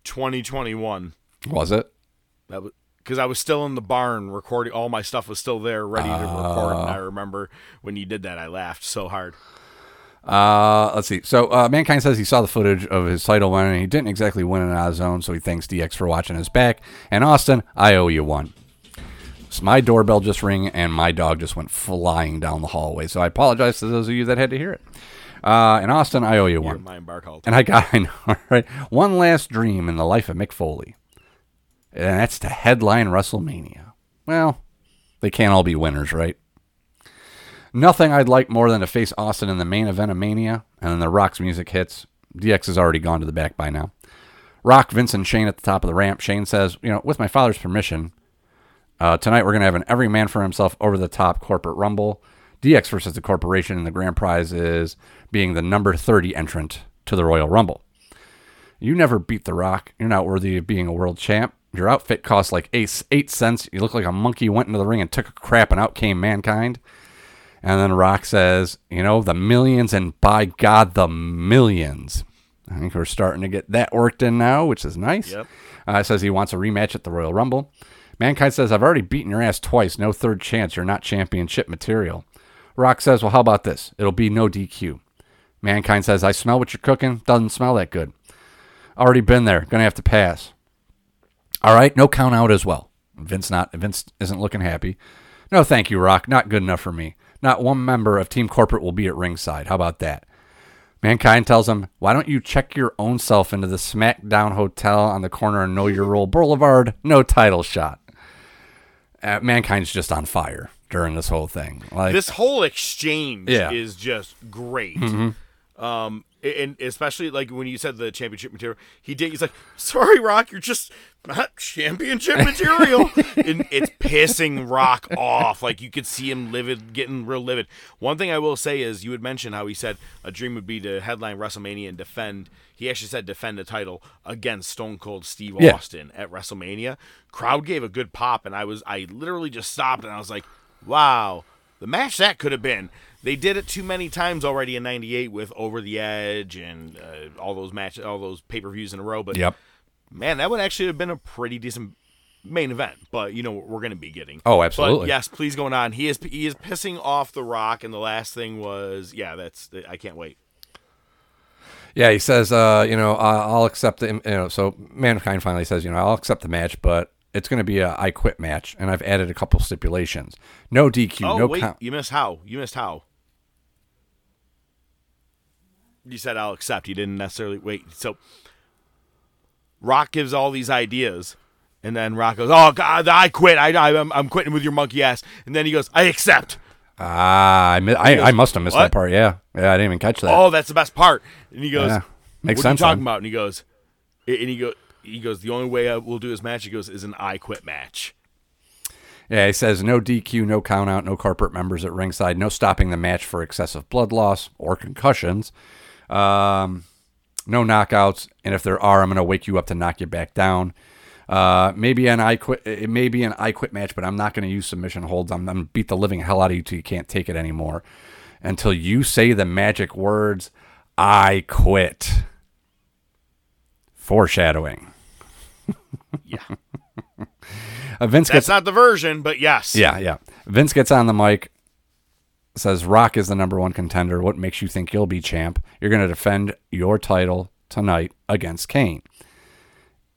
2021. Was it? That was because I was still in the barn recording. All my stuff was still there, ready to record. And I remember when you did that, I laughed so hard. Uh, let's see. So, uh, Mankind says he saw the footage of his title win and he didn't exactly win it out of zone, so he thanks DX for watching his back. And Austin, I owe you one. So my doorbell just rang and my dog just went flying down the hallway. So I apologize to those of you that had to hear it. Uh, and Austin, I owe you one. And I got, I know, all right. One last dream in the life of Mick Foley. And that's to headline WrestleMania. Well, they can't all be winners, right? Nothing I'd like more than to face Austin in the main event of Mania, and then the Rock's music hits. DX has already gone to the back by now. Rock, Vince, and Shane at the top of the ramp. Shane says, you know, with my father's permission, uh, tonight we're going to have an every man for himself over the top corporate rumble. DX versus the corporation, and the grand prize is being the number 30 entrant to the Royal Rumble. You never beat The Rock. You're not worthy of being a world champ. Your outfit costs like eight, eight cents. You look like a monkey went into the ring and took a crap, and out came mankind. And then Rock says, you know, the millions, and by God, the millions. I think we're starting to get that worked in now, which is nice. Yep. Uh, says he wants a rematch at the Royal Rumble. Mankind says, I've already beaten your ass twice. No third chance. You're not championship material. Rock says, Well, how about this? It'll be no DQ. Mankind says, I smell what you're cooking. Doesn't smell that good. Already been there. Gonna have to pass. All right, no count out as well. Vince not Vince isn't looking happy. No, thank you, Rock. Not good enough for me. Not one member of Team Corporate will be at ringside. How about that? Mankind tells him, Why don't you check your own self into the SmackDown Hotel on the corner of Know Your Role Boulevard? No title shot. Uh, Mankind's just on fire during this whole thing. Like this whole exchange Yeah. is just great. Mm-hmm. Um, and especially like when you said the championship material, he did. He's like, "Sorry, Rock, you're just not championship material," and it's pissing Rock off. Like you could see him livid, getting real livid. One thing I will say is, you had mentioned how he said a dream would be to headline WrestleMania and defend. He actually said defend the title against Stone Cold Steve Yeah. Austin at WrestleMania. Crowd gave a good pop, and I was I literally just stopped and I was like, "Wow." The match that could have been. They did it too many times already in '98 with Over the Edge and uh, all those matches, all those pay per views in a row. But Yep. Man, that would actually have been a pretty decent main event. But you know what we're going to be getting. Oh, But absolutely. yes, please going on. He is he is pissing off the Rock, and the last thing was yeah, that's I can't wait. Yeah, he says, uh, you know, I'll accept the, you know, so Mankind finally says, you know, I'll accept the match, but it's going to be a I quit match, and I've added a couple stipulations. No DQ, Oh no wait, count. you missed how? You missed how? You said I'll accept. You didn't necessarily wait. So Rock gives all these ideas, and then Rock goes, "Oh God, I quit. I, I I'm, I'm quitting with your monkey ass." And then he goes, "I accept." Ah, I, mi- I, I must have missed What? that part. Yeah, yeah, I didn't even catch that. Oh, that's the best part. And he goes, Yeah. Makes "What sense, are you talking then. about?" And he goes, and he go, he goes, "The only way I will do this match," he goes, "is an I quit match." Yeah, he says no DQ, no count out, no corporate members at ringside, no stopping the match for excessive blood loss or concussions, um, no knockouts, and if there are, I'm going to wake you up to knock you back down. Uh, maybe an I quit. It may be an I quit match, but I'm not going to use submission holds. I'm, I'm going to beat the living hell out of you till you can't take it anymore. Until you say the magic words, I quit. Foreshadowing. Yeah, Uh, Vince that's gets not the version, but yes. Yeah, yeah. Vince gets on the mic, says Rock is the number one contender. What makes you think you'll be champ? You're going to defend your title tonight against Kane.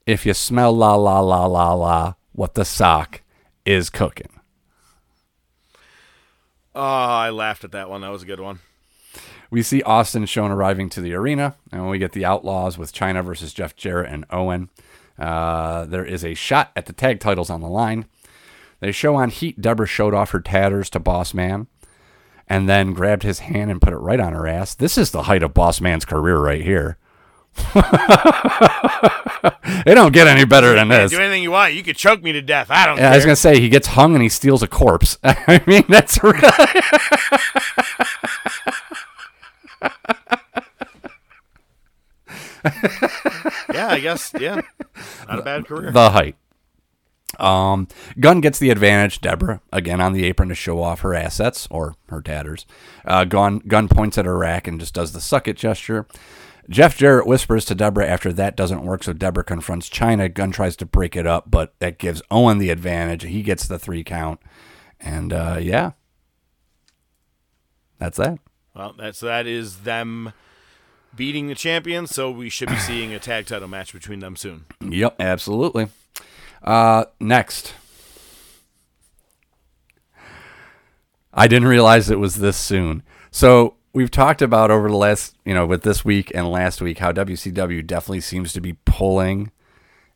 If you smell la la la la la, what the sock is cooking. Oh, I laughed at that one. That was a good one. We see Austin shown arriving to the arena, and we get the Outlaws with Chyna versus Jeff Jarrett and Owen. Uh, there is a shot at the tag titles on the line. They show on Heat Deborah showed off her tatters to Boss Man and then grabbed his hand and put it right on her ass. This is the height of Boss Man's career right here. it don't get any better than this. Do anything you want. You could choke me to death. I don't Yeah, I was gonna say he gets hung and he steals a corpse. I mean, that's really yeah, I guess. Yeah, not a bad career. the height. Um, Gunn gets the advantage. Deborah again on the apron to show off her assets or her tatters. Uh, Gunn Gunn points at her rack and just does the suck it gesture. Jeff Jarrett whispers to Deborah after that doesn't work, so Deborah confronts Chyna. Gunn tries to break it up, but that gives Owen the advantage. He gets the three count, and uh, yeah, that's that. Well, that's that is them beating the champions. So we should be seeing a tag title match between them soon. Yep, absolutely. Uh, next. I didn't realize it was this soon. So we've talked about over the last, you know, with this week and last week how WCW definitely seems to be pulling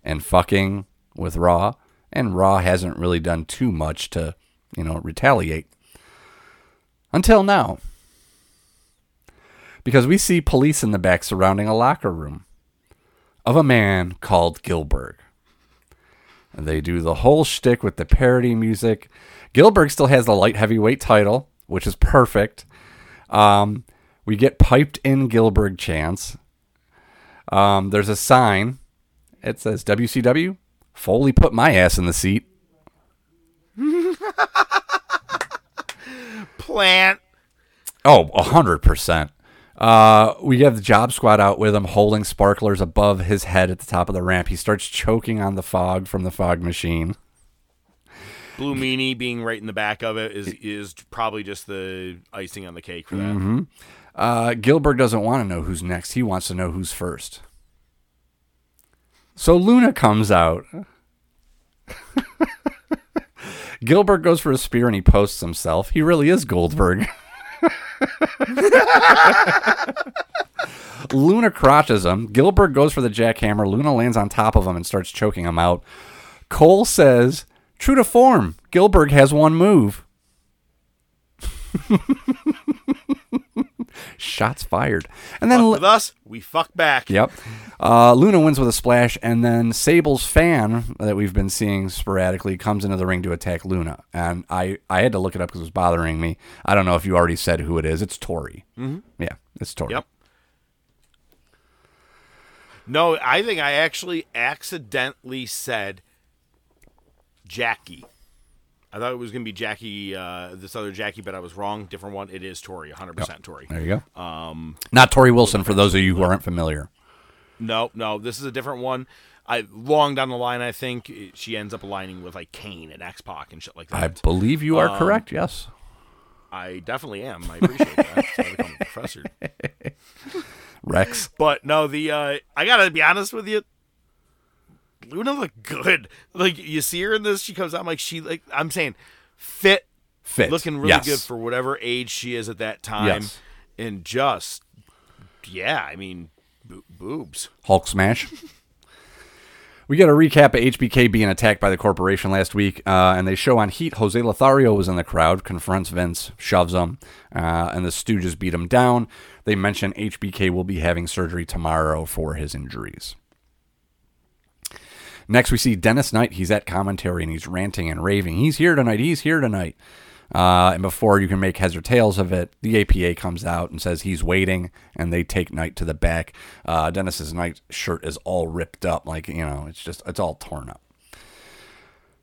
and fucking with Raw, and Raw hasn't really done too much to, you know, retaliate until now. Because we see police in the back surrounding a locker room of a man called Gillberg. And they do the whole shtick with the parody music. Gillberg still has the light heavyweight title, which is perfect. Um, we get piped in Gillberg chants. Um, there's a sign. It says WCW. Foley put my ass in the seat. Plant. Oh, a hundred percent. Uh, we have the job squad out with him, holding sparklers above his head at the top of the ramp. He starts choking on the fog from the fog machine. Blue Meanie being right in the back of it is is probably just the icing on the cake for that. Mm-hmm. Uh, Gillberg doesn't want to know who's next. He wants to know who's first. So Luna comes out. Gillberg goes for a spear and he posts himself. He really is Goldberg. Luna crotches him. Gillberg goes for the jackhammer. Luna lands on top of him and starts choking him out. Cole says, True to form, Gillberg has one move. Shots fired. And then Fuck with us, we fuck back. Yep. Uh, Luna wins with a splash, and then Sable's fan that we've been seeing sporadically comes into the ring to attack Luna. And I, I had to look it up because it was bothering me. I don't know if you already said who it is. It's Tori. Mm-hmm. Yeah, it's Tori. Yep. No, I think I actually accidentally said Jackie. I thought it was going to be Jackie, uh, this other Jackie, but I was wrong. Different one. It is Tori, 100% Tori. There you go. Um, Not Torrie Wilson, for those of you who aren't familiar. No, no, this is a different one. I long down the line, I think she ends up aligning with like Kane and X Pac and shit like that. I believe you are Um, correct, yes. I definitely am. I appreciate that. That's why I become a professor. Rex. But no, the uh, I gotta be honest with you. Luna looked good. Like you see her in this, she comes out like she like I'm saying, fit, Fit. looking really Yes. good for whatever age she is at that time, Yes. and just yeah, I mean, bo- boobs. Hulk smash. We get a recap of HBK being attacked by the corporation last week, uh, and they show on Heat Jose Lothario was in the crowd, confronts Vince, shoves him, uh, and the Stooges beat him down. They mention HBK will be having surgery tomorrow for his injuries. Next, we see Dennis Knight. He's at commentary and he's ranting and raving. He's here tonight. He's here tonight. Uh, and before you can make heads or tails of it, the APA comes out and says he's waiting, and they take Knight to the back. Uh, Dennis's Knight shirt is all ripped up, like you know, it's just it's all torn up.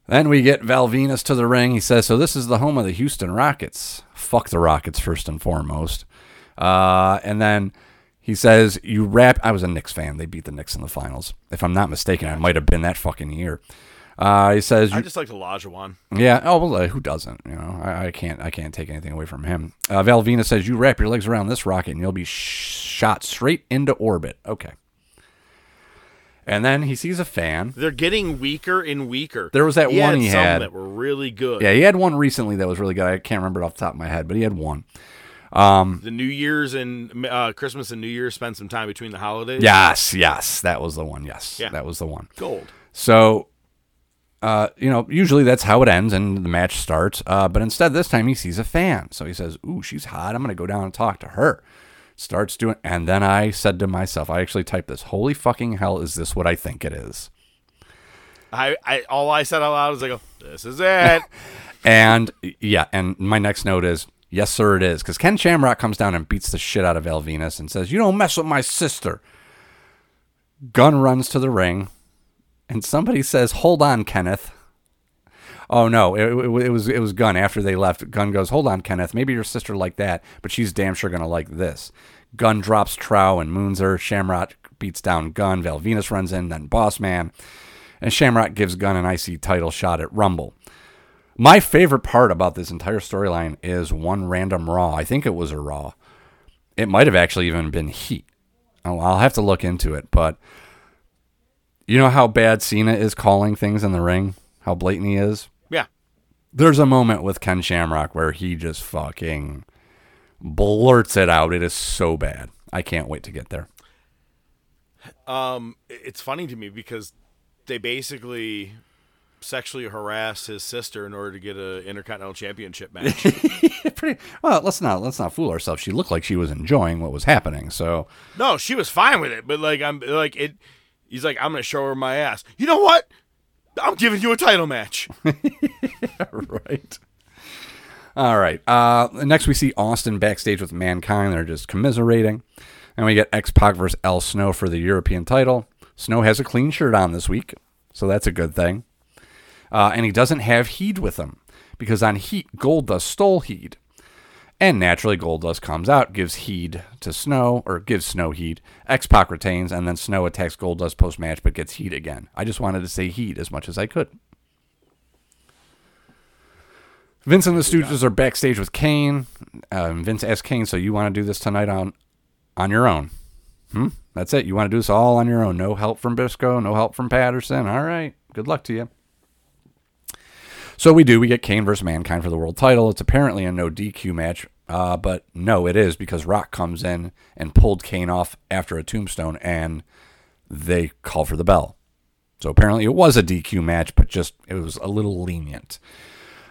Then we get Val Venis to the ring. He says, "So this is the home of the Houston Rockets. Fuck the Rockets first and foremost." Uh, and then he says, "You rap." I was a Knicks fan. They beat the Knicks in the finals. If I'm not mistaken, I might have been that fucking year. Uh, he says, I just like the Lajuan. yeah. Oh well, uh, who doesn't? You know, I, I can't. I can't take anything away from him. Uh, Val Venis says you wrap your legs around this rocket and you'll be sh- shot straight into orbit. Okay. And then he sees a fan. They're getting weaker and weaker. There was that he one had he some had. that were really good. Yeah, he had one recently that was really good. I can't remember it off the top of my head, but he had one. The New Year's and uh, Christmas and New Year's spend some time between the holidays. Yes, yes, that was the one. Yes, Yeah. that was the one. gold. So, uh, you know, usually that's how it ends and the match starts. Uh, but instead, this time he sees a fan. So he says, Ooh, she's hot. I'm going to go down and talk to her. Starts doing, and then I said to myself, I actually typed this, Holy fucking hell, is this what I think it is? I, I all I said out loud was I go, "This is it." And yeah, and my next note is, Yes, sir, it is. Because Ken Shamrock comes down and beats the shit out of Val Venis and says, You don't mess with my sister. Gunn runs to the ring, and somebody says, Hold on, Kenneth. Oh no, it, it, it was it was Gunn after they left. Gunn goes, "Hold on, Kenneth. Maybe your sister like that, but she's damn sure gonna like this." Gunn drops Trow and moons her. Shamrock beats down Gunn. Val Venis runs in, then Boss Man, and Shamrock gives Gunn an IC title shot at Rumble. My favorite part about this entire storyline is one random Raw. I think it was a Raw. It might have actually even been Heat. Oh, I'll have to look into it, but you know how bad Cena is calling things in the ring? How blatant he is? yeah. There's a moment with Ken Shamrock where he just fucking blurts it out. It is so bad. I can't wait to get there. Um, it's funny to me because they basically sexually harass his sister in order to get an intercontinental championship match. Pretty well. Let's not let's not fool ourselves. She looked like she was enjoying what was happening. So no, she was fine with it, but like I'm like it. He's like, I'm gonna show her my ass. You know what? I'm giving you a title match. right. All right. Uh, next, we see Austin backstage with Mankind. They're just commiserating. And we get X Pac versus Al Snow for the European title. Snow has a clean shirt on this week, so that's a good thing. Uh, and he doesn't have Heed with him because on Heat, gold Goldust stole Heed. And naturally, gold Goldust comes out, gives Heed to Snow, or gives Snow Heed. X Pac retains, and then Snow attacks gold Goldust post match but gets Heed again. I just wanted to say Heed as much as I could. Vince and the Stooges are backstage with Kane. Um, Vince asks Kane, "So you want to do this tonight on on your own?" Hmm. That's it. You want to do this all on your own. No help from Briscoe. No help from Patterson. All right. Good luck to you. So we do. We get Kane versus Mankind for the world title. It's apparently a no DQ match, uh, but no, it is because Rock comes in and pulled Kane off after a tombstone, and they call for the bell. So apparently it was a DQ match, but just it was a little lenient.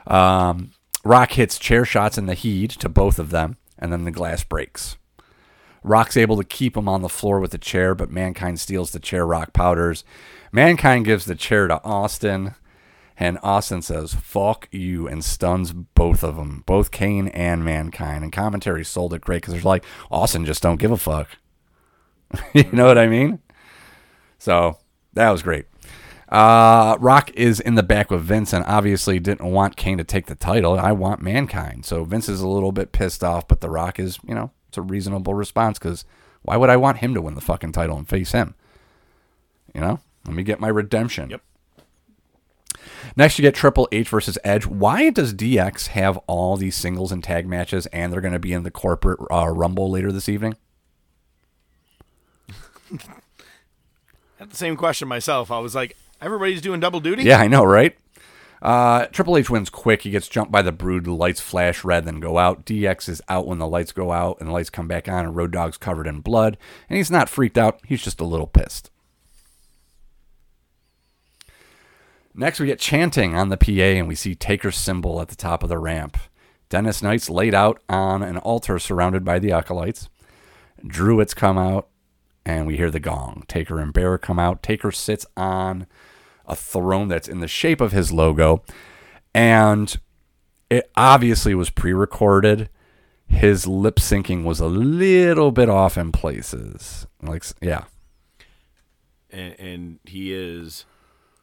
Um, Rock hits chair shots in the heat to both of them, and then the glass breaks. Rock's able to keep him on the floor with the chair, but Mankind steals the chair. Rock powders. Mankind gives the chair to Austin, and Austin says, fuck you, and stuns both of them, both Kane and Mankind. And commentary sold it great because they're like, Austin just don't give a fuck. you know what I mean? So that was great. Uh, Rock is in the back with Vince and obviously didn't want Kane to take the title. I want Mankind. So Vince is a little bit pissed off, but The Rock is, you know, it's a reasonable response because why would I want him to win the fucking title and face him? You know, let me get my redemption. Yep. Next, you get Triple H versus Edge. Why does DX have all these singles and tag matches and they're going to be in the corporate uh, Rumble later this evening? I had the same question myself. I was like, everybody's doing double duty. Yeah, I know, right? Uh, Triple H wins quick. He gets jumped by the Brood. The lights flash red, then go out. DX is out when the lights go out, and the lights come back on, and Road Dogg's covered in blood. And he's not freaked out. He's just a little pissed. Next, we get chanting on the PA, and we see Taker's symbol at the top of the ramp. Dennis Knight's laid out on an altar surrounded by the acolytes. Druids come out, and we hear the gong. Taker and Bear come out. Taker sits on a throne that's in the shape of his logo, and it obviously was pre-recorded. His lip syncing was a little bit off in places. Like, yeah, and, and he is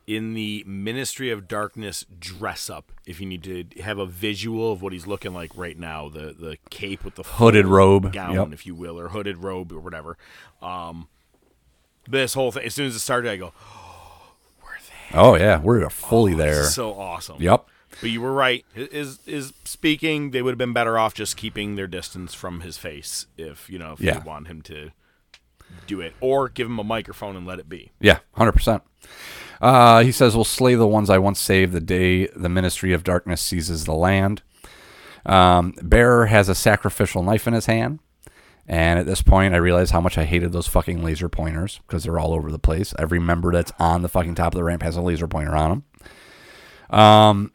in the Ministry of Darkness dress up. If you need to have a visual of what he's looking like right now, the the cape with the Hooded robe, gown, yep. if you will, or hooded robe or whatever. Um, this whole thing. As soon as it started, I go, oh yeah, we're fully there. so awesome. Yep. But you were right. Is is speaking? They would have been better off just keeping their distance from his face. If you know, if Yeah. you want him to do it, or give him a microphone and let it be. Yeah, hundred percent. Uh, he says, "We'll slay the ones I once saved the day the Ministry of Darkness seizes the land." Um, Bearer has a sacrificial knife in his hand, and at this point, I realize how much I hated those fucking laser pointers because they're all over the place. Every member that's on the fucking top of the ramp has a laser pointer on them. Um,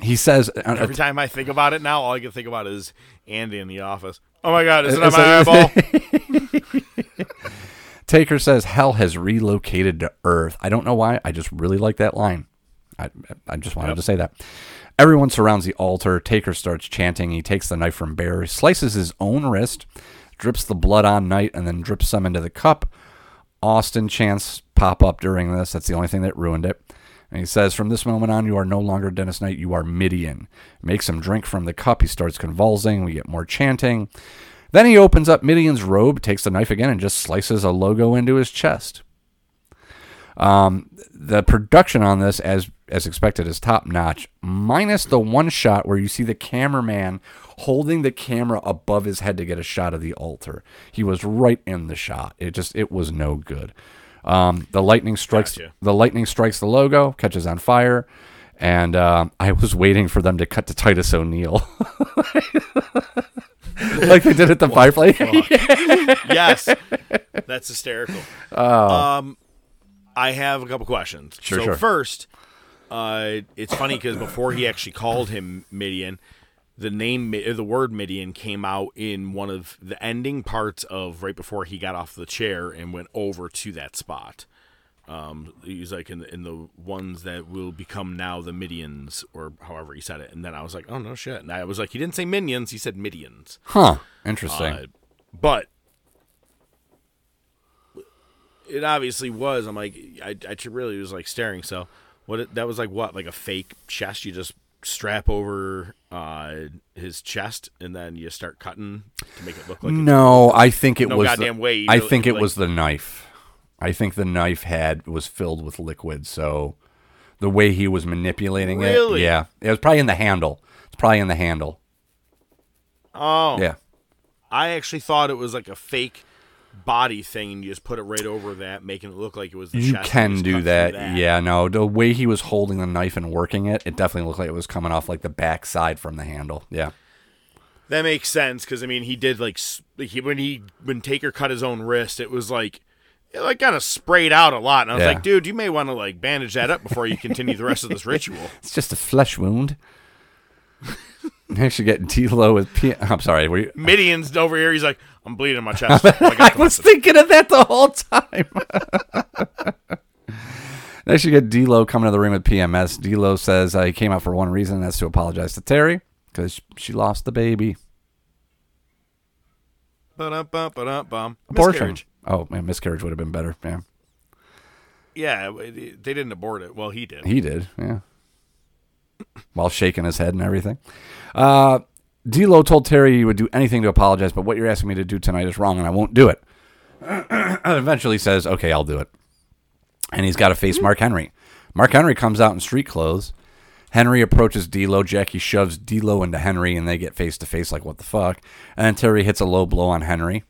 he says, uh, Every time I think about it now, all I can think about is Andy in the office. Oh my god, is it on my eyeball? Taker says hell has relocated to Earth. I don't know why. I just really like that line. I, I just wanted to say that. Everyone surrounds the altar. Taker starts chanting. He takes the knife from Bear, slices his own wrist, drips the blood on Knight, and then drips some into the cup. Austin chants pop up during this. That's the only thing that ruined it. And he says, From this moment on, you are no longer Dennis Knight, you are Mideon. Makes him drink from the cup. He starts convulsing. We get more chanting. Then he opens up Mideon's robe, takes the knife again, and just slices a logo into his chest. Um, the production on this, as as expected, is top notch. Minus the one shot where you see the cameraman holding the camera above his head to get a shot of the altar. He was right in the shot. It just it was no good. Um, the lightning strikes Gotcha. the lightning strikes the logo, catches on fire, and uh, I was waiting for them to cut to Titus O'Neil. like they did at the Firefly. yes, that's hysterical. Um, I have a couple questions. Oh. Sure, so sure. first, uh, it's funny because before he actually called him Mideon, the name, the word Mideon came out in one of the ending parts of right before he got off the chair and went over to that spot. Um, he's like in the, in the ones that will become now the Midians, or however he said it. And then I was like, oh no shit. And I was like, he didn't say minions, he said Midians. Huh. Interesting. Uh, but it obviously was. I'm like, I, I really was like staring. So, what? That was like what? Like a fake chest? You just strap over uh, his chest and then you start cutting to make it look like. No, I think it No was. goddamn the, way I really- think it like- was the knife. I think the knife had was filled with liquid. So the way he was manipulating Really? it, yeah, it was probably in the handle. It's probably in the handle. Oh, Yeah. I actually thought it was like a fake body thing, and you just put it right over that, making it look like it was. The You chest and can just do that. Yeah, no, the way he was holding the knife and working it, it definitely looked like it was coming off like the back side from the handle. Yeah. That makes sense because I mean he did like s- like, he, when he when Taker cut his own wrist, it was like it like kind of sprayed out a lot, and I was Yeah. like, dude, you may want to like bandage that up before you continue the rest of this ritual. It's just a flesh wound. Next, you get D'Lo with P. I'm sorry. Were you, Mideon's over here. He's like, I'm bleeding my chest. I I was message. thinking of that the whole time. Next, you get D'Lo coming to the ring with PMS. D'Lo says uh, he came out for one reason, and that's to apologize to Terri because she lost the baby. Ba-dum-bum-ba-dum-bum. Abortion. Oh man, miscarriage would have been better. Yeah, Yeah, it- they didn't abort it. Well, he did. he did. Yeah, while shaking his head and everything. Uh, D'Lo told Terri he would do anything to apologize, but what you're asking me to do tonight is wrong, and I won't do it. Eventually says, "Okay, I'll do it." and he's got to face Mark Henry. Mark Henry comes out in street clothes. Henry approaches D'Lo. Jackie shoves D'Lo into Henry, and they get face to face like what the fuck. And then Terri hits a low blow on Henry.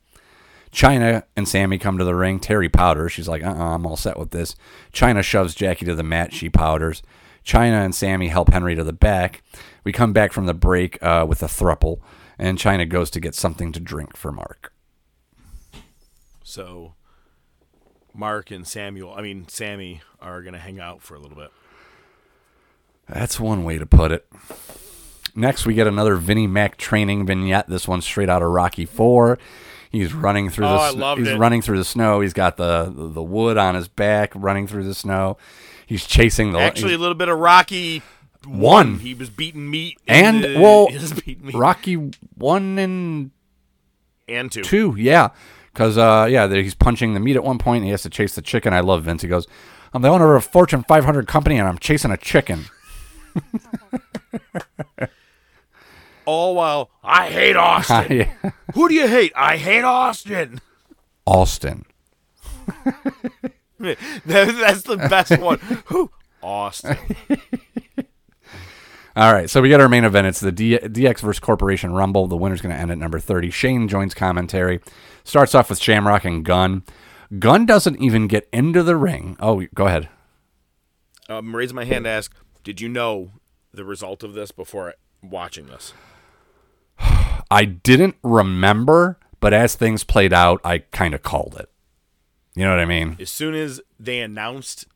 Chyna and Sammy come to the ring. Terri powders. She's like, uh uh-uh, I'm all set with this. Chyna shoves Jackie to the mat. She powders. Chyna and Sammy help Henry to the back. We come back from the break uh, with a thruple, and Chyna goes to get something to drink for Mark. So Mark and Samuel, I mean Sammy, are gonna hang out for a little bit. That's one way to put it. Next, we get another Vinnie Mac training vignette. This one's straight out of Rocky Four. He's running through Oh, the I sn- loved he's it. running through the snow. He's got the the wood on his back, running through the snow. He's chasing the Actually, a little bit of Rocky One. He was beating meat and the- well, he was meat Rocky one and and two. two, yeah, because uh, yeah, he's punching the meat at one point. And he has to chase the chicken. I love Vince. He goes, "I'm the owner of a Fortune 500 company, and I'm chasing a chicken." All while I hate Austin. Yeah. Who do you hate? I hate Austin. Austin. That- That's the best one. Who? Austin. All right, so we got our main event. It's the D- DX versus Corporation Rumble. The winner's going to end at number 30. Shane joins commentary. Starts off with Shamrock and Gunn. Gunn doesn't even get into the ring. Oh, go ahead. Um, raising my hand to ask, did you know the result of this before watching this? I didn't remember, but as things played out, I kind of called it. You know what I mean? As soon as they announced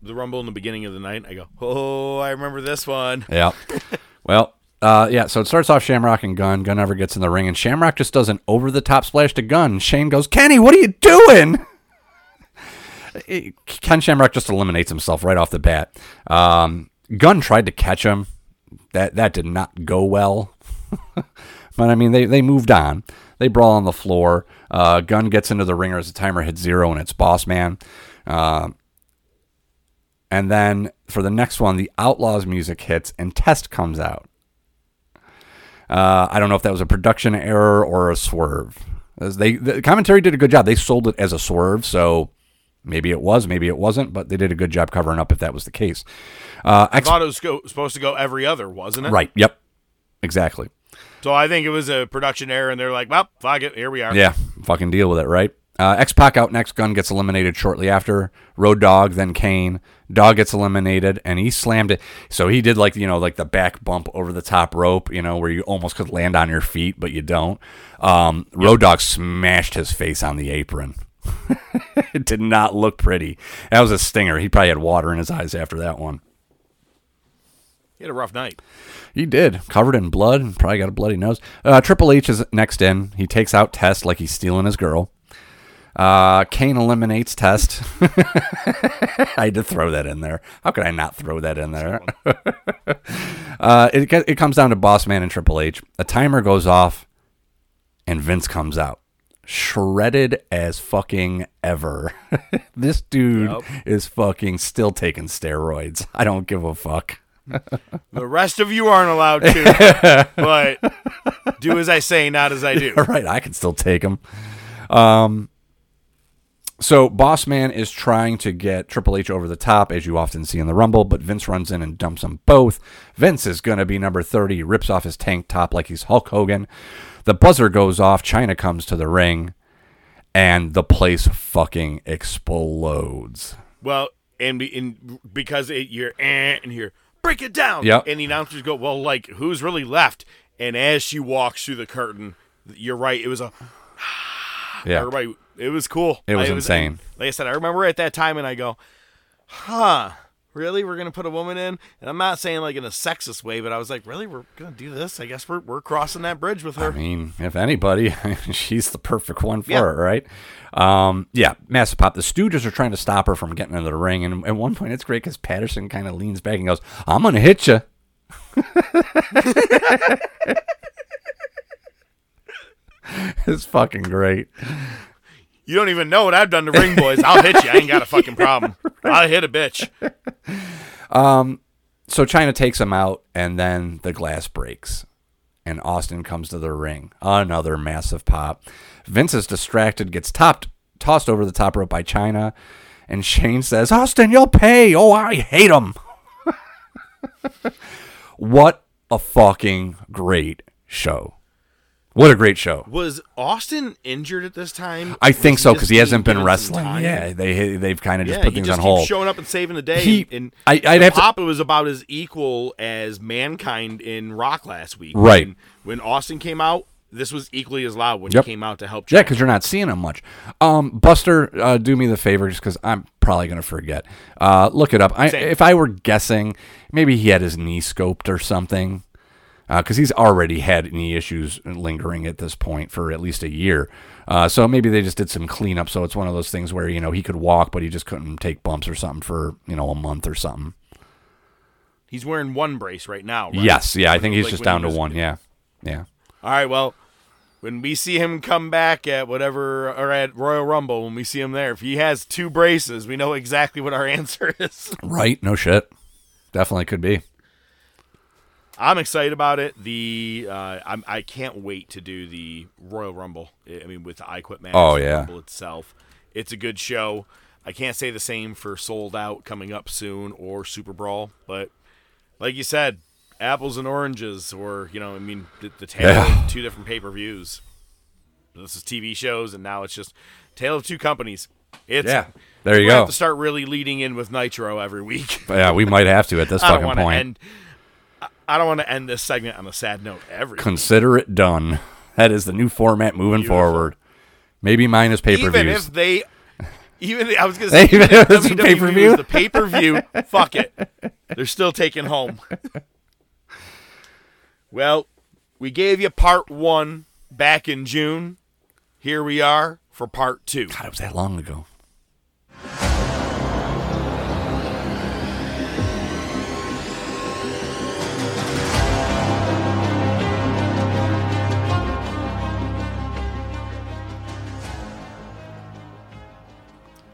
the Rumble in the beginning of the night, I go, oh, I remember this one. Yeah. well, uh, yeah, so it starts off Shamrock and Gunn. Gun never gets in the ring, and Shamrock just does an over the top splash to Gunn. Shane goes, Kenny, what are you doing? Ken Shamrock just eliminates himself right off the bat. Um, Gunn tried to catch him. That that did not go well. but I mean, they, they moved on. They brawl on the floor. Uh, Gunn gets into the ringer as the timer hits zero, and it's Boss Man. Uh, and then for the next one, the Outlaws music hits and Test comes out. Uh, I don't know if that was a production error or a swerve. As they the commentary did a good job. They sold it as a swerve, so maybe it was, maybe it wasn't, but they did a good job covering up if that was the case. Uh, I thought it was go- supposed to go every other, wasn't it? right? Yep, exactly. So I think it was a production error, and they're like, well, fuck it, here we are. Yeah, fucking deal with it, right? Uh, X Pac out next. Gunn gets eliminated shortly after. Road Dogg, then Kane. Dogg gets eliminated, and he slammed it. So he did like you know like the back bump over the top rope, you know, where you almost could land on your feet, but you don't. Um, Road Dogg smashed his face on the apron. it did not look pretty. That was a stinger. He probably had water in his eyes after that one. He had a rough night. He did, covered in blood, and probably got a bloody nose. Uh, Triple H is next in. He takes out Test like he's stealing his girl. Uh, Kane eliminates Test. I had to throw that in there. How could I not throw that in there? uh, it it comes down to Boss Man and Triple H. A timer goes off, and Vince comes out, shredded as fucking ever. this dude Yep. is fucking still taking steroids. I don't give a fuck. The rest of you aren't allowed to, but do as I say, not as I do. All right, I can still take them. Um, so Boss Man is trying to get Triple H over the top, as you often see in the Rumble, but Vince runs in and dumps them both. Vince is going to be number 30, He rips off his tank top like he's Hulk Hogan. The buzzer goes off, Chyna comes to the ring, and the place fucking explodes. Well, and, be, and because it, you're eh, and here, break it down. Yep. And the announcers go, well, like who's really left? And as she walks through the curtain, you're right. It was a Yeah. everybody. It was cool. It was I- insane. and like I said, I remember at that time, and I go, huh. Really, we're gonna put a woman in, and I'm not saying like in a sexist way, but I was like, really, we're gonna do this? I guess we're we're crossing that bridge with her. I mean, if anybody, she's the perfect one for Yeah. it, right? Um, yeah, massive pop. The Stooges are trying to stop her from getting into the ring, and at one point, it's great because Patterson kind of leans back and goes, "I'm gonna hit you." it's fucking great. You don't even know what I've done to ring boys. I'll hit you. I ain't got a fucking problem. I'll hit a bitch. Um, So Chyna takes him out, and then the glass breaks, and Austin comes to the ring. Another massive pop. Vince is distracted, gets topped, tossed over the top rope by Chyna, and Shane says, "Austin, you'll pay." Oh, I hate him. what a fucking great show! What a great show! Was Austin injured at this time? I think so because he hasn't been wrestling. Yeah, they they've kind of just Yeah, put things just on keeps hold. showing up and saving the day. He- and I- the have to- was about as equal as Mankind in Rock last week. Right. When, when Austin came out, this was equally as loud when Yep. he came out to help. Yeah, because you're not seeing him much. Um, Buster, uh, do me the favor, just because I'm probably gonna forget. Uh, look it up. I, if I were guessing, maybe he had his knee scoped or something, because he's already had knee issues lingering at this point for at least a year. Uh, so maybe they just did some cleanup. So it's one of those things where you know he could walk, but he just couldn't take bumps or something for you know a month or something. he's wearing one brace right now. Right? Yes, yeah, I think he's Like just down he to one. Yeah, yeah. All right. Well, when we see him come back at whatever or at Royal Rumble, when we see him there, if he has two braces, we know exactly what our answer is. Right? No shit. Definitely could be. I'm excited about it. The uh, I'm, I can't wait to do the Royal Rumble. I mean, with the I Quit match. Oh, yeah. Rumble itself. It's a good show. I can't say the same for Souled Out coming up soon or SuperBrawl, but like you said, apples and oranges, or you know, I mean, the, the tale Yeah. of two different pay per views. This is TV shows, and now it's just tale of two companies. It's Yeah. There you go. Have to start really leading in with Nitro every week. Yeah, we might have to at this fucking point. end. I- don't want to end this segment on a sad note. Every Consider it done. That is the new format moving Beautiful. forward. Maybe minus pay per views. even if they, even I was gonna say, Even if it's WWE pay-per-view? the pay per view, fuck it, they're still taking home. Well, we gave you part one back in June. Here we are for part two. God, it was that long ago.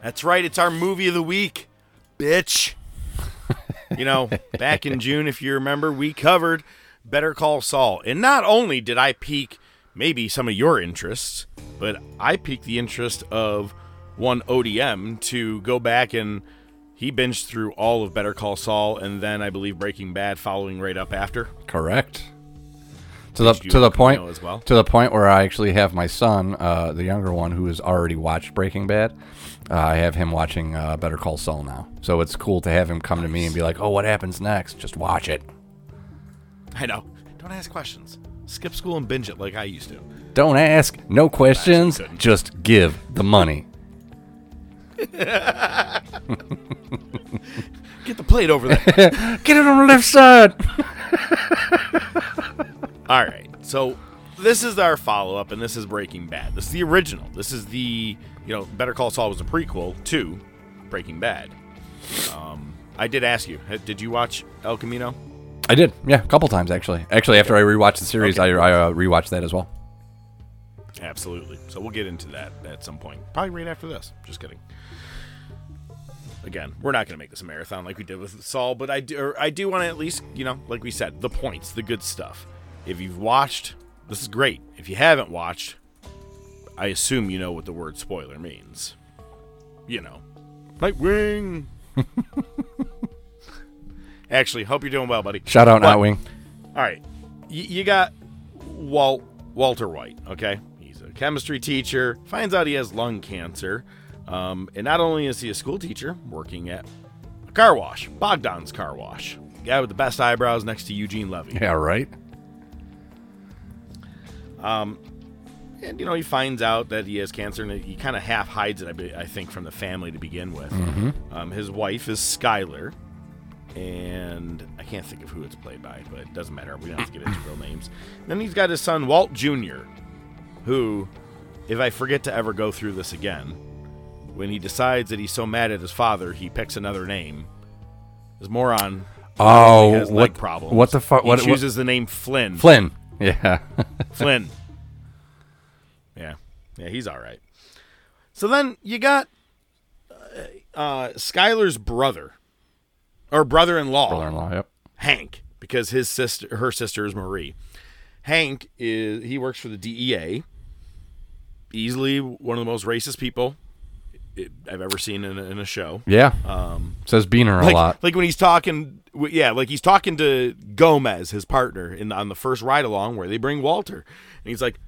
That's right. It's our movie of the week, bitch. you know, back in June, if you remember, we covered Better Call Saul. And not only did I pique maybe some of your interests, but I piqued the interest of one ODM to go back and he binged through all of Better Call Saul and then I believe Breaking Bad following right up after. Correct. To the to the point as well. to the point where I actually have my son, uh, the younger one, who has already watched Breaking Bad. Uh, I have him watching uh, Better Call Saul now, so it's cool to have him come to me and be like, "Oh, what happens next? Just watch it. I know. Don't ask questions. Skip school and binge it like I used to. Don't ask, no questions, just give the money." Get the plate over there. Get it on the left side. All right. So this is our follow up, and this is Breaking Bad. This is the original. This is the you know Better Call Saul was a prequel to Breaking Bad. Um, I did ask you. Did you watch El Camino? I did, yeah, a couple times actually. Actually, after I rewatched the series, Okay. I, I uh, rewatched that as well. Absolutely. So we'll get into that at some point. Probably right after this. Just kidding. Again, we're not going to make this a marathon like we did with Saul, but I do, I do want to at least, you know, like we said, the points, the good stuff. If you've watched, this is great. If you haven't watched, I assume you know what the word spoiler means. You know, Nightwing. Actually, hope you're doing well, buddy. Shout out But- Nightwing. all right. Y- you got Walt Walter White, okay? He's a chemistry teacher, finds out he has lung cancer. Um, and not only is he a school teacher working at a car wash, Bogdan's car wash. Guy with the best eyebrows next to Eugene Levy. Yeah, right. And, you know, he finds out that he has cancer and he kind of half hides it, I, be- I think, from the family to begin with. Um, his wife is Skyler. And I can't think of who it's played by, but it doesn't matter. We don't have to get into real names. Then he's got his son, Walt Jr., who, if I forget to ever go through this again, when he decides that he's so mad at his father, he picks another name. His moron Oh, has what? leg problems. What the fuck? He What, what? chooses the name Flynn. Flynn. Yeah. Flynn. Yeah. Yeah, he's all right. So then you got uh, uh, Skyler's brother, or brother-in-law, Brother-in-law. Yep. Hank, because his sister, her sister is Marie. Hank is he works for the DEA. Easily one of the most racist people it- I've ever seen in a, in a show. Yeah. Um, Says Beaner a lot. Like when he's talking, yeah, like he's talking to Gomez, his partner, in on the first ride along where they bring Walter, and he's like,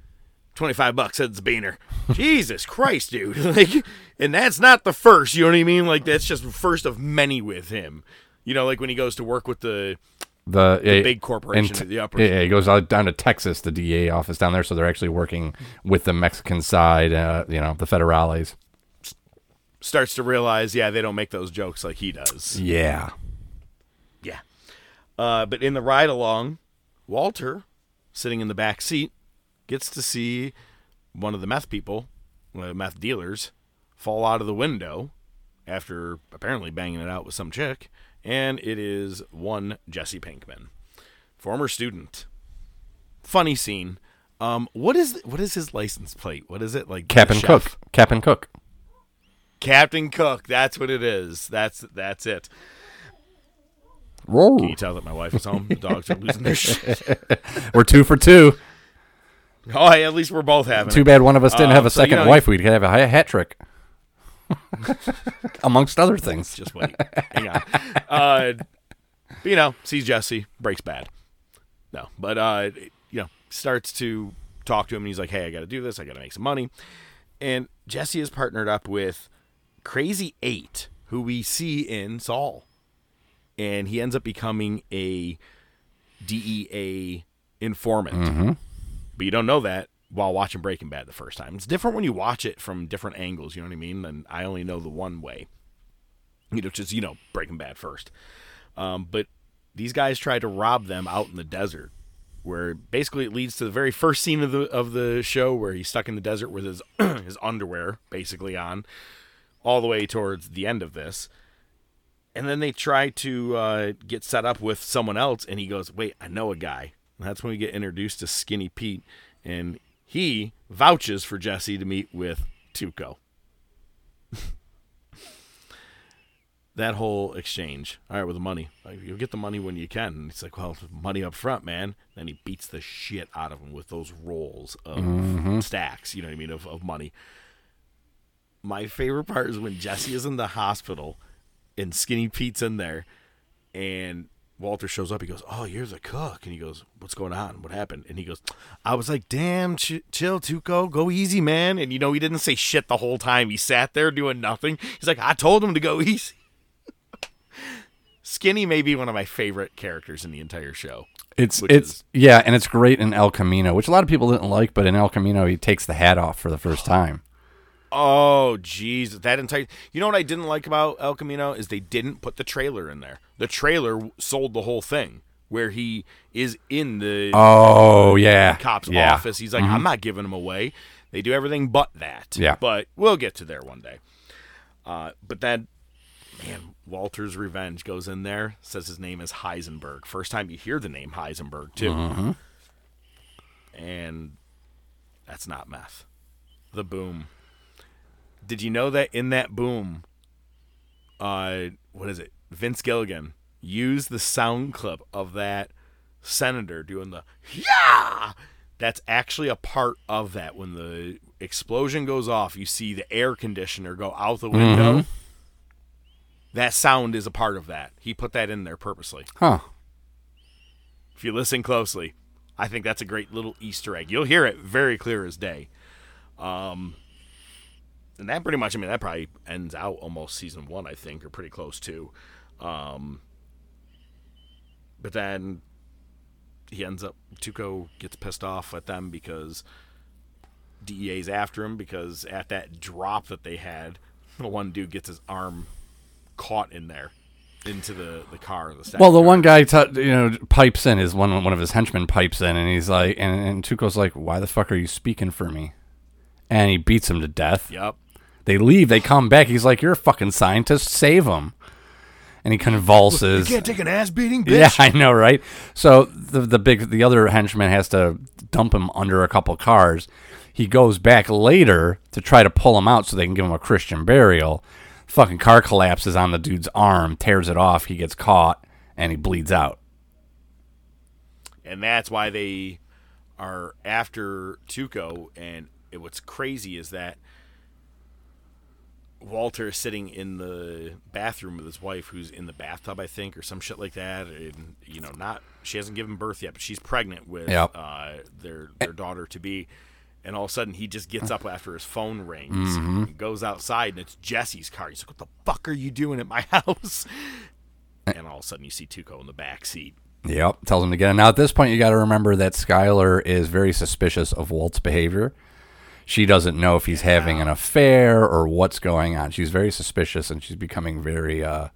25 bucks, says Beaner. Jesus Christ, dude. Like, and that's not the first, you know what I mean? Like, that's just first of many with him. You know, like when he goes to work with the, the, yeah, big corporation at the upper- Yeah, yeah, he goes out down to Texas, the DEA office down there, so they're actually working with the Mexican side, uh, you know, the federales. Starts to realize, yeah, they don't make those jokes like he does. Yeah. Yeah. Uh, but in the ride along, Walter, sitting in the back seat, gets to see one of the meth people, one of the meth dealers, fall out of the window after apparently banging it out with some chick, and it is one Jesse Pinkman, former student. Funny scene. Um, what is what is his license plate? What is it like? Cap and? Cook. Cap and Cook. Captain Cook. That's what it is. That's that's it. Roar. Can you tell that my wife is home? The dogs are losing their shit. We're two for two. Oh, hey, at least we're both having. Too it. bad one of us didn't Um, have a so, you second know, wife. We'd have a hat trick. Amongst other things. Just wait. Hang on. Uh, but, you know, sees Jesse, breaks bad. No, but uh, you know, starts to talk to him, and he's like, "Hey, I got to do this. I got to make some money." And Jesse is partnered up with Crazy Eight, who we see in Saul, and he ends up becoming a DEA informant. But you don't know that while watching Breaking Bad the first time. It's different when you watch it from different angles. You know what I mean? And I only know the one way, you know, just you know Breaking Bad first. Um, but these guys tried to rob them out in the desert, where basically it leads to the very first scene of the of the show where he's stuck in the desert with his his underwear basically on, all the way towards the end of this. And then they try to uh, get set up with someone else, and he goes, "Wait, I know a guy." And that's when we get introduced to Skinny Pete, and he vouches for Jesse to meet with Tuco. that whole exchange. All right, with the money, like, you'll get the money when you can. And it's like, well, money up front, man. Then he beats the shit out of him with those rolls of stacks. You know what I mean of, of money. My favorite part is when Jesse is in the hospital and Skinny Pete's in there, and Walter shows up. He goes, "Oh, you're the cook," and he goes, "What's going on? What happened?" And he goes, "I was like, damn, ch- chill, Tuco, go easy, man." And you know, he didn't say shit the whole time. He sat there doing nothing. He's like, "I told him to go easy." Skinny may be one of my favorite characters in the entire show. It's it's is- yeah, and it's great in El Camino, which a lot of people didn't like, but in El Camino he takes the hat off for the first time. Oh, jeez, that entire. You know what I didn't like about El Camino is they didn't put the trailer in there. The trailer sold the whole thing, where he is in the Oh yeah, cop's yeah. Mm-hmm. office. He's like, I'm not giving him away. They do everything but that. Yeah. But we'll get to there one day. Uh, but then, man, Walter's Revenge goes in there, says his name is Heisenberg. First time you hear the name Heisenberg, too. Mm-hmm. And That's not meth. The boom. Did you know that in that boom, uh, what is it? Vince Gilligan used the sound clip of that senator doing the yeah. That's actually a part of that. When the explosion goes off, you see the air conditioner go out the window. That sound is a part of that. He put that in there purposely. Huh. If you listen closely, I think that's a great little Easter egg. You'll hear it very clear as day. Um, and that pretty much, I mean, that probably ends out almost season one, I think, or pretty close to. Um, but then he ends up, Tuco gets pissed off at them because DEA's after him because at that drop that they had, the one dude gets his arm caught in there into the, the car. The Well, the car. one guy, t- you know, pipes in. His one one of his henchmen pipes in, and he's like, and, and Tuco's like, "Why the fuck are you speaking for me?" And he beats him to death. Yep. They leave. They come back. He's like, "You're a fucking scientist. Save him." And he convulses. Can't take an ass beating, bitch. Yeah, I know, right? So the the big the other henchman has to dump him under a couple cars. He goes back later to try to pull him out so they can give him a Christian burial. Fucking car collapses on the dude's arm, tears it off. He gets caught and he bleeds out. and that's why they are after Tuco. And what's crazy is that Walter is sitting in the bathroom with his wife, who's in the bathtub, I think, or some shit like that. And you know, not she hasn't given birth yet, but she's pregnant with Yep. uh, their their daughter to be. And all of a sudden, he just gets up after his phone rings, and goes outside, and it's Jesse's car. He's like, "What the fuck are you doing at my house?" And all of a sudden, you see Tuco in the back seat. Yep, tells him to get in. Now at this point, you got to remember that Skyler is very suspicious of Walt's behavior. She doesn't know if he's having an affair or what's going on. She's very suspicious, and she's becoming very, uh,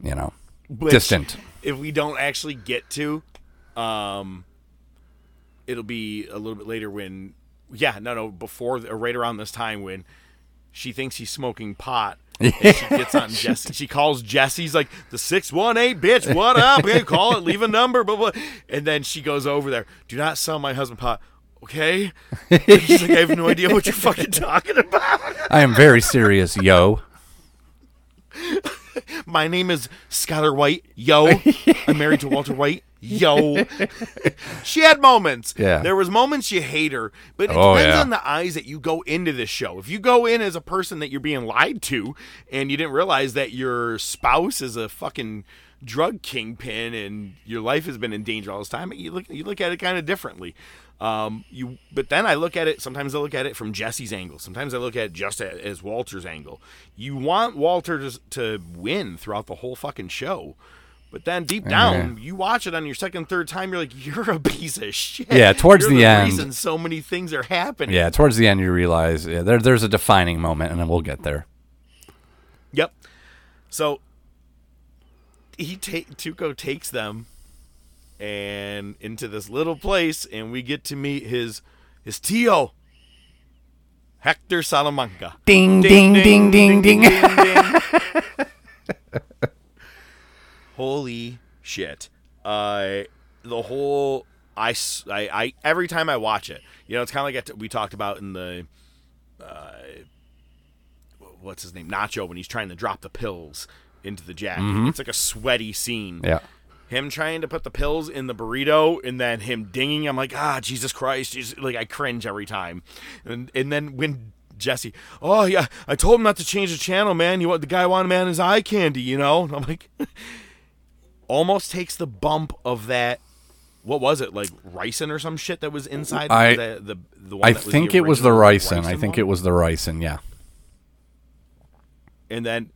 you know, Which, distant. If we don't actually get to, um, it'll be a little bit later when, yeah, no, no, before or right around this time when she thinks he's smoking pot. and she gets on Jesse. She calls Jesse's like the six one eight bitch. What up? Hey, call it. Leave a number. Blah blah. And then she goes over there. Do not sell my husband pot. Okay. She's like, I have no idea what you're fucking talking about. I am very serious, yo. My name is Skyler White. Yo, I'm married to Walter White. Yo, she had moments. Yeah. there was moments you hate her, but it Oh, depends yeah. on the eyes that you go into this show. If you go in as a person that you're being lied to, and you didn't realize that your spouse is a fucking drug kingpin and your life has been in danger all this time, you look you look at it kind of differently. Um, you, but then I look at it. Sometimes I look at it from Jesse's angle. Sometimes I look at it just a- as Walter's angle. You want Walter to, to win throughout the whole fucking show, but then deep down, you watch it on your second, third time, you're like, you're a piece of shit. Yeah, towards You're the end- reason so many things are happening. Yeah, towards the end, you realize yeah, there, there's a defining moment, and then we'll get there. Yep. So he take Tuco takes them and into this little place, and we get to meet his his Tio, Hector Salamanca. Ding, ding, ding, ding, ding. ding. Holy shit! Uh, the whole I I every time I watch it, you know, it's kind of like we talked about in the uh, what's his name, Nacho, when he's trying to drop the pills into the jacket. It's like a sweaty scene. Yeah. Him trying to put the pills in the burrito and then him dinging. I'm like, ah, Jesus Christ! Jesus. Like I cringe every time. And and then when Jesse, oh yeah, I told him not to change the channel, man. You want the guy wanted man his eye candy, you know? And I'm like, almost takes the bump of that. What was it like ricin or some shit that was inside I- the the, the one I that was think the it was the original ricin. I think one? it was the ricin. Yeah. and then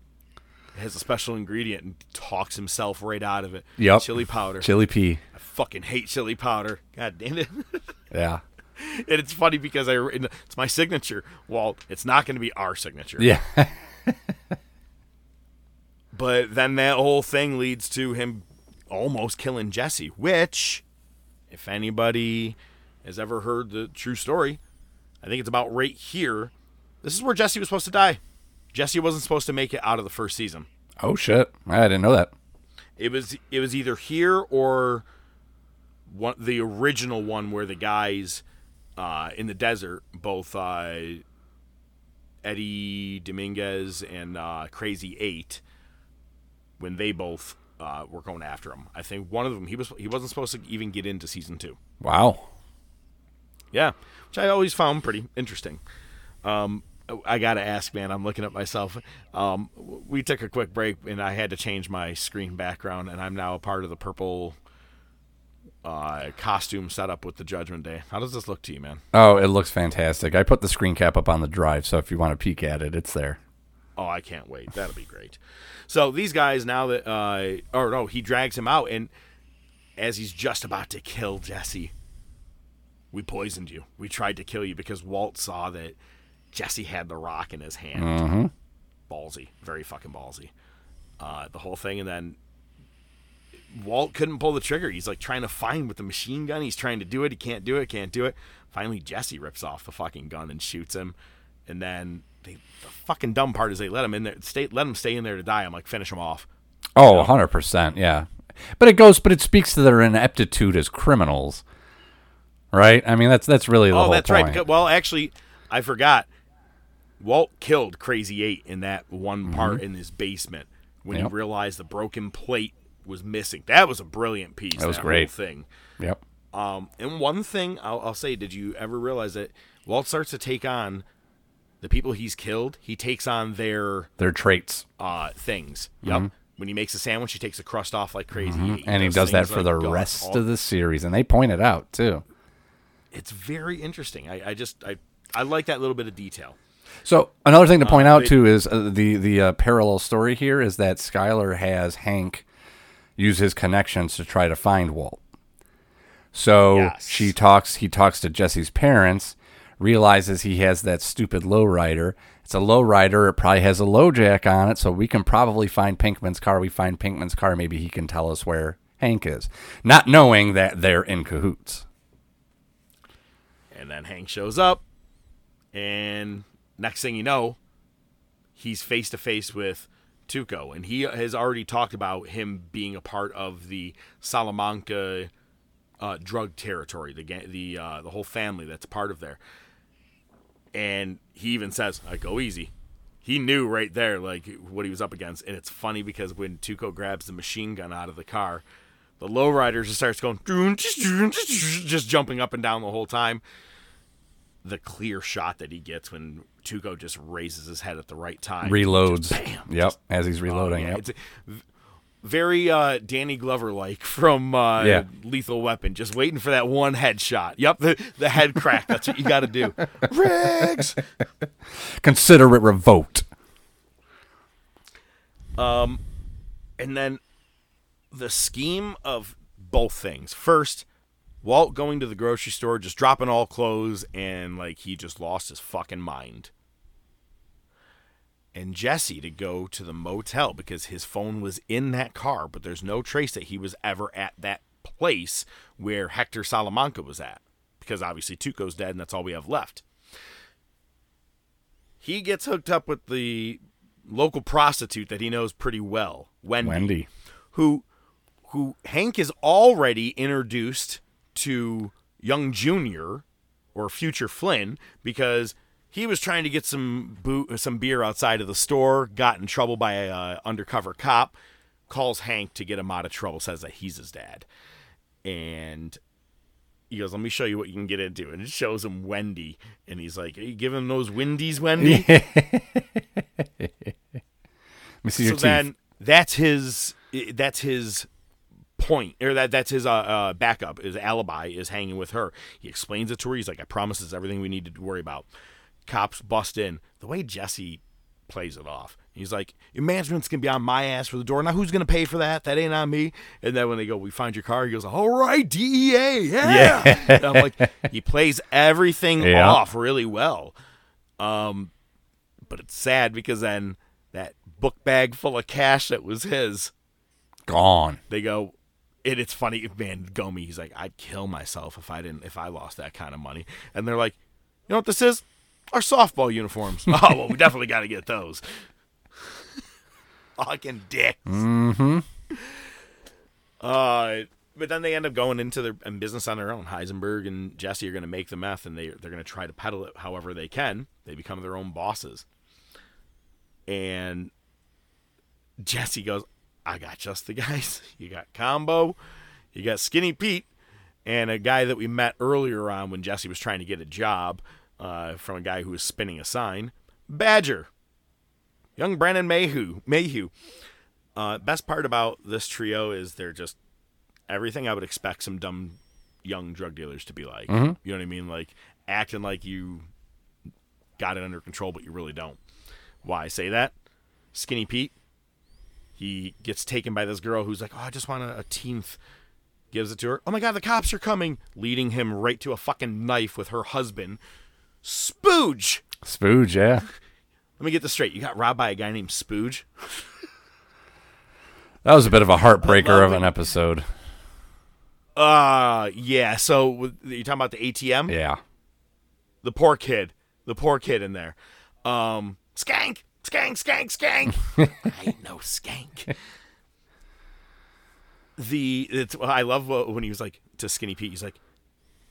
has a special ingredient and talks himself right out of it. Yep. Chili powder. Chili pea. I fucking hate chili powder. God damn it. Yeah. and it's funny because I it's my signature. Well, it's not going to be our signature. Yeah. But then that whole thing leads to him almost killing Jesse, which, if anybody has ever heard the true story, I think it's about right here. This is where Jesse was supposed to die. Jesse wasn't supposed to make it out of the first season. oh shit! I didn't know that. It was it was either here or one the original one where the guys uh, in the desert, both uh, Eddie Dominguez and uh, Crazy Eight, when they both uh, were going after him. I think one of them he was he wasn't supposed to even get into season two. Wow. Yeah, which I always found pretty interesting. Um, I gotta ask, man. I'm looking at myself. Um, we took a quick break, and I had to change my screen background, and I'm now a part of the purple uh, costume setup with the Judgment Day. How does this look to you, man? Oh, it looks fantastic. I put the screen cap up on the drive, so if you want to peek at it, it's there. Oh, I can't wait. That'll be great. So these guys now that, uh, or no, he drags him out, and as he's just about to kill Jesse, we poisoned you. We tried to kill you because Walt saw that Jesse had the rock in his hand. Mm-hmm. Ballsy, very fucking ballsy. Uh, the whole thing, and then Walt couldn't pull the trigger. He's like trying to find with the machine gun. He's trying to do it. He can't do it. Can't do it. Finally, Jesse rips off the fucking gun and shoots him. And then they, the fucking dumb part is they let him in there. Stay, let him stay in there to die. I'm like, finish him off. Oh, 100%. Yeah. But it goes, but it speaks to their ineptitude as criminals. Right? I mean, that's that's really the oh, whole that's point. right. Because, well, actually, I forgot. Walt killed Crazy Eight in that one part in his basement when Mm-hmm. Yep. he realized the broken plate was missing. That was a brilliant piece. That was whole great. thing. Yep. Um, and one thing I'll, I'll say, did you ever realize that Walt starts to take on the people he's killed? He takes on their Their traits. uh, things. Yep. When he makes a sandwich, he takes the crust off like crazy. Mm-hmm. and he does that for like the rest all- of the series. And they point it out, too. It's very interesting. I, I just I I like that little bit of detail. So another thing to point out it- too is uh, the the uh, parallel story here is that Skyler has Hank use his connections to try to find Walt. So Yes. she talks. He talks to Jesse's parents, realizes he has that stupid lowrider. It's a lowrider. It probably has a low jack on it, so we can probably find Pinkman's car. We find Pinkman's car. Maybe he can tell us where Hank is, not knowing that they're in cahoots. And then Hank shows up, and next thing you know, he's face to face with Tuco, and he has already talked about him being a part of the Salamanca uh, drug territory, the the uh, the whole family that's part of there. And he even says, "I go easy." He knew right there, like what he was up against, and it's funny because when Tuco grabs the machine gun out of the car, the lowrider just starts going, just jumping up and down the whole time the clear shot that he gets when Tuco just raises his head at the right time. Reloads. Just bam. Yep, as he's Oh, reloading. yeah, yep. It's very uh, Danny Glover like from uh, Yeah. Lethal Weapon, just waiting for that one headshot. Yep, the, the head crack. That's what you got to do. Riggs! Consider it revoked. Um, and then the scheme of both things. First, Walt going to the grocery store, just dropping all clothes, and like he just lost his fucking mind. And Jesse to go to the motel because his phone was in that car, but there's no trace that he was ever at that place where Hector Salamanca was at. Because obviously Tuco's dead and that's all we have left. He gets hooked up with the local prostitute that he knows pretty well, Wendy Wendy. who who Hank is already introduced to young Junior or future Flynn because he was trying to get some boo- some beer outside of the store, got in trouble by a uh, undercover cop, calls Hank to get him out of trouble, says that he's his dad, and he goes, "Let me show you what you can get into," and it shows him Wendy, and he's like, "Are you giving those Wendy's, Wendy?" Let me see your so teeth. then that's his that's his point or that that's his uh, uh backup his alibi is hanging with her. He explains it to her. He's like i promise this is everything we need to worry about cops bust in the way jesse plays it off he's like your management's gonna be on my ass for the door now who's gonna pay for that that ain't on me and then when they go we find your car he goes all right dea yeah, And i'm like he plays everything Yeah. off really well um but it's sad because then that book bag full of cash that was his, Gone. they go, and it's funny, man, Gomi, he's like, I'd kill myself if I didn't, if I lost that kind of money. And they're like, you know what this is? Our softball uniforms. oh, well, we definitely got to get those. Fucking dicks. Mm-hmm. Uh, but then they end up going into their in business on their own. Heisenberg and Jesse are going to make the meth, and they they're going to try to peddle it however they can. They become their own bosses. And Jesse goes, "I got just the guys. You got Combo, you got Skinny Pete, and a guy that we met earlier on when Jesse was trying to get a job uh, from a guy who was spinning a sign, Badger, young Brandon Mayhew. Mayhew. Uh, best part about this trio is they're just everything I would expect some dumb young drug dealers to be like. You know what I mean? Like acting like you got it under control, but you really don't. Why I say that? Skinny Pete, he gets taken by this girl who's like, "Oh, I just want a, a teenth." Gives it to her. Oh my god, the cops are coming! Leading him right to a fucking knife with her husband, Spooge. Spooge, yeah. Let me get this straight. You got robbed by a guy named Spooge. That was a bit of a heartbreaker of an episode. Uh, yeah. So with- you talking about the ATM? Yeah. The poor kid. The poor kid in there. Um, skank, skank, skank, skank. I ain't no skank. The it's I love when he was like to Skinny Pete. He's like,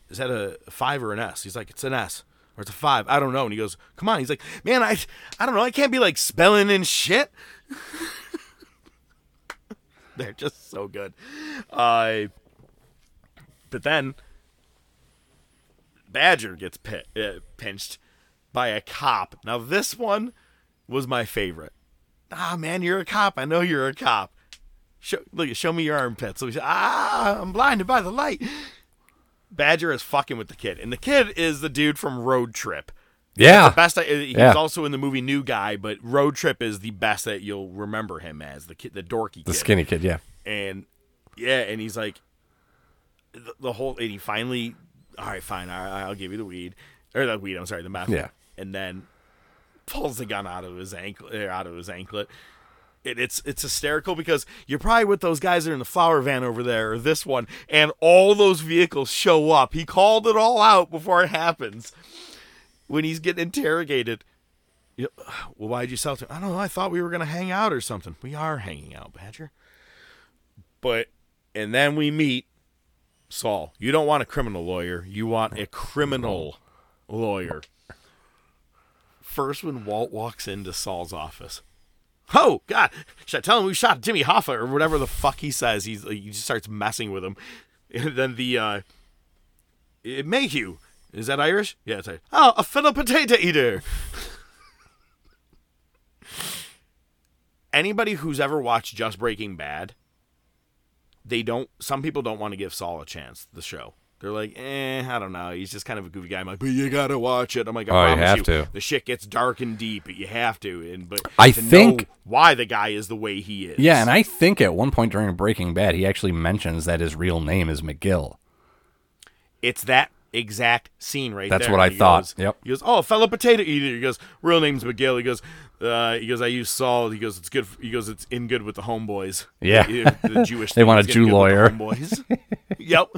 "Is that a five or an S?" He's like, "It's an S." Or it's a five. I don't know. And he goes, "Come on." He's like, "Man, I, I don't know. I can't be like spelling and shit." They're just so good. Uh, but then Badger gets pi- uh, pinched by a cop. Now this one was my favorite. Ah, man, you're a cop. I know you're a cop. Show, look, show me your armpits. So ah, I'm blinded by the light. Badger is fucking with the kid, and the kid is the dude from Road Trip. Yeah. The best. I, he Yeah. was also in the movie New Guy, but Road Trip is the best that you'll remember him as the kid, the dorky kid The skinny kid, yeah. and yeah, and he's like the, the whole, and he finally, all right, fine, I, I'll give you the weed or the weed. I'm sorry, the meth. Yeah. and then pulls the gun out of his ankle, er, out of his anklet. It, it's it's hysterical because you're probably with those guys that are in the flower van over there or this one, and all those vehicles show up. He called it all out before it happens. When he's getting interrogated, you well, why'd you sell to? I don't know. I thought we were gonna hang out or something. We are hanging out, Badger. But and then we meet Saul. You don't want a criminal lawyer. You want a criminal lawyer. First, when Walt walks into Saul's office, oh God, should I tell him we shot Jimmy Hoffa or whatever the fuck he says? He's he just starts messing with him. And then the uh, eh, Mayhew is that Irish? Yeah, it's Irish. Oh, a fellow potato eater. Anybody who's ever watched Just Breaking Bad, they don't. Some people don't want to give Saul a chance. The show. They're like, eh, I don't know. He's just kind of a goofy guy. I'm like, but you gotta watch it. I'm like, I Oh, you promise have to. The shit gets dark and deep, but you have to. And but I think- why the guy is the way he is. Yeah, and I think at one point during Breaking Bad, he actually mentions that his real name is McGill. it's that exact scene right there. That's there. what I He thought. goes- Yep. He goes, oh, fellow potato eater. He goes, real name's McGill. He goes, uh, he goes, I use salt." He goes, it's good. f- He goes, it's in good with the homeboys. Yeah. the, the Jewish. They thing want a Jew the lawyer. Homeboys. yep.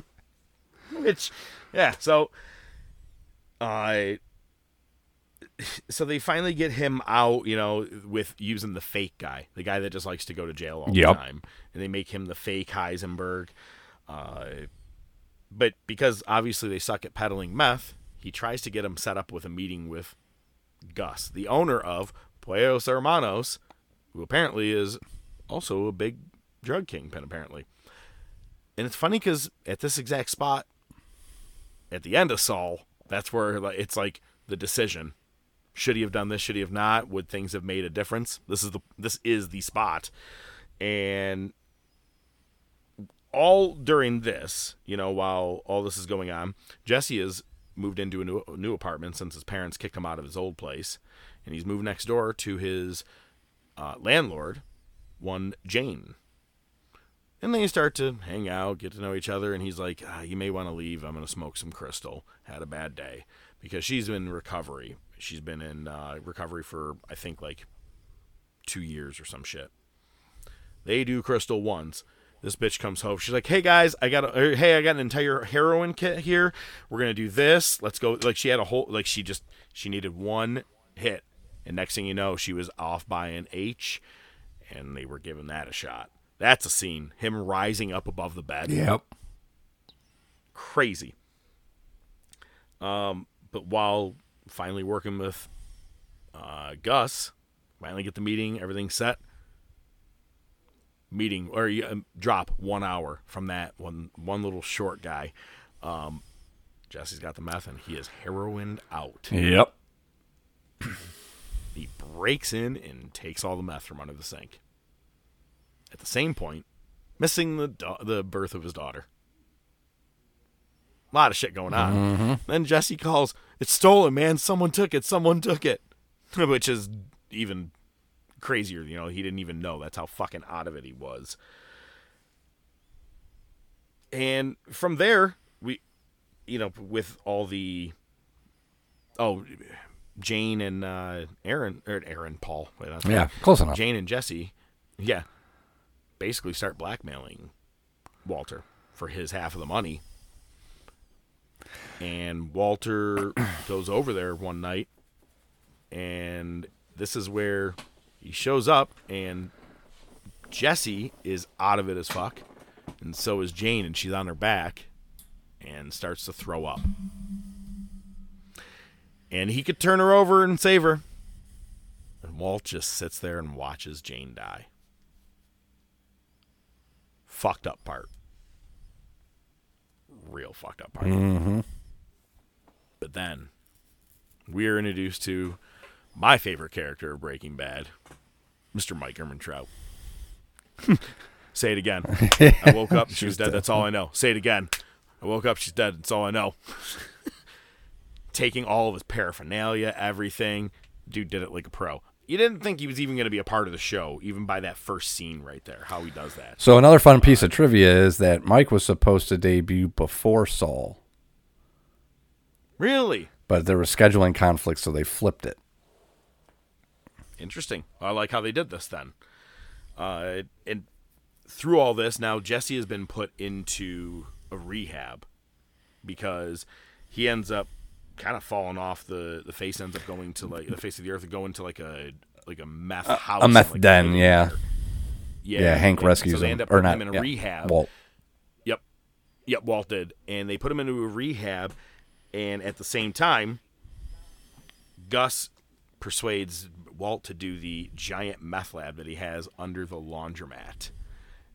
Which, yeah. So, uh, so they finally get him out, you know, with using the fake guy, the guy that just likes to go to jail all Yep. the time, and they make him the fake Heisenberg. Uh, but because obviously they suck at peddling meth, he tries to get him set up with a meeting with Gus, the owner of Pollos Hermanos, who apparently is also a big drug kingpin, apparently. And it's funny because at this exact spot, at the end of Saul, that's where it's like the decision: should he have done this? Should he have not? Would things have made a difference? This is the this is the spot, and all during this, you know, while all this is going on, Jesse has moved into a new, a new apartment since his parents kicked him out of his old place, and he's moved next door to his uh, landlord, one Jane. And they start to hang out, get to know each other, and he's like, ah, "You may want to leave. I'm going to smoke some crystal. Had a bad day because she's been in recovery. She's been in uh, recovery for I think like two years or some shit." They do crystal once. This bitch comes home. She's like, "Hey guys, I got a, er, hey, I got an entire heroin kit here. We're gonna do this. Let's go." Like she had a whole like she just she needed one hit, and next thing you know, she was off by an H, and they were giving that a shot. That's a scene. Him rising up above the bed. Yep. Crazy. Um, but while finally working with uh, Gus, finally get the meeting, everything set. Meeting or um, drop one hour from that one one little short guy. Um, Jesse's got the meth and he is heroined out. Yep. He breaks in and takes all the meth from under the sink. At the same point, missing the da- the birth of his daughter. A lot of shit going on. Then Jesse calls, "It's stolen, man! Someone took it! Someone took it!" Which is even crazier. You know, he didn't even know. That's how fucking out of it he was. And from there, we, you know, with all the, oh, Jane and uh, Aaron or Aaron Paul. Wait, Yeah, close enough. Jane and Jesse, yeah, basically start blackmailing Walter for his half of the money. And Walter goes over there one night, and this is where he shows up, and Jesse is out of it as fuck, and so is Jane, and she's on her back and starts to throw up. And he could turn her over and save her. And Walt just sits there and watches Jane die. Fucked up part. Real fucked up part. Mm-hmm. But then we are introduced to my favorite character of Breaking Bad, Mr. Mike Ehrmantraut. Say it again. I woke up, she was dead. That's all I know. Say it again. I woke up, she's dead. That's all I know. Taking all of his paraphernalia, everything. Dude did it like a pro. You didn't think he was even going to be a part of the show, even by that first scene right there, how he does that. So another fun piece of trivia is that Mike was supposed to debut before Saul, Really? but there was scheduling conflicts, so they flipped it. Interesting. I like how they did this then. Uh, and through all this, now Jesse has been put into a rehab because he ends up kind of falling off the the face ends up going to like the face of the earth and going to like a like a meth house, A meth like, den, yeah. Yeah, yeah. Hank and rescues so they him, end up or not? him in a yeah, rehab. Walt. Yep. Yep, Walt did. And they put him into a rehab and at the same time Gus persuades Walt to do the giant meth lab that he has under the laundromat.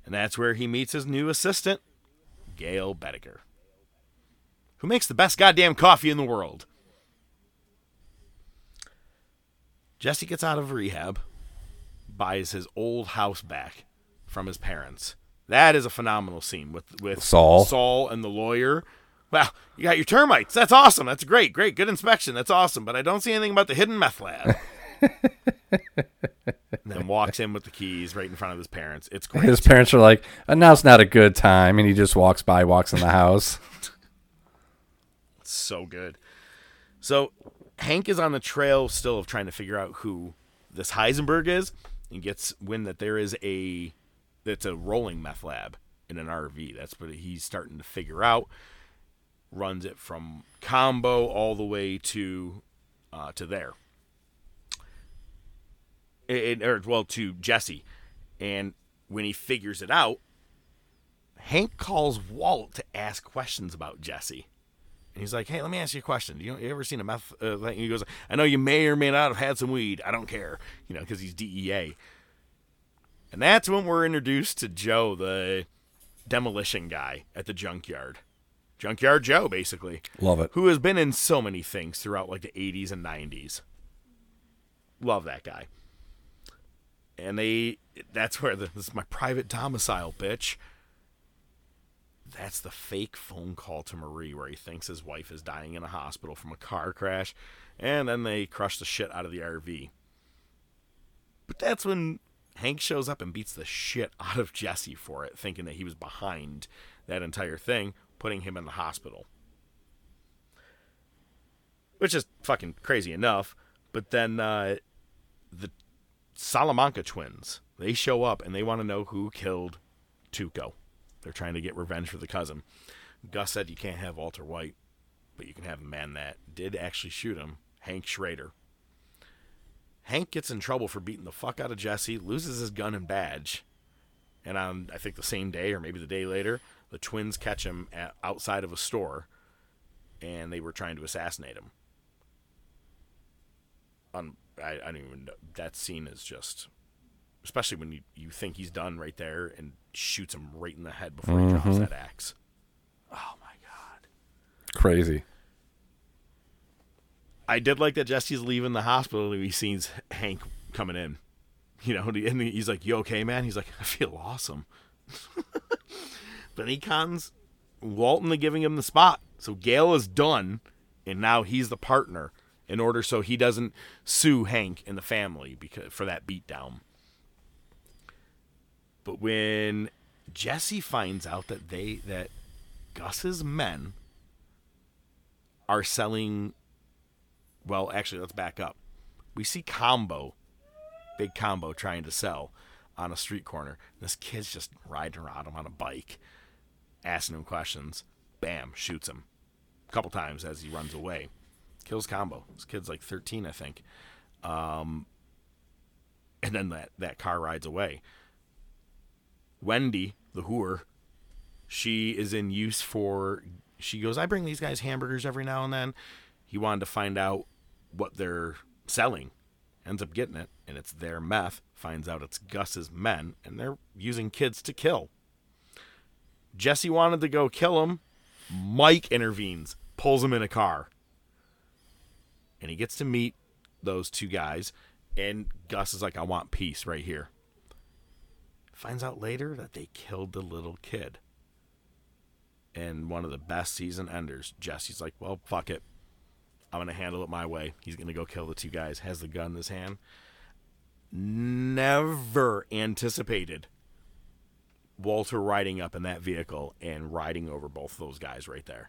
And that's where he meets his new assistant, Gale Boetticher, who makes the best goddamn coffee in the world. Jesse gets out of rehab, buys his old house back from his parents. That is a phenomenal scene with with Saul. Saul and the lawyer. Well, you got your termites. That's awesome. That's great. Great. Good inspection. That's awesome. But I don't see anything about the hidden meth lab. and then walks in with the keys right in front of his parents. It's great. His parents are like, "Uh, "Now's not a good time," and he just walks by, walks in the house. So good. So Hank is on the trail still of trying to figure out who this Heisenberg is, and gets wind that there is a that's a rolling meth lab in an RV. That's what he's starting to figure out. Runs it from Combo all the way to uh, to there. It- or well to Jesse, and when he figures it out, Hank calls Walt to ask questions about Jesse. He's like, "Hey, let me ask you a question. You, you ever seen a meth?" Uh, thing?" he goes, "I know you may or may not have had some weed. I don't care, you know, because he's DEA." And that's when we're introduced to Joe, the demolition guy at the junkyard, junkyard Joe, basically, Love it. who has been in so many things throughout like the '80s and '90s. Love that guy. And they, that's where the, this is my private domicile, bitch. That's the fake phone call to Marie where he thinks his wife is dying in a hospital from a car crash, and then they crush the shit out of the RV. But that's when Hank shows up and beats the shit out of Jesse for it, thinking that he was behind that entire thing, putting him in the hospital. Which is fucking crazy enough. But then uh, the Salamanca twins, they show up and they want to know who killed Tuco. They're trying to get revenge for the cousin. Gus said you can't have Walter White, but you can have a man that did actually shoot him, Hank Schrader. Hank gets in trouble for beating the fuck out of Jesse, loses his gun and badge, And on I think the same day or maybe the day later, the twins catch him at, outside of a store, and they were trying to assassinate him. I, I don't even know that scene is just, especially when you, you think he's done right there and shoots him right in the head before he drops mm-hmm. that axe. Oh my god. Crazy. I did like that Jesse's leaving the hospital and he sees Hank coming in. You know, and and he's like, "You okay, man?" He's like, "I feel awesome." but he cons Walton to giving him the spot, so Gale is done, and now he's the partner in order so he doesn't sue Hank and the family because for that beatdown. But when Jesse finds out that they that Gus's men are selling well, actually, let's back up. We see Combo, big Combo, trying to sell on a street corner. This kid's just riding around him on a bike, asking him questions. Bam, shoots him a couple times as he runs away. Kills Combo. This kid's like 13, I think. Um, and then that, that car rides away. Wendy, the whore, she is in use for. She goes, I bring these guys hamburgers every now and then. He wanted to find out what they're selling. Ends up getting it, and it's their meth. Finds out it's Gus's men, and they're using kids to kill. Jesse wanted to go kill him. Mike intervenes, pulls him in a car. And he gets to meet those two guys, and Gus is like, I want peace right here. Finds out later that they killed the little kid. And one of the best season enders, Jesse's like, Well, fuck it. I'm going to handle it my way. He's going to go kill the two guys. Has the gun in his hand. Never anticipated Walter riding up in that vehicle and riding over both those guys right there.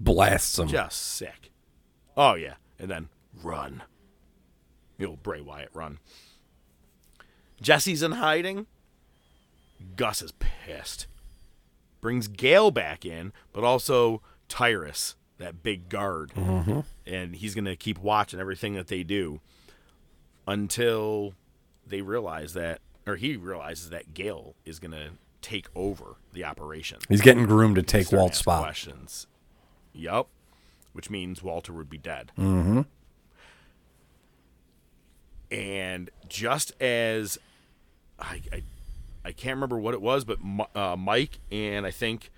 Blasts them. Just sick. Oh, yeah. And then run. The old Bray Wyatt run. Jesse's in hiding. Gus is pissed. Brings Gale back in, but also Tyrus, that big guard. Mm-hmm. And he's going to keep watching everything that they do until they realize that, or he realizes that Gale is going to take over the operation. He's getting groomed to take Walt's spot. Questions. Yup. Which means Walter would be dead. Mm-hmm. And just as I, I, I can't remember what it was, but uh, Mike and I think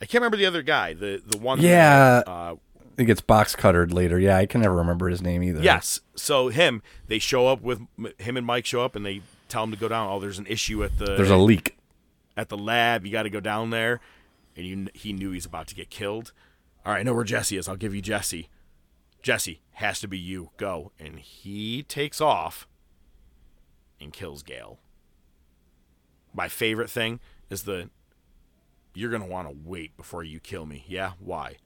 I can't remember the other guy. The the one. that, Yeah. uh, He gets box cuttered later. Yeah, I can never remember his name either. yes. So him, they show up with him and Mike show up, and they tell him to go down. Oh, there's an issue at the There's a leak. at the lab. You got to go down there. And you, he knew he's about to get killed. All right, I know where Jesse is. I'll give you Jesse. Jesse has to be you. Go. And he takes off and kills Gale. My favorite thing is the you're going to want to wait before you kill me. Yeah? Why?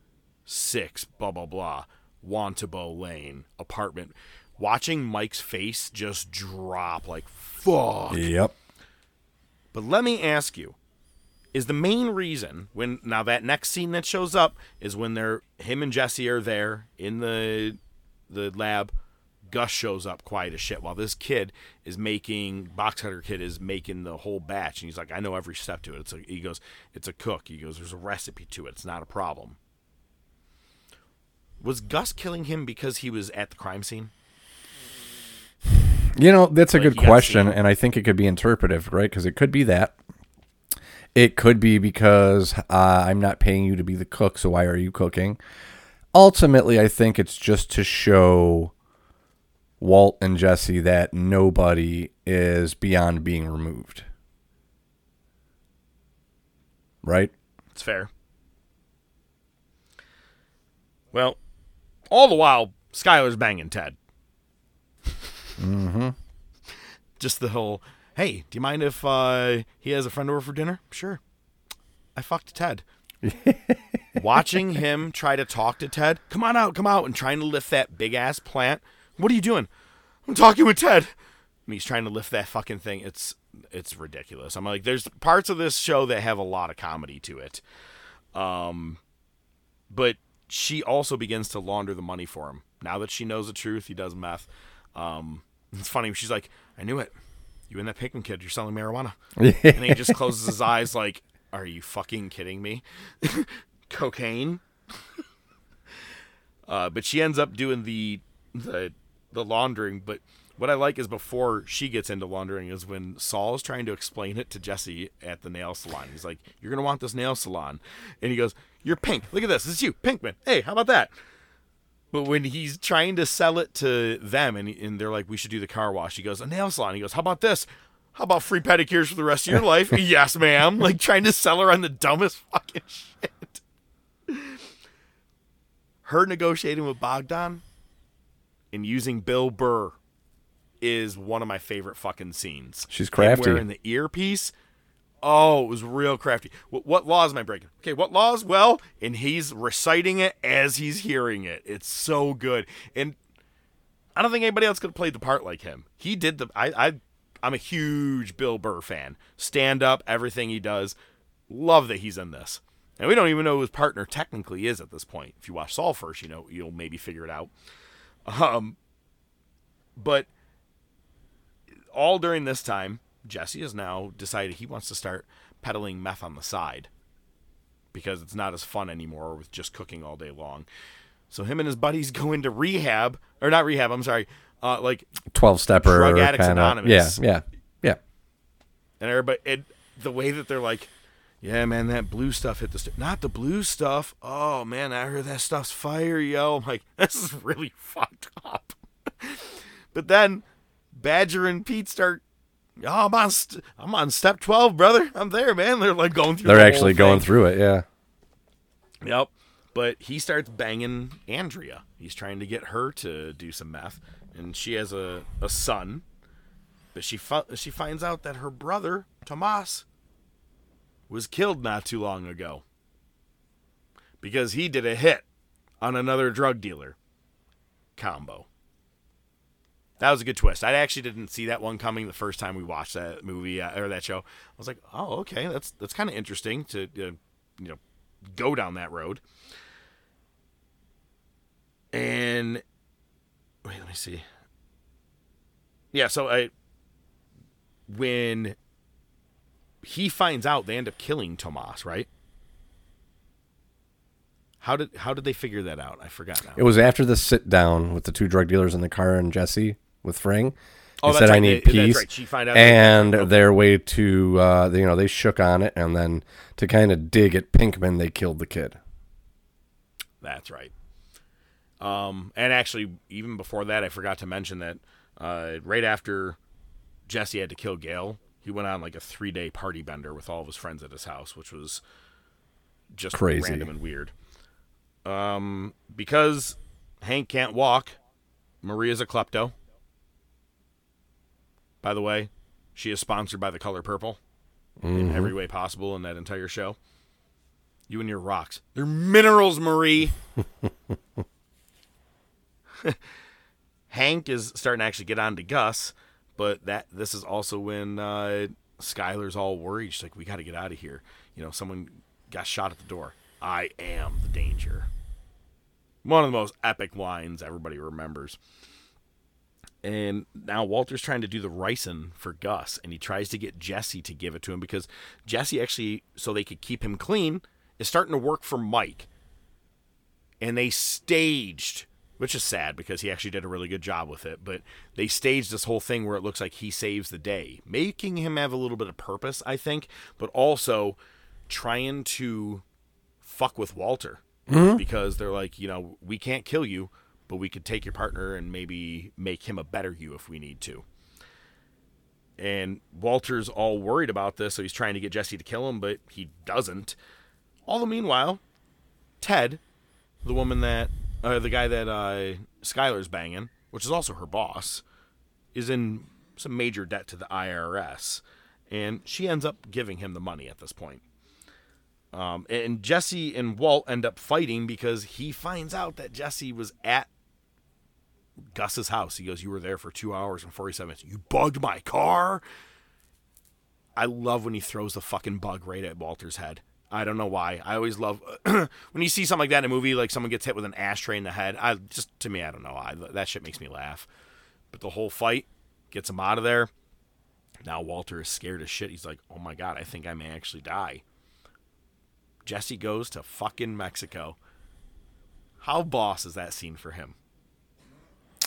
Six, blah, blah, blah. Juan Tabo Lane, apartment. Watching Mike's face just drop like, fuck. Yep. But let me ask you: Is the main reason when now that next scene that shows up is when they're him and Jesse are there in the the lab? Gus shows up quiet as shit while this kid is making box cutter kid is making the whole batch and he's like, I know every step to it. It's a, he goes, it's a cook. He goes, there's a recipe to it. It's not a problem. Was Gus killing him because he was at the crime scene? You know, that's a Like, good question, and I think it could be interpretive, right? Because it could be that. It could be because uh, I'm not paying you to be the cook, so why are you cooking? Ultimately, I think it's just to show Walt and Jesse that nobody is beyond being removed. Right? It's fair. Well, all the while, Skyler's banging Ted. mm-hmm. Just the whole, hey, do you mind if uh, he has a friend over for dinner? Sure. I fucked Ted. Watching him try to talk to Ted, come on out, come out, and trying to lift that big ass plant. What are you doing? I'm talking with Ted. And he's trying to lift that fucking thing. It's it's ridiculous. I'm like, there's parts of this show that have a lot of comedy to it. Um, but she also begins to launder the money for him. Now that she knows the truth, he does meth. Um, it's funny. She's like, I knew it. You and that Pinkman kid, you're selling marijuana. and he just closes his eyes like, Are you fucking kidding me? Cocaine? uh, but she ends up doing the the the laundering, but what I like is before she gets into laundering is when Saul is trying to explain it to Jesse at the nail salon. He's like, "You're gonna want this nail salon," and he goes, "You're pink. Look at this. This is you, Pinkman. Hey, how about that?" But when he's trying to sell it to them, and, and they're like, "We should do the car wash," he goes, "A nail salon." He goes, "How about this? How about free pedicures for the rest of your life?" yes, ma'am. Like trying to sell her on the dumbest fucking shit. Her negotiating with Bogdan and using Bill Burr is one of my favorite fucking scenes. She's crafty. wearing the earpiece. Oh, it was real crafty. What, what laws am I breaking? Okay, what laws? Well, and he's reciting it as he's hearing it. It's so good, and I don't think anybody else could have played the part like him. He did the. I, I I'm a huge Bill Burr fan. Stand up, everything he does. Love that he's in this. And we don't even know who his partner technically is at this point. If you watch Saul first, you know you'll maybe figure it out. Um, but all during this time, Jesse has now decided he wants to start peddling meth on the side because it's not as fun anymore with just cooking all day long. So him and his buddies go into rehab, or not rehab. I'm sorry, uh, like Twelve stepper. Drug Addicts kinda, Anonymous. Yeah, yeah, yeah. and everybody it, the way that they're like yeah man that blue stuff hit the st-. not the blue stuff oh man i heard that stuff's fire yo i'm like this is really fucked up but then badger and pete start oh i'm on st- i'm on step 12 brother i'm there man they're like going through They're actually going through it. Yeah. Yep. But he starts banging Andrea. He's trying to get her to do some meth, and she has a, a son. But she fi- she finds out that her brother Tomas was killed not too long ago because he did a hit on another drug dealer combo. That was a good twist. I actually didn't see that one coming the first time we watched that movie uh, or that show. I was like, "Oh, okay, that's that's kind of interesting to uh, you know go down that road." And wait, let me see. Yeah, so I when he finds out they end up killing Tomas, right? How did how did they figure that out? I forgot now. It was after the sit down with the two drug dealers in the car and Jesse with Fring. Oh, He that's said, "I right. need They- peace." right. She find out- and Okay. their way to, uh, you know, they shook on it, and then to kind of dig at Pinkman, they killed the kid. That's right. Um, and actually, even before that, I forgot to mention that uh, right after Jesse had to kill Gale, he went on like a three day party bender with all of his friends at his house, which was just Crazy. random and weird. Um, because Hank can't walk, Maria's a klepto. By the way, she is sponsored by the color purple in every way possible in that entire show. You and your rocks. They're minerals, Marie. Hank is starting to actually get on to Gus, but that this is also when uh, Skyler's all worried. She's like, "We got to get out of here." You know, someone got shot at the door. I am the danger. One of the most epic lines everybody remembers. And now Walter's trying to do the ricin for Gus, and he tries to get Jesse to give it to him because Jesse actually, so they could keep him clean, is starting to work for Mike. And they staged, which is sad because he actually did a really good job with it, but they staged this whole thing where it looks like he saves the day, making him have a little bit of purpose, I think, but also trying to fuck with Walter mm-hmm. because they're like, you know, we can't kill you, but we could take your partner and maybe make him a better you if we need to. And Walter's all worried about this, so he's trying to get Jesse to kill him, but he doesn't. All the meanwhile, Ted, the woman that, uh, the guy that uh, Skyler's banging, which is also her boss, is in some major debt to the IRS, and she ends up giving him the money at this point. Um, and Jesse and Walt end up fighting because he finds out that Jesse was at Gus's house. He goes, "You were there for two hours and forty-seven minutes. You bugged my car." I love when he throws the fucking bug right at Walter's head. I don't know why. I always love when you see something like that in a movie, like someone gets hit with an ashtray in the head. I just to me, I don't know. I, that shit makes me laugh. But the whole fight gets him out of there. Now Walter is scared as shit. He's like, "Oh my god, I think I may actually die." Jesse goes to fucking Mexico. How boss is that scene for him?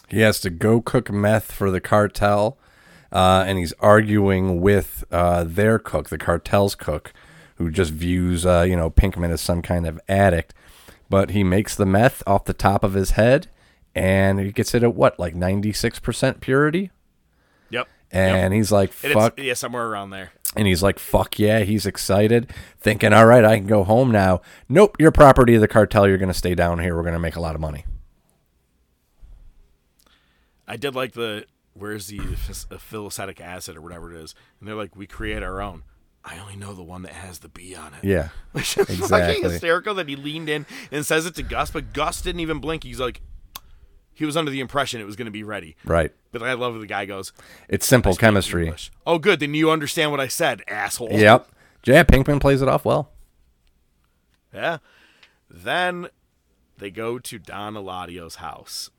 He has to go cook meth for the cartel, uh, and he's arguing with uh, their cook, the cartel's cook, who just views uh, you know Pinkman as some kind of addict. But he makes the meth off the top of his head, and he gets it at what, like ninety six percent purity. Yep. And he's like, "Fuck!" It's, yeah, somewhere around there. And he's like, fuck yeah, he's excited, thinking, all right, I can go home now. Nope, you're property of the cartel. You're going to stay down here. We're going to make a lot of money. I did like the where's the phys- uh, phenylacetic acid or whatever it is, and they're like, we create our own. I only know the one that has the B on it. Yeah. Which is fucking Exactly. hysterical that he leaned in and says it to Gus, but Gus didn't even blink. He's like, he was under the impression it was going to be ready. Right. But I love the guy goes, It's simple chemistry. English." Oh, good. Then you understand what I said, asshole. Yep. Yeah, Pinkman plays it off well. Yeah. Then they go to Don Eladio's house.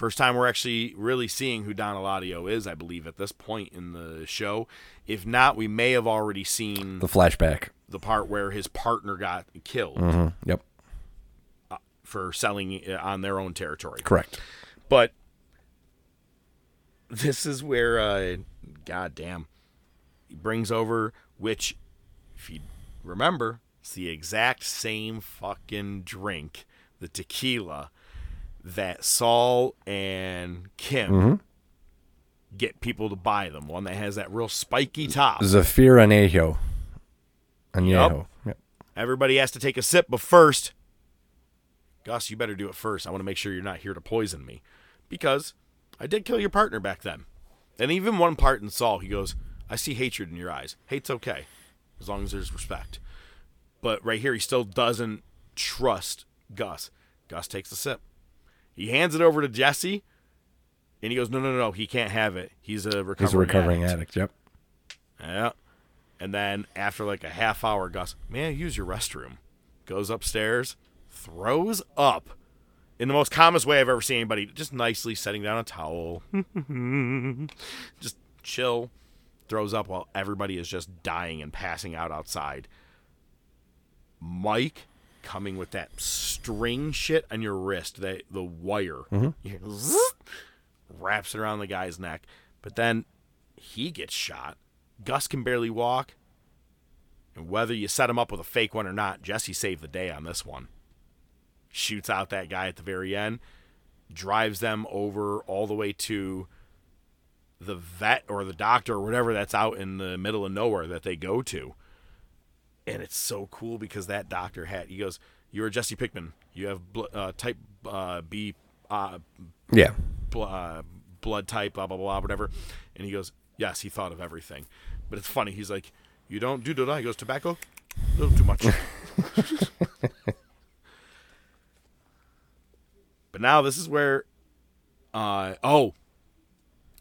First time we're actually really seeing who Don Eladio is, I believe, at this point in the show. If not, we may have already seen The flashback. the part where his partner got killed hmm Yep. for selling on their own territory. Correct. But this is where, uh, God damn, he brings over, which, if you remember, it's the exact same fucking drink, the tequila, that Saul and Kim mm-hmm. get people to buy them. One that has that real spiky top. Zafiro Anejo. Anejo. Yep. Everybody has to take a sip, but first, Gus, you better do it first. I want to make sure you're not here to poison me. Because I did kill your partner back then. And even one part in Saul, he goes, I see hatred in your eyes. Hate's okay, as long as there's respect. But right here, he still doesn't trust Gus. Gus takes a sip. He hands it over to Jesse, and he goes, No, no, no, no, he can't have it. He's a recovering, He's a recovering addict. addict. Yep. Yeah. And then after like a half hour, Gus, man, use your restroom. Goes upstairs, throws up in the most calmest way I've ever seen anybody, just nicely setting down a towel. just chill, throws up while everybody is just dying and passing out outside. Mike coming with that string shit on your wrist, that the wire. Mm-hmm. Hear zzz, wraps it around the guy's neck. But then he gets shot. Gus can barely walk. And whether you set him up with a fake one or not, Jesse saved the day on this one. Shoots out that guy at the very end, drives them over all the way to the vet or the doctor or whatever that's out in the middle of nowhere that they go to. And it's so cool because that doctor had, he goes, You're a Jesse Pinkman. You have bl- uh, type uh, B uh, Yeah. bl- uh, blood type, blah blah blah, whatever. And he goes, yes, he thought of everything. But it's funny. He's like, you don't do that. He goes, tobacco, a little too much. but now this is where, uh, oh,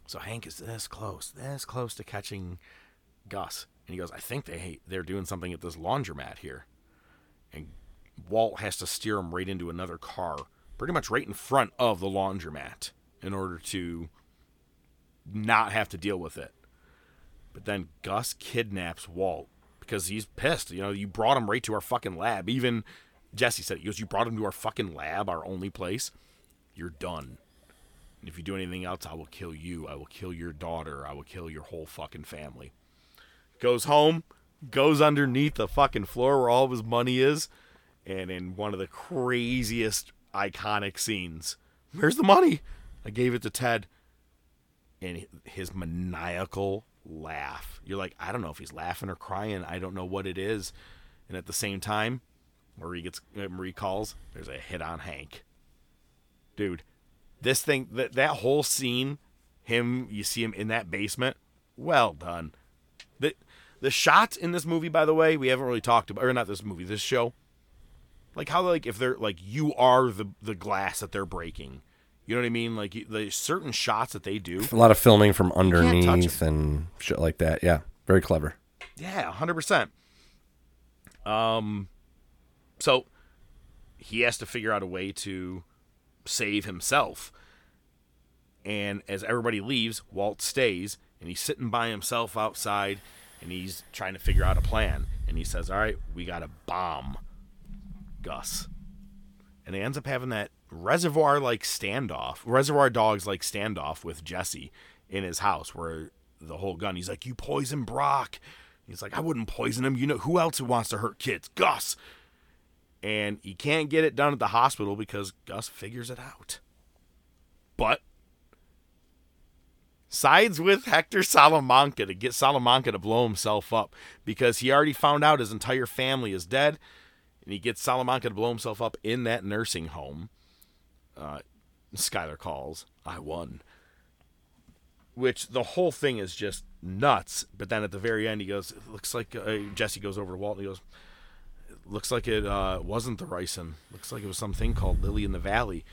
so Hank is this close, this close to catching Gus, and he goes, I think they they're doing something at this laundromat here, and Walt has to steer him right into another car, pretty much right in front of the laundromat, in order to not have to deal with it. But then Gus kidnaps Walt because he's pissed. You know, you brought him right to our fucking lab. Even Jesse said it. He goes, You brought him to our fucking lab, our only place. You're done. And if you do anything else, I will kill you. I will kill your daughter. I will kill your whole fucking family. Goes home, goes underneath the fucking floor where all of his money is, and in one of the craziest iconic scenes, where's the money? I gave it to Ted. And his maniacal laugh. You're like, I don't know if he's laughing or crying. I don't know what it is. And at the same time, Marie gets uh, Marie calls. There's a hit on Hank. Dude, this thing that that whole scene, him you see him in that basement. Well done. The shots in this movie, by the way, we haven't really talked about, or not this movie, this show. Like how like if they're like you are the the glass that they're breaking. You know what I mean? Like the certain shots that they do. A lot of filming from underneath and shit like that. Yeah. Very clever. Yeah, hundred percent. Um, so he has to figure out a way to save himself. And as everybody leaves, Walt stays. and he's sitting by himself outside, and he's trying to figure out a plan. And he says, "All right, we got to bomb Gus," and he ends up having that reservoir like standoff, reservoir dogs like standoff with Jesse in his house, where the whole gun. He's like, "You poison Brock." He's like, "I wouldn't poison him. You know who else who wants to hurt kids? Gus." And he can't get it done at the hospital because Gus figures it out. But sides with Hector Salamanca to get Salamanca to blow himself up because he already found out his entire family is dead, and he gets Salamanca to blow himself up in that nursing home. Uh, Skyler calls, I won. Which the whole thing is just nuts. But then at the very end, he goes, "It looks like uh, Jesse goes over to Walt and he goes, "It looks like it uh, wasn't the ricin. Looks like it was something called Lily in the Valley."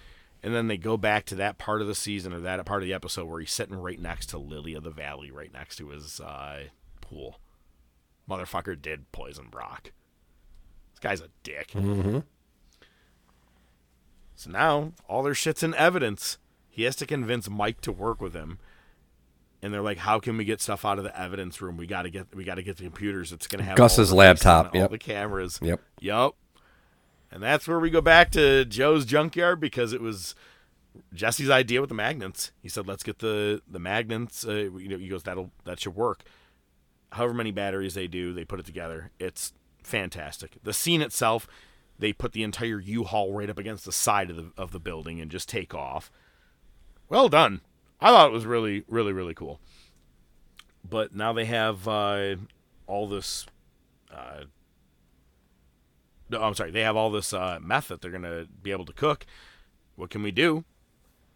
And then they go back to that part of the season or that part of the episode where he's sitting right next to Lily of the Valley, right next to his uh, pool. Motherfucker did poison Brock. This guy's a dick. Mm-hmm. So now all their shit's in evidence. He has to convince Mike to work with him. And they're like, "How can we get stuff out of the evidence room? We got to get we got to get the computers. It's going to have Gus's laptop, and all yep. the cameras. Yep. Yep. And that's where we go back to Joe's junkyard because it was Jesse's idea with the magnets. He said, "Let's get the the magnets." Uh, you know, he goes, "That'll that should work." However many batteries they do, they put it together. It's fantastic. The scene itself, they put the entire U-Haul right up against the side of the of the building and just take off. Well done. I thought it was really, really, really cool. But now they have uh, all this. Uh, no, I'm sorry. They have all this uh, meth that they're gonna be able to cook. What can we do?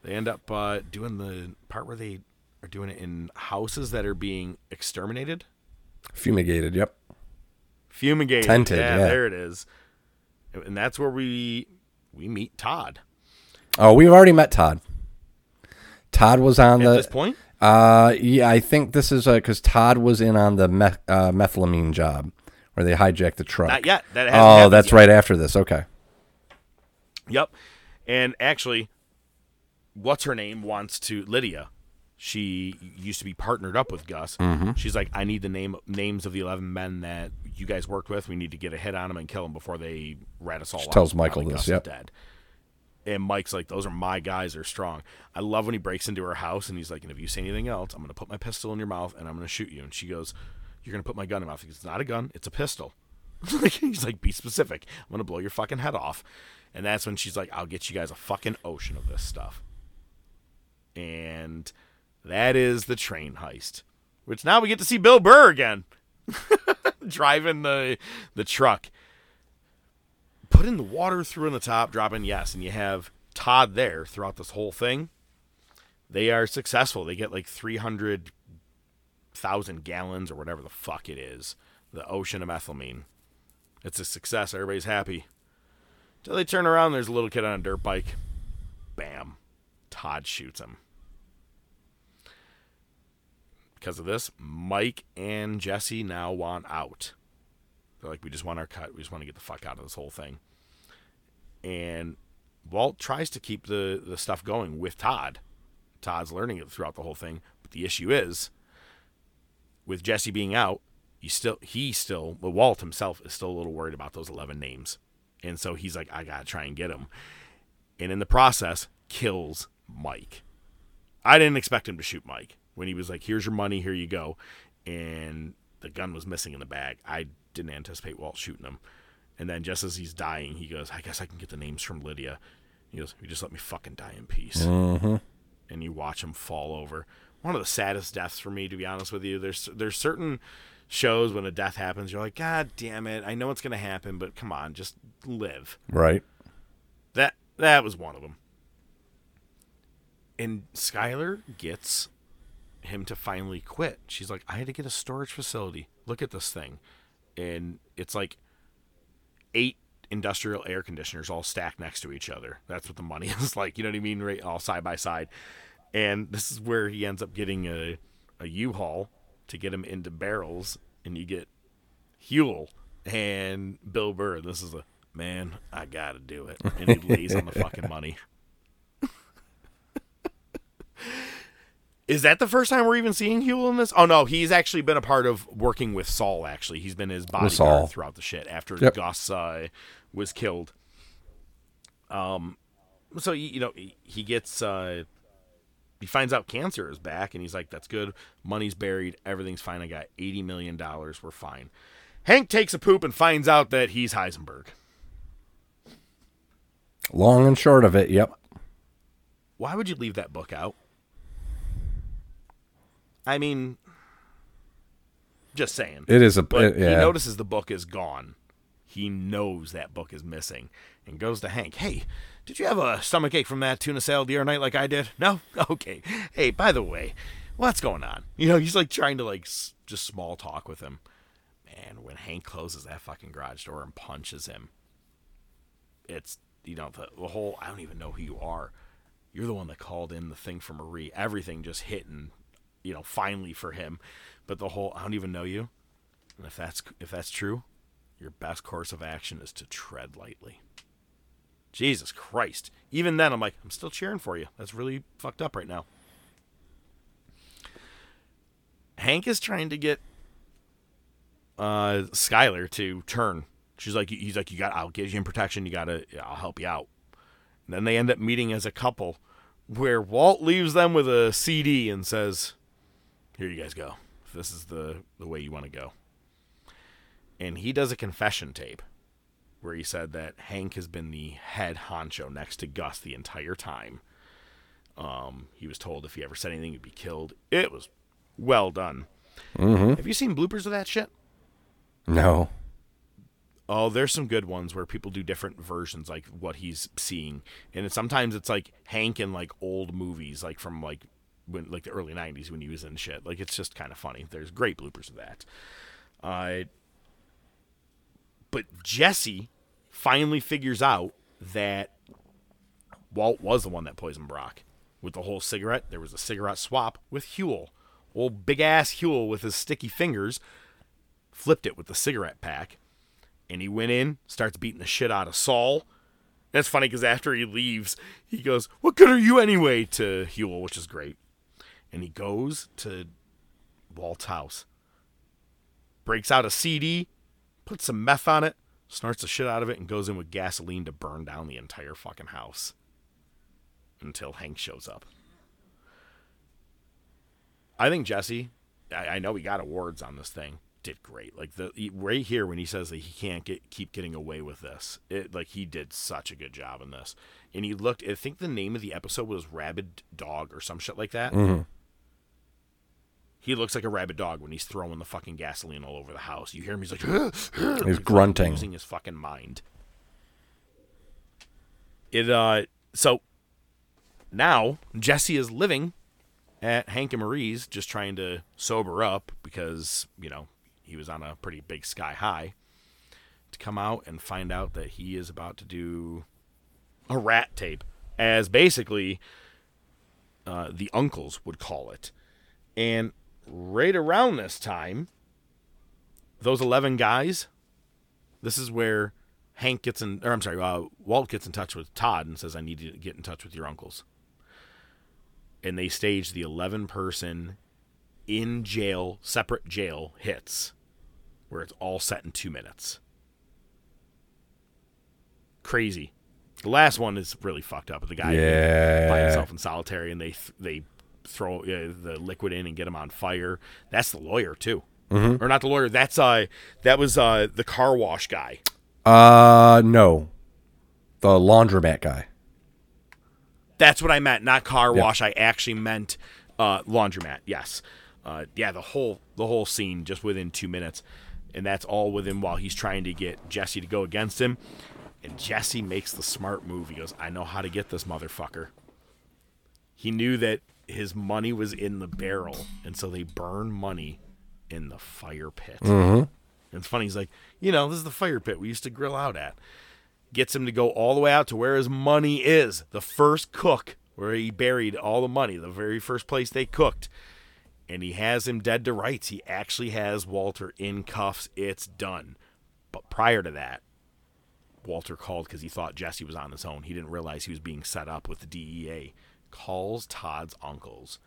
They end up uh, doing the part where they are doing it in houses that are being exterminated, Fumigated. Yep. fumigated. Tented, yeah, yeah. there it is. And that's where we we meet Todd. Oh, we've already met Todd. Todd was on At the. this point, Uh, yeah, I think this is because Todd was in on the meth, uh, methylamine job where they hijack the truck. not yet. That Oh, that's yet. right after this. Okay. Yep. And actually, what's her name wants to Lydia. She used to be partnered up with Gus. Mm-hmm. She's like, I need the name names of the eleven men that you guys worked with. We need to get a hit on them and kill them before they rat us all out. tells Michael this, Gus yep. dead. And Mike's like, those are my guys. They're strong. I love when he breaks into her house and he's like, and if you say anything else, I'm gonna put my pistol in your mouth and I'm gonna shoot you. And she goes, You're gonna put my gun in my mouth. Goes, It's not a gun. It's a pistol. he's like, Be specific. I'm gonna blow your fucking head off. And that's when she's like, I'll get you guys a fucking ocean of this stuff. And that is the train heist. Which now we get to see Bill Burr again. Driving the the truck. Putting the water through in the top, dropping yes, and you have Todd there throughout this whole thing. They are successful. They get like three hundred thousand gallons or whatever the fuck it is. The ocean of methylamine. It's a success. Everybody's happy. Till they turn around, there's a little kid on a dirt bike. Bam. Todd shoots him. Because of this, Mike and Jesse now want out. They're like, we just want our cut. We just want to get the fuck out of this whole thing. And Walt tries to keep the, the stuff going with Todd. Todd's learning it throughout the whole thing. But the issue is, with Jesse being out, you still he still well, Walt himself is still a little worried about those eleven names. And so he's like, I gotta try and get him. And in the process, kills Mike. I didn't expect him to shoot Mike when he was like, "Here's your money, here you go," and the gun was missing in the bag. I didn't anticipate Walt shooting him. And then just as he's dying, he goes, "I guess I can get the names from Lydia." He goes, "You just let me fucking die in peace." Mm-hmm. And you watch him fall over. One of the saddest deaths for me, to be honest with you. There's there's certain shows when a death happens, you're like, "God damn it! I know it's gonna happen, but come on, just live." Right. That that was one of them. And Skyler gets him to finally quit. She's like, I had to get a storage facility. Look at this thing. And it's like eight industrial air conditioners all stacked next to each other. That's what the money is like. You know what I mean? Right, all side by side. And this is where he ends up getting a, a U-Haul to get him into barrels. And you get Huell and Bill Burr. This is a man, I gotta do it. And he lays on the fucking money. Is that the first time we're even seeing Huell in this? Oh no, he's actually been a part of working with Saul. Actually, he's been his bodyguard throughout the shit after Yep. Gus uh, was killed. Um, so you, you know he, he gets uh, he finds out cancer is back, and he's like, "That's good. Money's buried. Everything's fine. I got eighty million dollars. We're fine." Hank takes a poop and finds out that he's Heisenberg. Long and short of it, yep. Why would you leave that book out? I mean, just saying. It is a But yeah. he notices the book is gone. He knows that book is missing and goes to Hank. Hey, did you have a stomach ache from that tuna salad the other night like I did? No? Okay. Hey, by the way, what's going on? You know, he's like trying to like s- just small talk with him. Man, when Hank closes that fucking garage door and punches him, it's, you know, the, the whole, I don't even know who you are. You're the one that called in the thing for Marie. Everything just hitting, you know, finally for him. But the whole, I don't even know you. And if that's if that's true, your best course of action is to tread lightly. Jesus Christ. Even then I'm like, I'm still cheering for you. That's really fucked up right now. Hank is trying to get uh Skyler to turn. She's like he's like you got I'll give you in protection, you got to I'll help you out. And then they end up meeting as a couple where Walt leaves them with a CD and says, "Here you guys go. This is the the way you want to go." And he does a confession tape where he said that Hank has been the head honcho next to Gus the entire time. Um, he was told if he ever said anything, he'd be killed. It was well done. Have you seen bloopers of that shit? no. Oh, there's some good ones where people do different versions, like what he's seeing, and it, sometimes it's like Hank in like old movies, like from like when like the early '90s when he was in shit. Like it's just kind of funny. There's great bloopers of that. Uh, but Jesse finally figures out that Walt was the one that poisoned Brock with the whole cigarette. There was a cigarette swap with Huell, old big ass Huell with his sticky fingers, flipped it with the cigarette pack and he went in, starts beating the shit out of Saul. That's funny because after he leaves, he goes, "What good are you anyway?" to Huell, which is great. And he goes to Walt's house, breaks out a CD, puts some meth on it, snorts the shit out of it, and goes in with gasoline to burn down the entire fucking house until Hank shows up. I think Jesse, I, I know he got awards on this thing. Did great. Like the right here when he says that he can't get keep getting away with this. It like he did such a good job in this. And he looked. I think the name of the episode was Rabid Dog or some shit like that. Mm-hmm. He looks like a rabid dog when he's throwing the fucking gasoline all over the house. You hear him. He's like He's like grunting. losing his fucking mind. It uh so now Jesse is living at Hank and Marie's just trying to sober up because, you know, he was on a pretty big sky high to come out and find out that he is about to do a rat tape as basically uh, the uncles would call it. And right around this time, those 11 guys, this is where Hank gets in, or I'm sorry, uh, Walt gets in touch with Todd and says, I need you to get in touch with your uncles. And they stage the 11 person in jail, separate jail hits, where it's all set in two minutes. Crazy. The last one is really fucked up. The guy Yeah. by himself in solitary, and they th- they throw uh, the liquid in and get him on fire. That's the lawyer too, Mm-hmm. or not the lawyer. That's uh that was uh the car wash guy. Uh, no. The laundromat guy. That's what I meant, not car Yeah. wash. I actually meant uh, laundromat. Yes, uh, yeah. The whole the whole scene just within two minutes, and that's all within while he's trying to get Jesse to go against him, and Jesse makes the smart move. He goes, "I know how to get this motherfucker." He knew that his money was in the barrel, and so they burn money in the fire pit. Mm-hmm. It's funny. He's like, you know, this is the fire pit we used to grill out at gets him to go all the way out to where his money is. The first cook, where he buried all the money, the very first place they cooked. And he has him dead to rights. He actually has Walter in cuffs. It's done. But prior to that, Walter called because he thought Jesse was on his own. He didn't realize he was being set up with the DEA. Calls Todd's uncles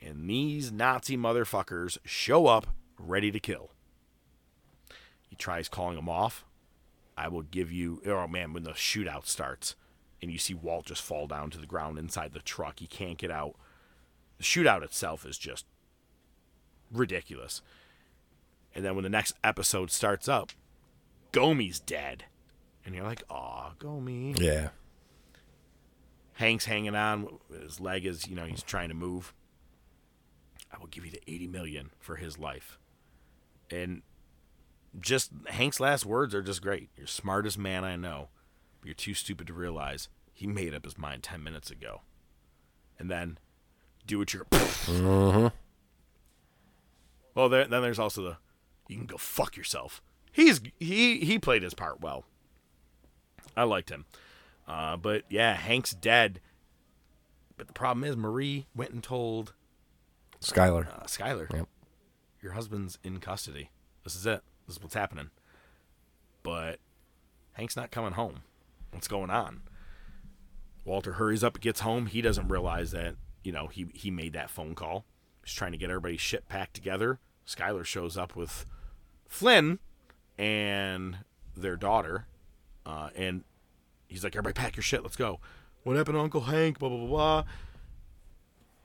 And these Nazi motherfuckers show up ready to kill. He tries calling them off. I will give you. Oh man, when the shootout starts and you see Walt just fall down to the ground inside the truck, he can't get out. The shootout itself is just ridiculous. And then when the next episode starts up, Gomi's dead. And you're like, aw, Gomi. Yeah. Hank's hanging on. His leg is, you know, he's trying to move. I will give you the 80 million for his life. And just Hank's last words are just great. You're the smartest man I know, but you're too stupid to realize he made up his mind 10 minutes ago. And then do what you're. Mm-hmm. Well, there, then there's also the you can go fuck yourself. He's he he played his part well. I liked him. Uh, but yeah, Hank's dead. But the problem is Marie went and told Skyler. uh, Skyler, Yep. your husband's in custody. This is it. This is what's happening. But Hank's not coming home. What's going on? Walter hurries up, gets home. He doesn't realize that you know he he made that phone call. He's trying to get everybody's shit packed together. Skyler shows up with Flynn and their daughter, uh, and he's like, "Everybody, pack your shit. Let's go." What happened to Uncle Hank? Blah blah blah. blah.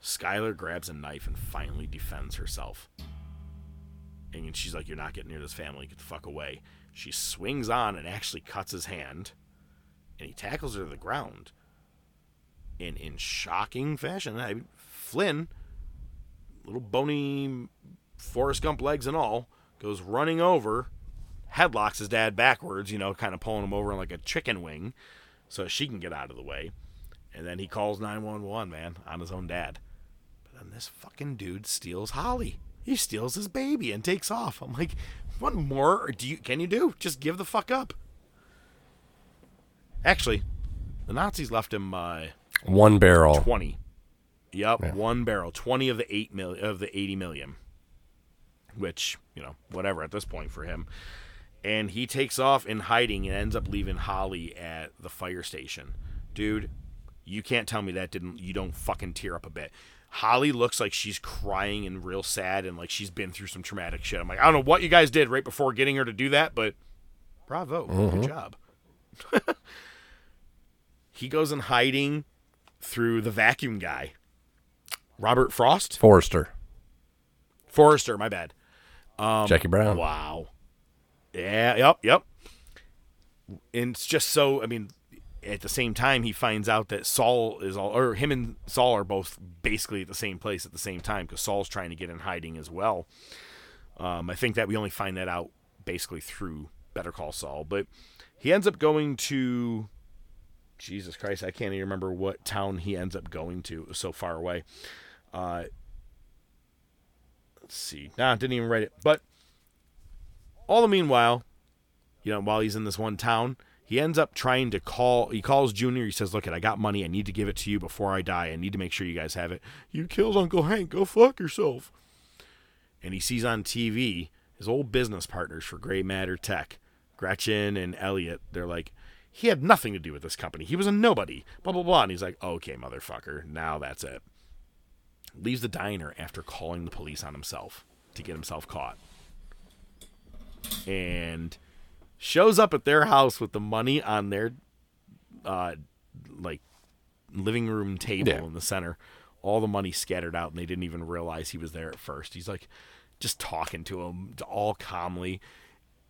Skyler grabs a knife and finally defends herself. And she's like, You're not getting near this family. Get the fuck away. She swings on and actually cuts his hand. And he tackles her to the ground. And in shocking fashion, I, Flynn, little bony Forrest Gump legs and all, goes running over, headlocks his dad backwards, you know, kind of pulling him over like a chicken wing so she can get out of the way. And then he calls 911, man, on his own dad. But then this fucking dude steals Holly. He steals his baby and takes off. I'm like, what more do you can you do? Just give the fuck up. Actually, the Nazis left him uh, One barrel. 20. Yep, Yeah. one barrel, 20 of the 8 mil of the 80 million. Which, you know, whatever at this point for him. And he takes off in hiding and ends up leaving Holly at the fire station. Dude, you can't tell me that didn't you don't fucking tear up a bit. Holly looks like she's crying and real sad and like she's been through some traumatic shit. I'm like, I don't know what you guys did right before getting her to do that, but bravo. Good mm-hmm. job. he goes in hiding through the vacuum guy. Robert Frost? Forrester. Forrester, my bad. Um, Jackie Brown. Wow. Yeah, yep, yep. And it's just so, I mean, at the same time, he finds out that Saul is all, or him and Saul are both basically at the same place at the same time because Saul's trying to get in hiding as well. Um, I think that we only find that out basically through Better Call Saul. But he ends up going to, Jesus Christ, I can't even remember what town he ends up going to. It was so far away. Uh, let's see. Nah, didn't even write it. But all the meanwhile, you know, while he's in this one town, he ends up trying to call. He calls Junior. He says, "Look, it I got money. I need to give it to you before I die. I need to make sure you guys have it. You killed Uncle Hank. Go fuck yourself." And he sees on TV his old business partners for Gray Matter Tech, Gretchen and Elliot. They're like, he had nothing to do with this company. He was a nobody. Blah blah blah. And he's like, "Okay, motherfucker. Now that's it." Leaves the diner after calling the police on himself to get himself caught and shows up at their house with the money on their uh like living room table Yeah. in the center. All the money scattered out and they didn't even realize he was there at first. He's like just talking to him all calmly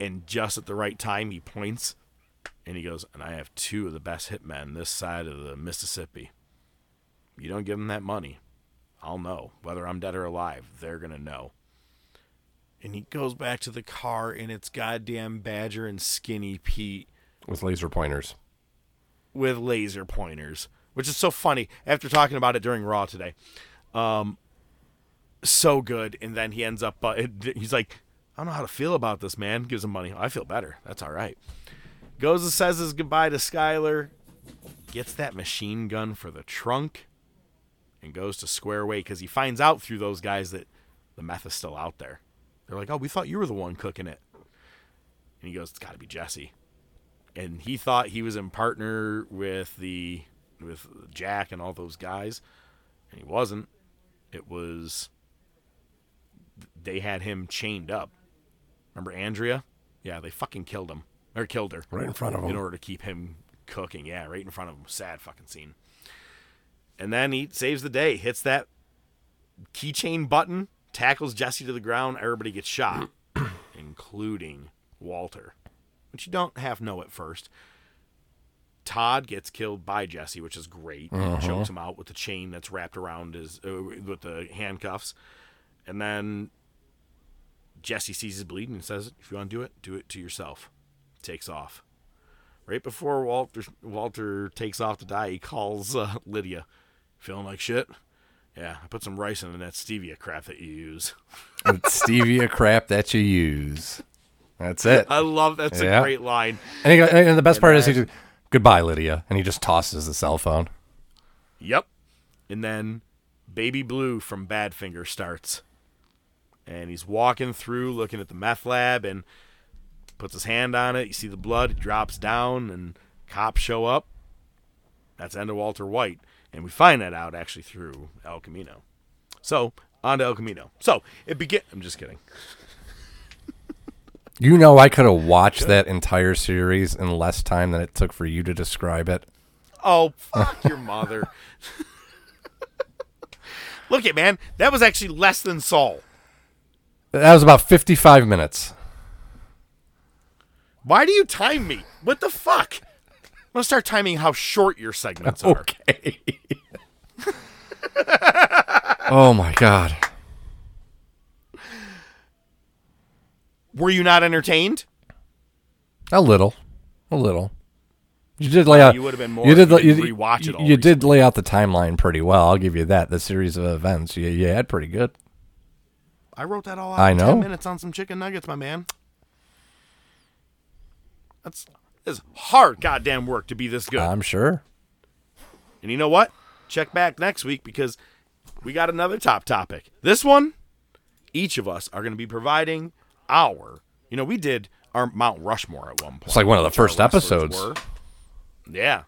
and just at the right time he points and he goes and i have two of the best hitmen this side of the mississippi. You don't give them that money. I'll know whether i'm dead or alive they're gonna know and he goes back to the car and it's goddamn Badger and Skinny Pete With laser pointers. with laser pointers, which is so funny after talking about it during Raw today. Um, so good. And then he ends up, uh, it- he's like, I don't know how to feel about this, man. Gives him money. I feel better. That's all right. Goes and says his goodbye to Skyler, gets that machine gun for the trunk, and goes to square away because he finds out through those guys that the meth is still out there. They're like, oh, we thought you were the one cooking it. And he goes, it's got to be Jesse. And he thought he was in partner with the with Jack and all those guys, and he wasn't. It was they had him chained up. Remember Andrea? Yeah, they fucking killed him or killed her Right in front of him in order to keep him cooking. Yeah, right in front of him. Sad fucking scene. And then he saves the day, hits that keychain button, tackles Jesse to the ground. Everybody gets shot, including Walter, which you don't half know at first. Todd gets killed by Jesse, which is great. Chokes him out with the chain that's wrapped around his uh, with the handcuffs, and then Jesse sees his bleeding and says, "If you want to do it, do it to yourself." Takes off. Right before Walter Walter takes off to die, he calls uh, Lydia, "Feeling like shit." Yeah, I put some rice in that stevia crap that you use. Stevia crap that you use. That's it. I love that's Yeah. a great line. And, he and the best And part is he just, goodbye, Lydia. And he just tosses the cell phone. Yep. And then Baby Blue from Badfinger starts. And he's walking through looking at the meth lab and puts his hand on it. You see the blood, it drops down, and cops show up. That's end of Walter White. And we find that out actually through El Camino. So, on to El Camino. So, it begin I'm just kidding. You know, I could have watched that entire series in less time than it took for you to describe it. Oh, fuck your mother. Look at man, that was actually less than Saul. That was about 55 minutes. Why do you time me? What the fuck? I'm gonna start timing how short your segments are. Okay. oh my god. Were you not entertained? A little. A little. You did lay out. You would've been more You did. you You, didn't it all you did lay out the timeline pretty well. I'll give you that. The series of events you, you had pretty good. I wrote that all out. I know. Ten minutes on some chicken nuggets, my man. That's is hard goddamn work to be this good. I'm sure. and you know what? Check back next week because we got another top topic. This one, each of us are going to be providing our. You know, we did our Mount Rushmore at one point. It's like one of the first episodes. were. Yeah.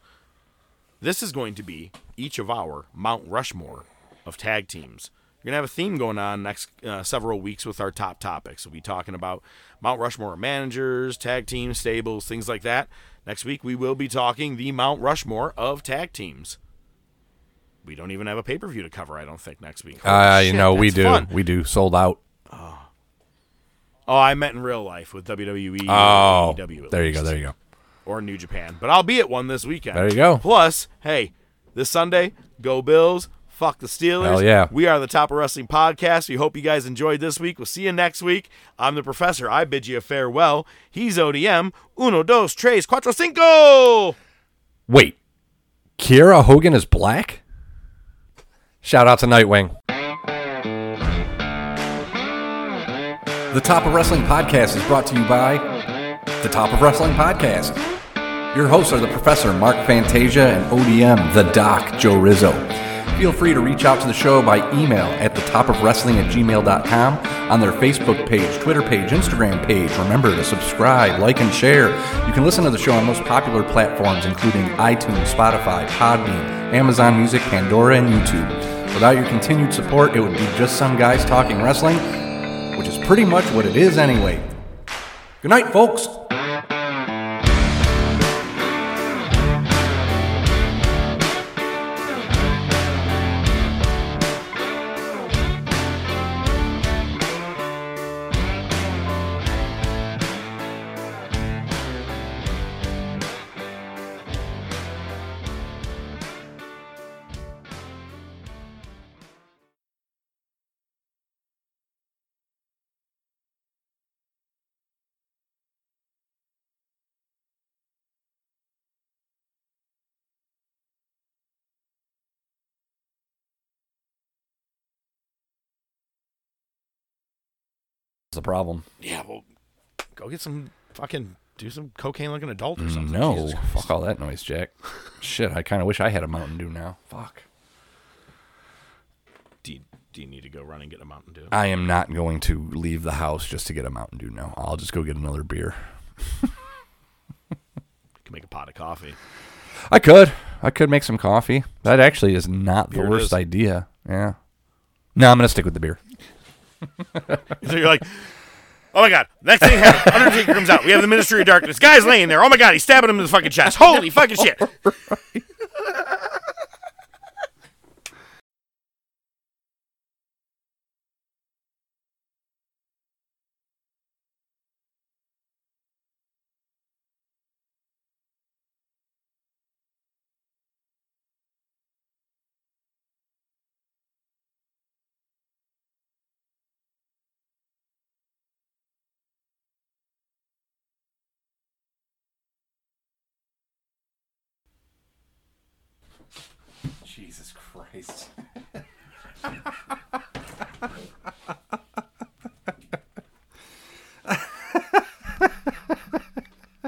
This is going to be each of our Mount Rushmore of tag teams. We're gonna have a theme going on next uh, several weeks with our top topics. We'll be talking about Mount Rushmore managers, tag teams, stables, things like that. Next week we will be talking the Mount Rushmore of tag teams. We don't even have a pay per view to cover. I don't think next week. Holy Uh, you know we do. fun. We do. Souled Out. Oh, oh, I meant in real life with WWE. Oh, AEW there you go. There you go. or New Japan. But I'll be at one this weekend. There you go. Plus, hey, this Sunday, go Bills. Fuck the Steelers. Hell yeah. We are the Top of Wrestling Podcast. We hope you guys enjoyed this week. We'll see you next week. I'm the Professor. I bid you a farewell. He's ODM. Uno, dos, tres, cuatro, cinco. Wait, Kiera Hogan is black. Shout out to Nightwing. The Top of Wrestling Podcast is brought to you by The Top of Wrestling Podcast. Your hosts are the Professor Mark Fantasia and ODM The Doc Joe Rizzo. Feel free to reach out to the show by email at the top of wrestling at gmail.com, on their Facebook page, Twitter page, Instagram page. Remember to subscribe, like, and share. You can listen to the show on most popular platforms, including iTunes, Spotify, Podbean, Amazon Music, Pandora, and YouTube. Without your continued support, it would be just some guys talking wrestling, which is pretty much what it is anyway. Good night, folks. Problem. Yeah, well, go get some fucking, do some cocaine looking adult or something. No, Jesus Christ. fuck all that noise, Jack. Shit, I kind of wish I had a Mountain Dew now. Fuck. Do you, do you need to go run and get a Mountain Dew? I am not going to leave the house just to get a Mountain Dew now. I'll just go get another beer. You can make a pot of coffee. I could. I could make some coffee. That actually is not the it worst is. idea. Yeah. No, I'm gonna stick with the beer. So you're like, oh my god, next thing happens. Undertaker comes out. We have the Ministry of Darkness. Guy's laying there. Oh my god, he's stabbing him in the fucking chest. Holy fucking shit. Jesus Christ.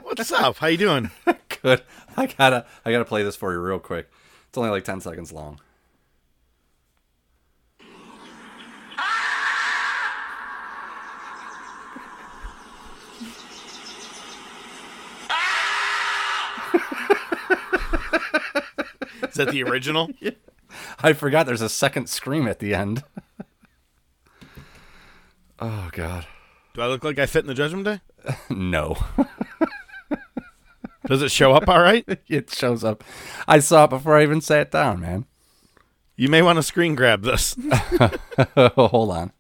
What's up? How you doing? Good. I gotta I gotta play this for you real quick. It's only like ten seconds long. Is that the original? I forgot there's a second scream at the end. oh god. Do I look like I fit in the Judgment Day? No. Does it show up all right? it shows up. I saw it before I even sat down, man. You may want to screen grab this. Hold on.